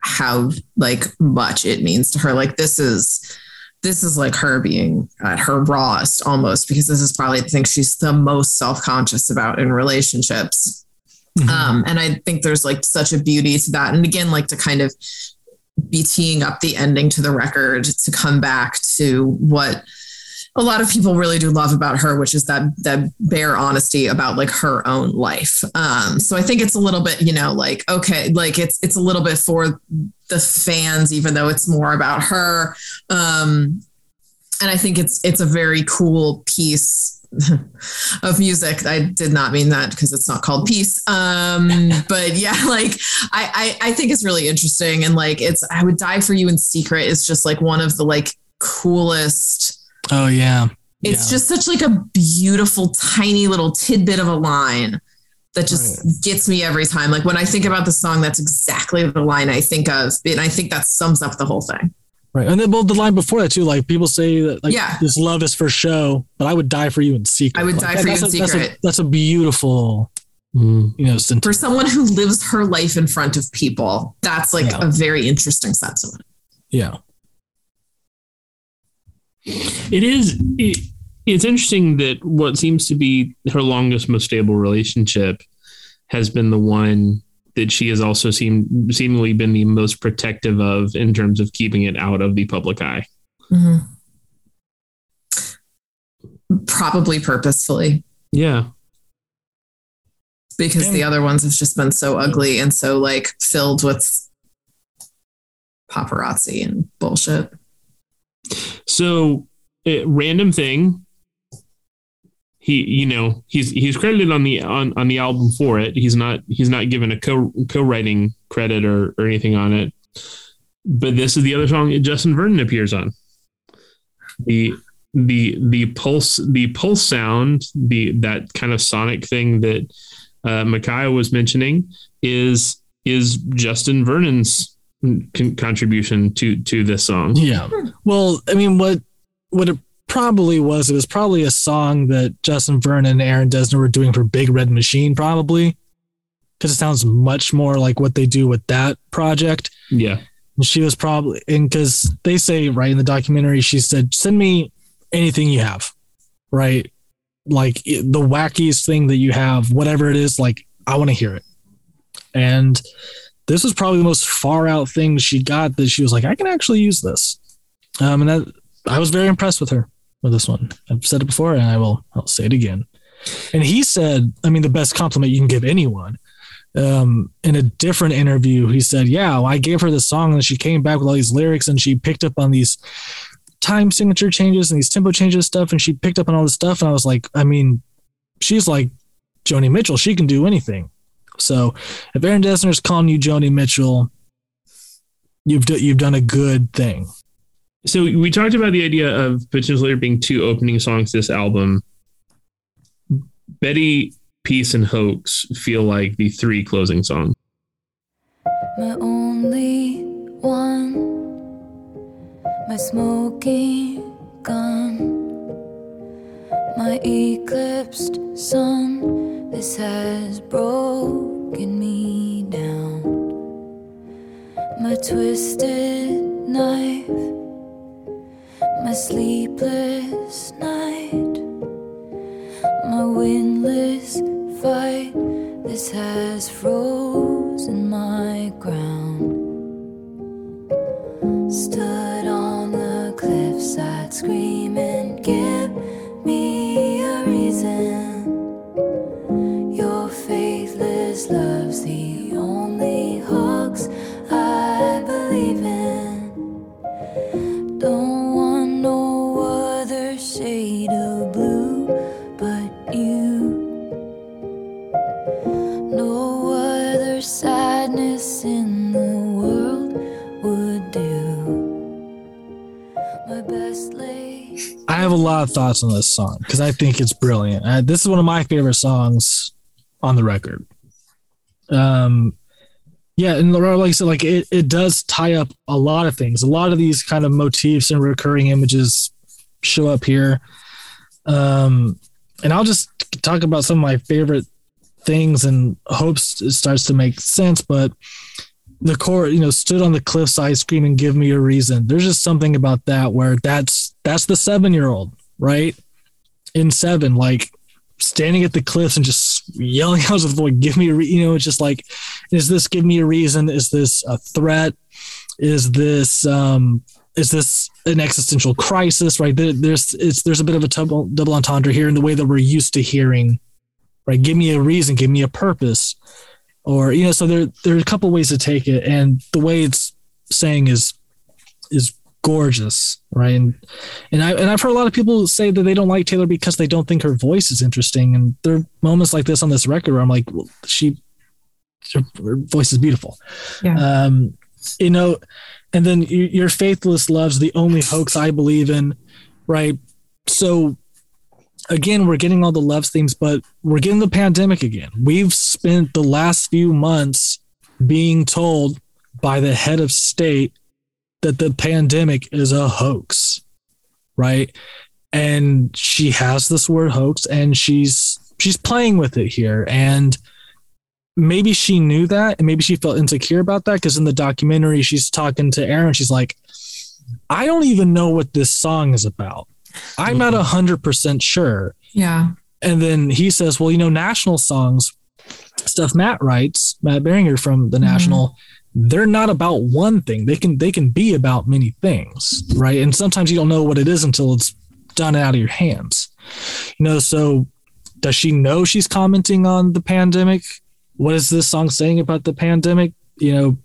how like much it means to her. Like this is this is like her being at her rawest almost because this is probably the thing she's the most self-conscious about in relationships. Um, and I think there's like such a beauty to that. And again, like to kind of be teeing up the ending to the record to come back to what a lot of people really do love about her, which is that that bare honesty about like her own life. Um, so I think it's a little bit, you know, like okay, like it's it's a little bit for the fans, even though it's more about her. Um, and I think it's it's a very cool piece *laughs* of music. I did not mean that because it's not called peace. Um, *laughs* but yeah, *laughs* like I, I I think it's really interesting and like it's I would die for you in secret is just like one of the like coolest Oh yeah. it's Yeah. just such like a beautiful tiny little tidbit of a line that just gets me every time like when i think about the song that's exactly the line i think of and i think that sums up the whole thing right. And then well, the line before that too, like people say that like Yeah. this love is for show, but I would die for you in secret. I would Like, die for you in a- that's a- secret. That's a, beautiful, mm. you know, sentiment. for someone who lives her life in front of people that's like Yeah. a very interesting sentiment Yeah. It is. It, it's interesting that what seems to be her longest, most stable relationship has been the one that she has also seemed seemingly been the most protective of in terms of keeping it out of the public eye. probably purposefully Yeah. because the other ones have just been so ugly and so like filled with paparazzi and bullshit So, uh, random thing. He, you know, he's he's credited on the on on the album for it. He's not he's not given a co co-writing credit or or anything on it. But this is the other song that Justin Vernon appears on. The the the pulse the pulse sound the that kind of sonic thing that uh, Micaiah was mentioning is is Justin Vernon's con- contribution to to this song. Yeah. Well, I mean, what what it probably was, it was probably a song that Justin Vernon and Aaron Dessner were doing for Big Red Machine, probably, because it sounds much more like what they do with that project. Yeah. And she was probably, and because they say right in the documentary, she said, "Send me anything you have, right? Like it- the wackiest thing that you have, whatever it is. Like I want to hear it." And this was probably the most far out thing she got that she was like, "I can actually use this." Um, and that I was very impressed with her with this one. I've said it before, and I will. I'll say it again. And he said, I mean, the best compliment you can give anyone. Um, in a different interview, he said, "Yeah, well, I gave her the song, and she came back with all these lyrics, and she picked up on these time signature changes and these tempo changes stuff, and she picked up on all this stuff." And I was like, I mean, she's like Joni Mitchell; she can do anything. So, if Aaron Dessner's calling you Joni Mitchell, you've you've done a good thing. So we talked about the idea of potentially there being two opening songs this album. Betty, Peace, and Hoax feel like the three closing songs. my only one, my smoking gun, my eclipsed sun. This has broken me down. My twisted knife, my sleepless night, my windless fight. This has frozen my ground. Stood on the cliffside screaming, Give me a reason. Your faithless love's the only hoax I believe in. I have a lot of thoughts on this song because I think it's brilliant. Uh, this is one of my favorite songs on the record. Um, yeah, and like I said, like it, it does tie up a lot of things. A lot of these kind of motifs and recurring images show up here. Um, and I'll just talk about some of my favorite things and hopes it starts to make sense. But the core, you know, stood on the cliffside screaming, "Give me a reason." There's just something about that where that's that's the seven year old, right? In seven, like standing at the cliffs and just yelling *laughs* out of the "Give me a," re-, you know, it's just like, is this give me a reason? Is this a threat? is this um is this an existential crisis right There- there's it's there's a bit of a double, double entendre here in the way that we're used to hearing right give me a reason give me a purpose or you know so there there are a couple ways to take it. And the way it's saying is is gorgeous right? And and i and i've heard a lot of people say that they don't like taylor because they don't think her voice is interesting. And there are moments like this on this record where i'm like well, she her, her voice is beautiful. Yeah. um you know and then your faithless love's the only hoax i believe in right? So again we're getting all the love themes but we're getting the pandemic again. We've spent the last few months being told by the head of state that the pandemic is a hoax right? And she has this word hoax and she's she's playing with it here. And maybe she knew that and maybe she felt insecure about that because in the documentary she's talking to aaron. She's like i don't even know what this song is about i'm not 100% mm-hmm. sure. Yeah. and then he says well you know national songs stuff matt writes matt berninger from the mm-hmm. national they're not about one thing. They can they can be about many things right? And sometimes you don't know what it is until it's done out of your hands. You know so does she know she's commenting on the pandemic? What is this song saying about the pandemic? You know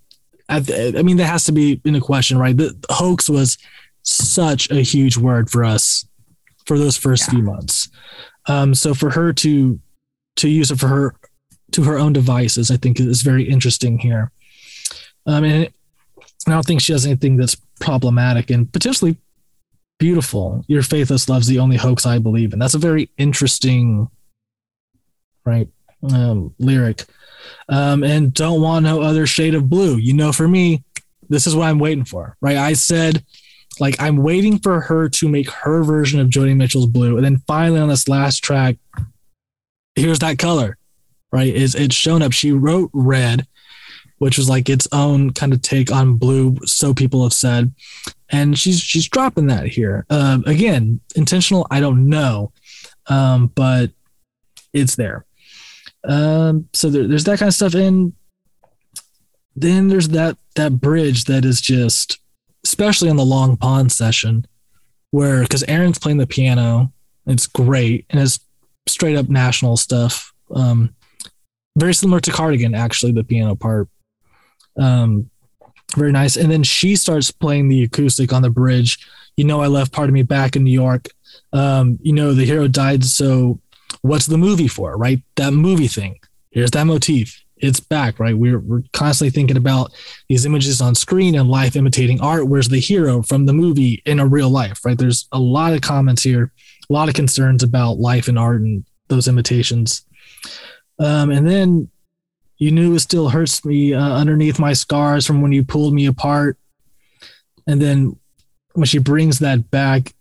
I, I mean that has to be in a question right? The hoax was such a huge word for us for those first few months um, so for her to to use it for her to her own devices i think is very interesting here um, and I don't think she has anything that's problematic and potentially beautiful. Your faithless love's the only hoax I believe in. That's a very interesting, right, um, lyric. Um, and don't want no other shade of blue. You know, for me, this is what I'm waiting for, right? I said, like, I'm waiting for her to make her version of Joni Mitchell's blue. And then finally on this last track, here's that color, right? Is it's shown up. She wrote red which was like its own kind of take on blue so people have said and she's she's dropping that here um, again intentional i don't know um, but it's there um, so there, there's that kind of stuff and then there's that that bridge that is just especially on the long pond session where because aaron's playing the piano it's great and it's straight up national stuff um, very similar to cardigan actually the piano part um, very nice. And then she starts playing the acoustic on the bridge. You know, I left part of me back in New York. Um, you know, the hero died. So what's the movie for, right? That movie thing. Here's that motif. It's back, right? We're, we're constantly thinking about these images on screen and life imitating art. Where's the hero from the movie in a real life, right? There's a lot of comments here, a lot of concerns about life and art and those imitations. Um, and then you knew it still hurts me uh, underneath my scars from when you pulled me apart. And then when she brings that back,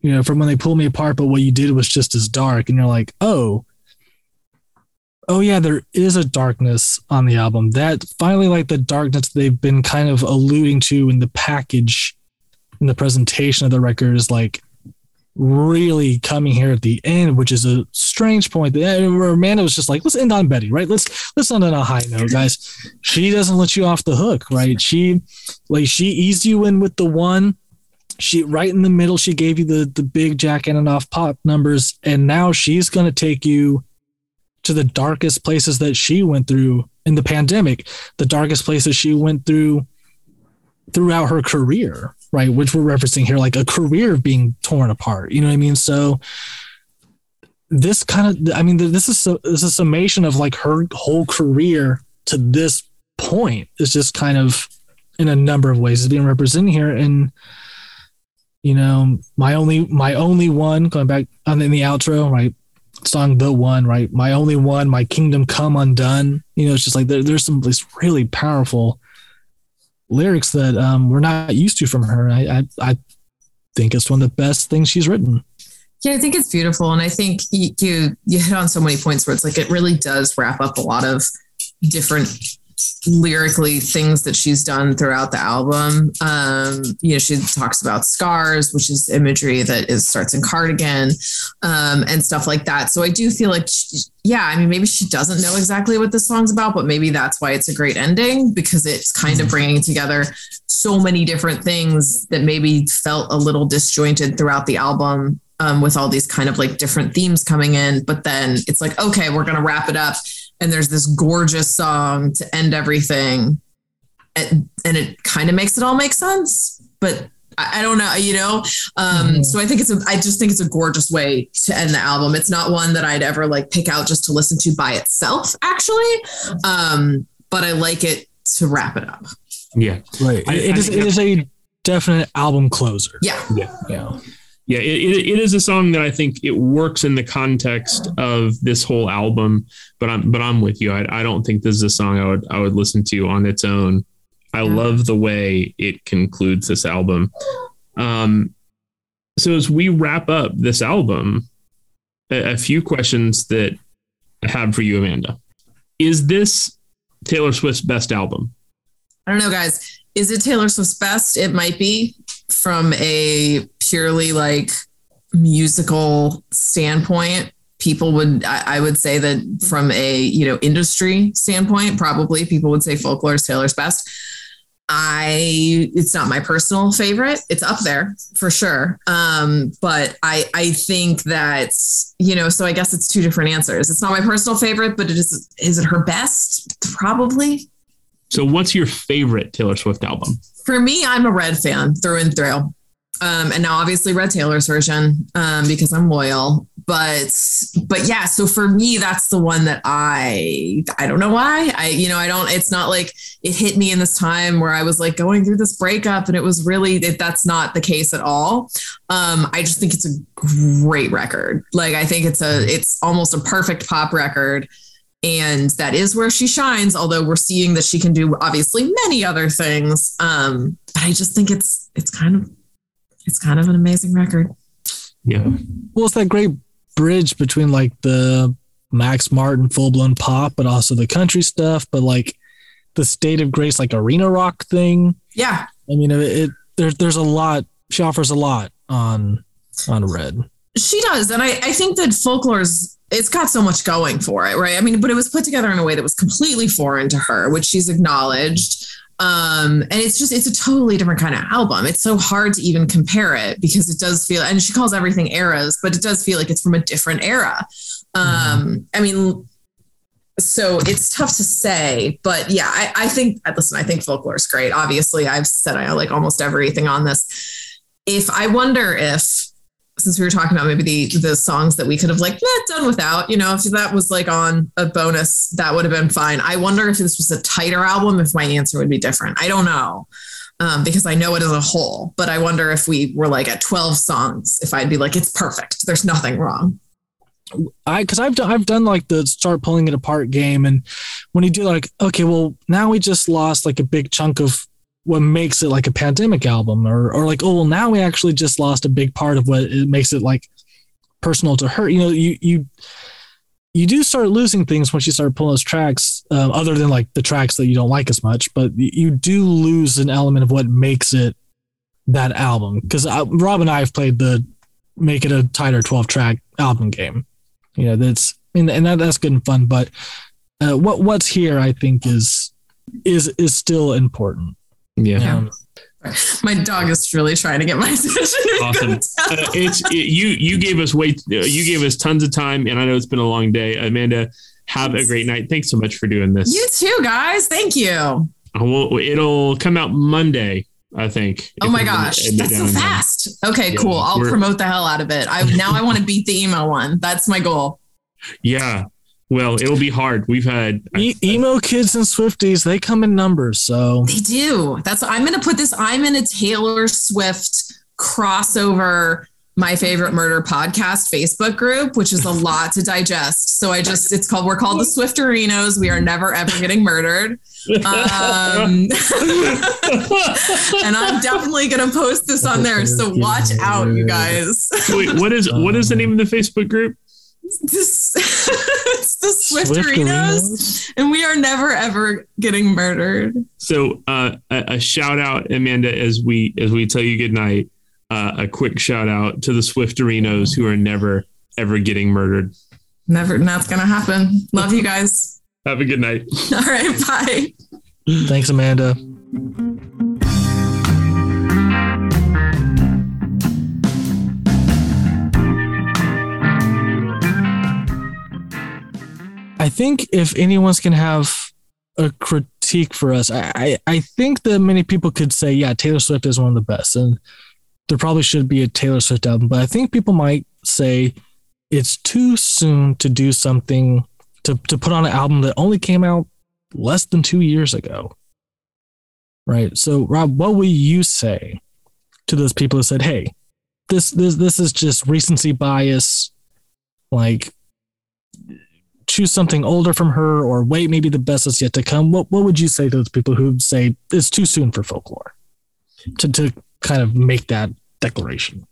you know, from when they pulled me apart, but what you did was just as dark. And you're like, oh, oh yeah, there is a darkness on the album. That finally, like the darkness they've been kind of alluding to in the package, in the presentation of the record is like really coming here at the end, which is a strange point. Where Amanda was just like, let's end on Betty, right? Let's let's end on a high note, guys. She doesn't let you off the hook, right? She like she eased you in with the one. She right in the middle, she gave you the the big Jack Antonoff pop numbers, and now she's gonna take you to the darkest places that she went through in the pandemic, the darkest places she went through throughout her career, right? Which we're referencing here, like a career being torn apart. You know what I mean? So this kind of, I mean, this is this is a summation of like her whole career to this point. It's just kind of in a number of ways is being represented here. And you know, my only, my only one going back on in the outro, right? Song the one, right? My only one, my kingdom come undone. You know, it's just like there, there's some this really powerful lyrics that um, we're not used to from her. I, I I think it's one of the best things she's written. Yeah, I think it's beautiful, and I think you you hit on so many points where it's like it really does wrap up a lot of different lyrically things that she's done throughout the album. Um, you know, she talks about scars, which is imagery that is starts in cardigan, um, and stuff like that. So I do feel like, she, yeah, I mean, maybe she doesn't know exactly what this song's about, but maybe that's why it's a great ending because it's kind of bringing together so many different things that maybe felt a little disjointed throughout the album. Um, with all these kind of like different themes coming in, but then it's like, okay, we're gonna wrap it up and there's this gorgeous song to end everything and, and it kind of makes it all make sense but I, I don't know you know um, Mhm. so i think it's a i just think it's a gorgeous way to end the album it's not one that i'd ever like pick out just to listen to by itself actually um, but i like it to wrap it up Yeah. Right. I- it I is. think It is a definite album closer. yeah Yeah. Yeah. Yeah, it, it, it is a song that I think it works in the context of this whole album. But I'm but I'm with you. I, I don't think this is a song I would I would listen to on its own. I Yeah. love the way it concludes this album. Um, so as we wrap up this album, a, a few questions that I have for you, Amanda. Is this Taylor Swift's best album? i don't know guys is it taylor swift's best it might be from a purely like musical standpoint people would I, I would say that from a you know industry standpoint probably people would say folklore is taylor's best. I it's not my personal favorite. It's up there for sure. Um but i i think that you know so i guess it's two different answers. It's not my personal favorite but it is is it her best? Probably So what's your favorite Taylor Swift album? for me, I'm a Red fan through and through. Um, and now obviously Red Taylor's version um, because I'm loyal. But but yeah, so for me, that's the one that I I don't know why I you know I don't. It's not like it hit me in this time where I was like going through this breakup, and it was really it, that's not the case at all. Um, I just think it's a great record. Like I think it's a it's almost a perfect pop record and that is where she shines although we're seeing that she can do obviously many other things um but i just think it's it's kind of it's kind of an amazing record Yeah. Well, it's that great bridge between like the Max Martin full blown pop, but also the country stuff, but like the state of grace, like arena rock thing. yeah I mean, it, it there's there's a lot. She offers a lot on on Red. She does and i i think that folklore's it's got so much going for it right? I mean but it was put together in a way that was completely foreign to her which she's acknowledged. Um and it's just it's a totally different kind of album. It's so hard to even compare it because it does feel and she calls everything eras but it does feel like it's from a different era. Um i mean so it's tough to say but yeah i, I think listen i think folklore is great. Obviously i've said i like almost everything on this. If i wonder if since we were talking about maybe the the songs that we could have like eh, done without, you know, if that was like on a bonus, that would have been fine. I wonder if this was a tighter album, if my answer would be different. I don't know. Um, because I know it as a whole, but I wonder if we were like at 12 songs, if I'd be like, it's perfect. There's nothing wrong. I because I've done I've done like the start pulling it apart game, and when you do like okay, well now we just lost like a big chunk of what makes it like a pandemic album, or or like oh well now we actually just lost a big part of what it makes it like personal to her. You know, you you you do start losing things once you start pulling those tracks, um, other than like the tracks that you don't like as much, but you do lose an element of what makes it that album. Because Rob and I have played the make it a tighter twelve track album game you know that's and, and that, that's good and fun but uh, what what's here i think is is is still important Yeah. Um, *laughs* My dog is really trying to get my attention. *laughs* Awesome. Uh, it's it, you. You gave us way. Uh, you gave us tons of time, and I know it's been a long day. Amanda, have a great night. Thanks so much for doing this. you too, guys. Thank you. Well, it'll come out Monday, I think. Oh my gosh, that's so down. fast. Okay, Yeah, cool. I'll promote the hell out of it. I now I want to beat the emo one. That's my goal. Yeah. Well, it'll be hard. We've had. e- emo kids and swifties they come in numbers so They do. That's I'm going to put this. I'm in a Taylor Swift crossover. My favorite murder podcast Facebook group, which is a *laughs* lot to digest. So I just, it's called, we're called the *laughs* Swifterinos. We are never ever getting murdered. Um, *laughs* and I'm definitely going to post this on there. So watch out, you guys. Wait, what is what is the name of the Facebook group? This, *laughs* it's the Swifterinos, and we are never ever getting murdered. So uh, a, a shout out, Amanda, as we as we tell you goodnight. Uh, a quick shout out to the Swifterinos who are never ever getting murdered. Never, that's gonna happen. Love you guys. Have a good night. *laughs* All right, bye. Thanks, Amanda. I think if anyone's to have a critique for us, I, I, I think that many people could say, yeah, Taylor Swift is one of the best. And there probably should be a Taylor Swift album. But I think people might say it's too soon to do something to, to put on an album that only came out less than two years ago. Right. So, Rob, what would you say to those people who said, hey, this this this is just recency bias? Like choose something older from her or wait, maybe the best is yet to come. What what would you say to those people who say it's too soon for folklore to, to kind of make that declaration?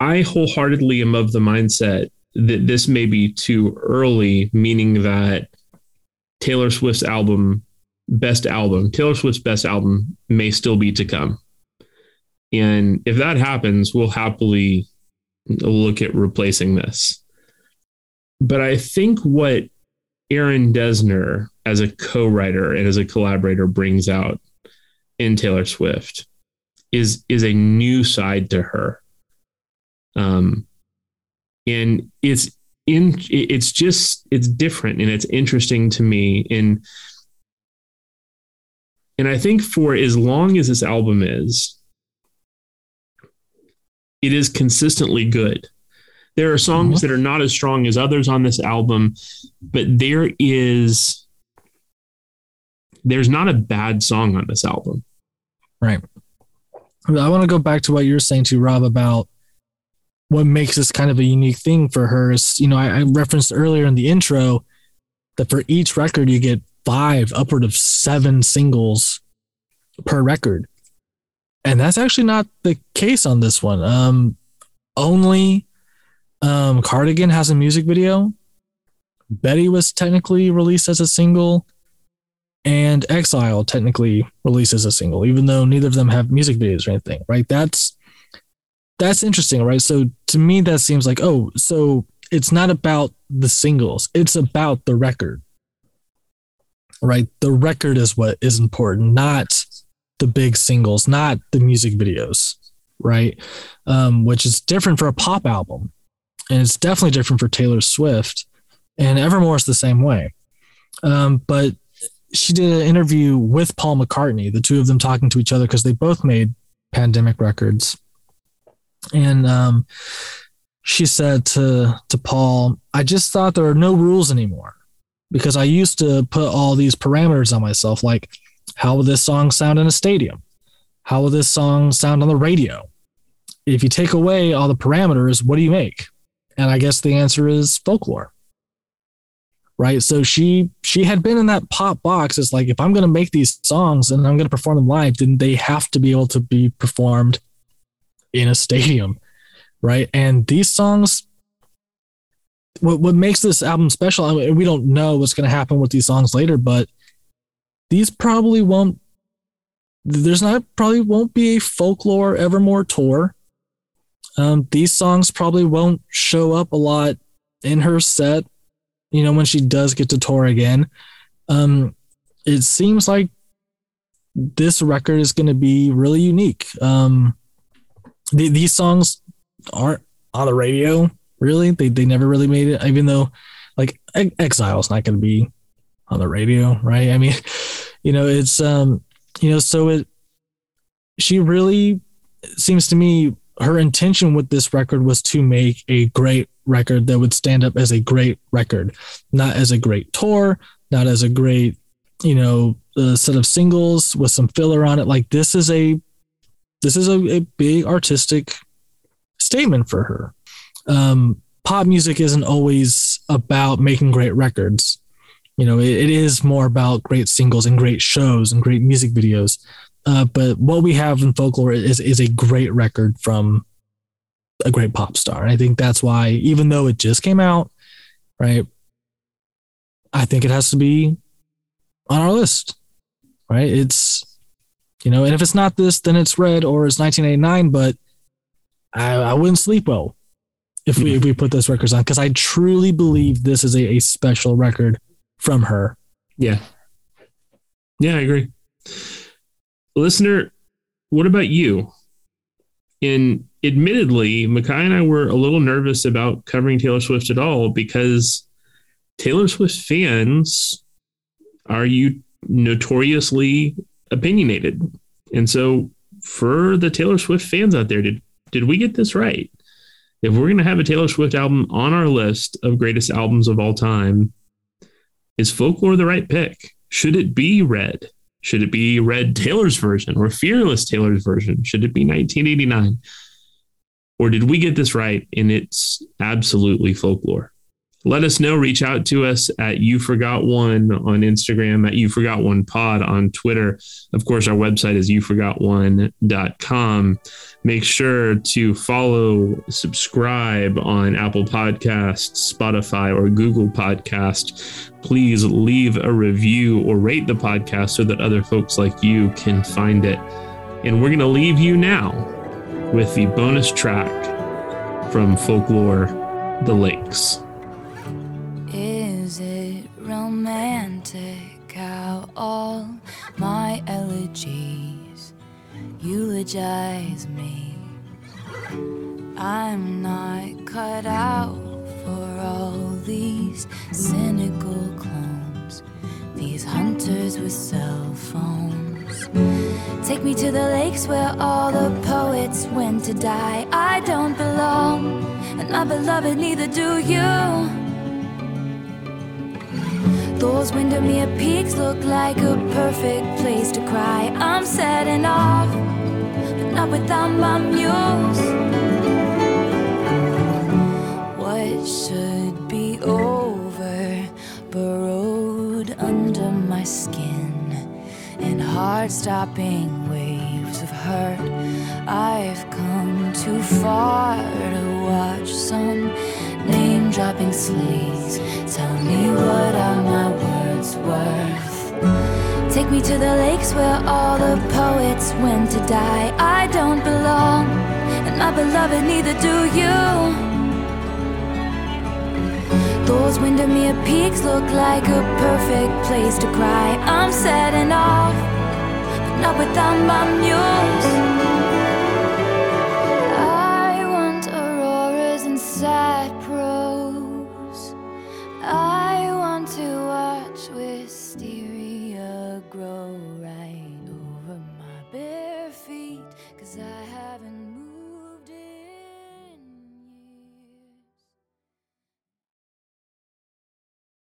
I wholeheartedly am of the mindset that this may be too early, meaning that Taylor Swift's album, best album, Taylor Swift's best album may still be to come. And if that happens, we'll happily look at replacing this. But I think what Aaron Dessner as a co writer and as a collaborator, brings out in Taylor Swift is, is a new side to her. Um, and it's in it's just it's different and it's interesting to me and and i think for as long as this album is it is consistently good there are songs mm-hmm. that are not as strong as others on this album but there is there's not a bad song on this album right i want to go back to what you were saying to rob about what makes this kind of a unique thing for her is, you know, I, I, referenced earlier in the intro that for each record you get five, upward of seven singles per record. And that's actually not the case on this one. Um, only um, Cardigan has a music video. Betty was technically released as a single, and Exile technically released as a single, even though neither of them have music videos or anything, right? That's that's interesting, right? So to me, that seems like, oh, so it's not about the singles, it's about the record, right? The record is what is important, not the big singles, not the music videos, right? Um, which is different for a pop album. And it's definitely different for Taylor Swift. And Evermore is the same way. Um, but she did an interview with Paul McCartney, the two of them talking to each other because they both made pandemic records and um, she said to to Paul, "I just thought there are no rules anymore because I used to put all these parameters on myself, like how will this song sound in a stadium? How will this song sound on the radio? If you take away all the parameters, what do you make?" And I guess the answer is folklore. Right. So she she had been in that pop box. It's like if I'm gonna make these songs and I'm gonna perform them live, then they have to be able to be performed in a stadium, right? And these songs, what what makes this album special, I mean, we don't know what's going to happen with these songs later, but these probably won't. There's not probably won't be a folklore Evermore tour. Um, these songs probably won't show up a lot in her set. You know, when she does get to tour again, um, it seems like this record is going to be really unique. Um, the, these songs aren't on the radio really they, they never really made it even though like exile is not going to be on the radio right i mean *laughs* you know it's um you know so it she really seems to me her intention with this record was to make a great record that would stand up as a great record not as a great tour not as a great you know set of singles with some filler on it like this is a this is a, a big artistic statement for her. Um, pop music isn't always about making great records. You know, it, it is more about great singles and great shows and great music videos. Uh, but what we have in folklore is is a great record from a great pop star. And I think that's why, even though it just came out, right? I think it has to be on our list, right? It's, you know, and if it's not this, then it's red or it's 1989, but I, I wouldn't sleep well if we if we put those records on because I truly believe this is a, a special record from her. Yeah. Yeah, I agree. Listener, what about you? And admittedly, Makai and I were a little nervous about covering Taylor Swift at all because Taylor Swift fans are you notoriously opinionated. And so for the Taylor Swift fans out there, did did we get this right? If we're gonna have a Taylor Swift album on our list of greatest albums of all time, is folklore the right pick? Should it be red? Should it be Red Taylor's version or Fearless Taylor's version? Should it be 1989? Or did we get this right and it's absolutely folklore? Let us know. Reach out to us at You Forgot One on Instagram, at You Forgot One Pod on Twitter. Of course, our website is YouForgotOne.com. Make sure to follow, subscribe on Apple Podcasts, Spotify, or Google Podcast. Please leave a review or rate the podcast so that other folks like you can find it. And we're going to leave you now with the bonus track from Folklore The Lakes. Romantic how all my elegies eulogize me? I'm not cut out for all these cynical clones, these hunters with cell phones. Take me to the lakes where all the poets went to die. I don't belong, and my beloved, neither do you. Those Windermere peaks look like a perfect place to cry. I'm setting off, but not without my muse. What should be over, burrowed under my skin, in heart stopping waves of hurt. I've come too far to watch some name dropping sleaze. Tell me what are my words worth? Take me to the lakes where all the poets went to die. I don't belong, and my beloved, neither do you. Those Windermere peaks look like a perfect place to cry. I'm setting off, but not without my muse. I want auroras and I want to watch wisteria grow right over my bare feet, cause I haven't.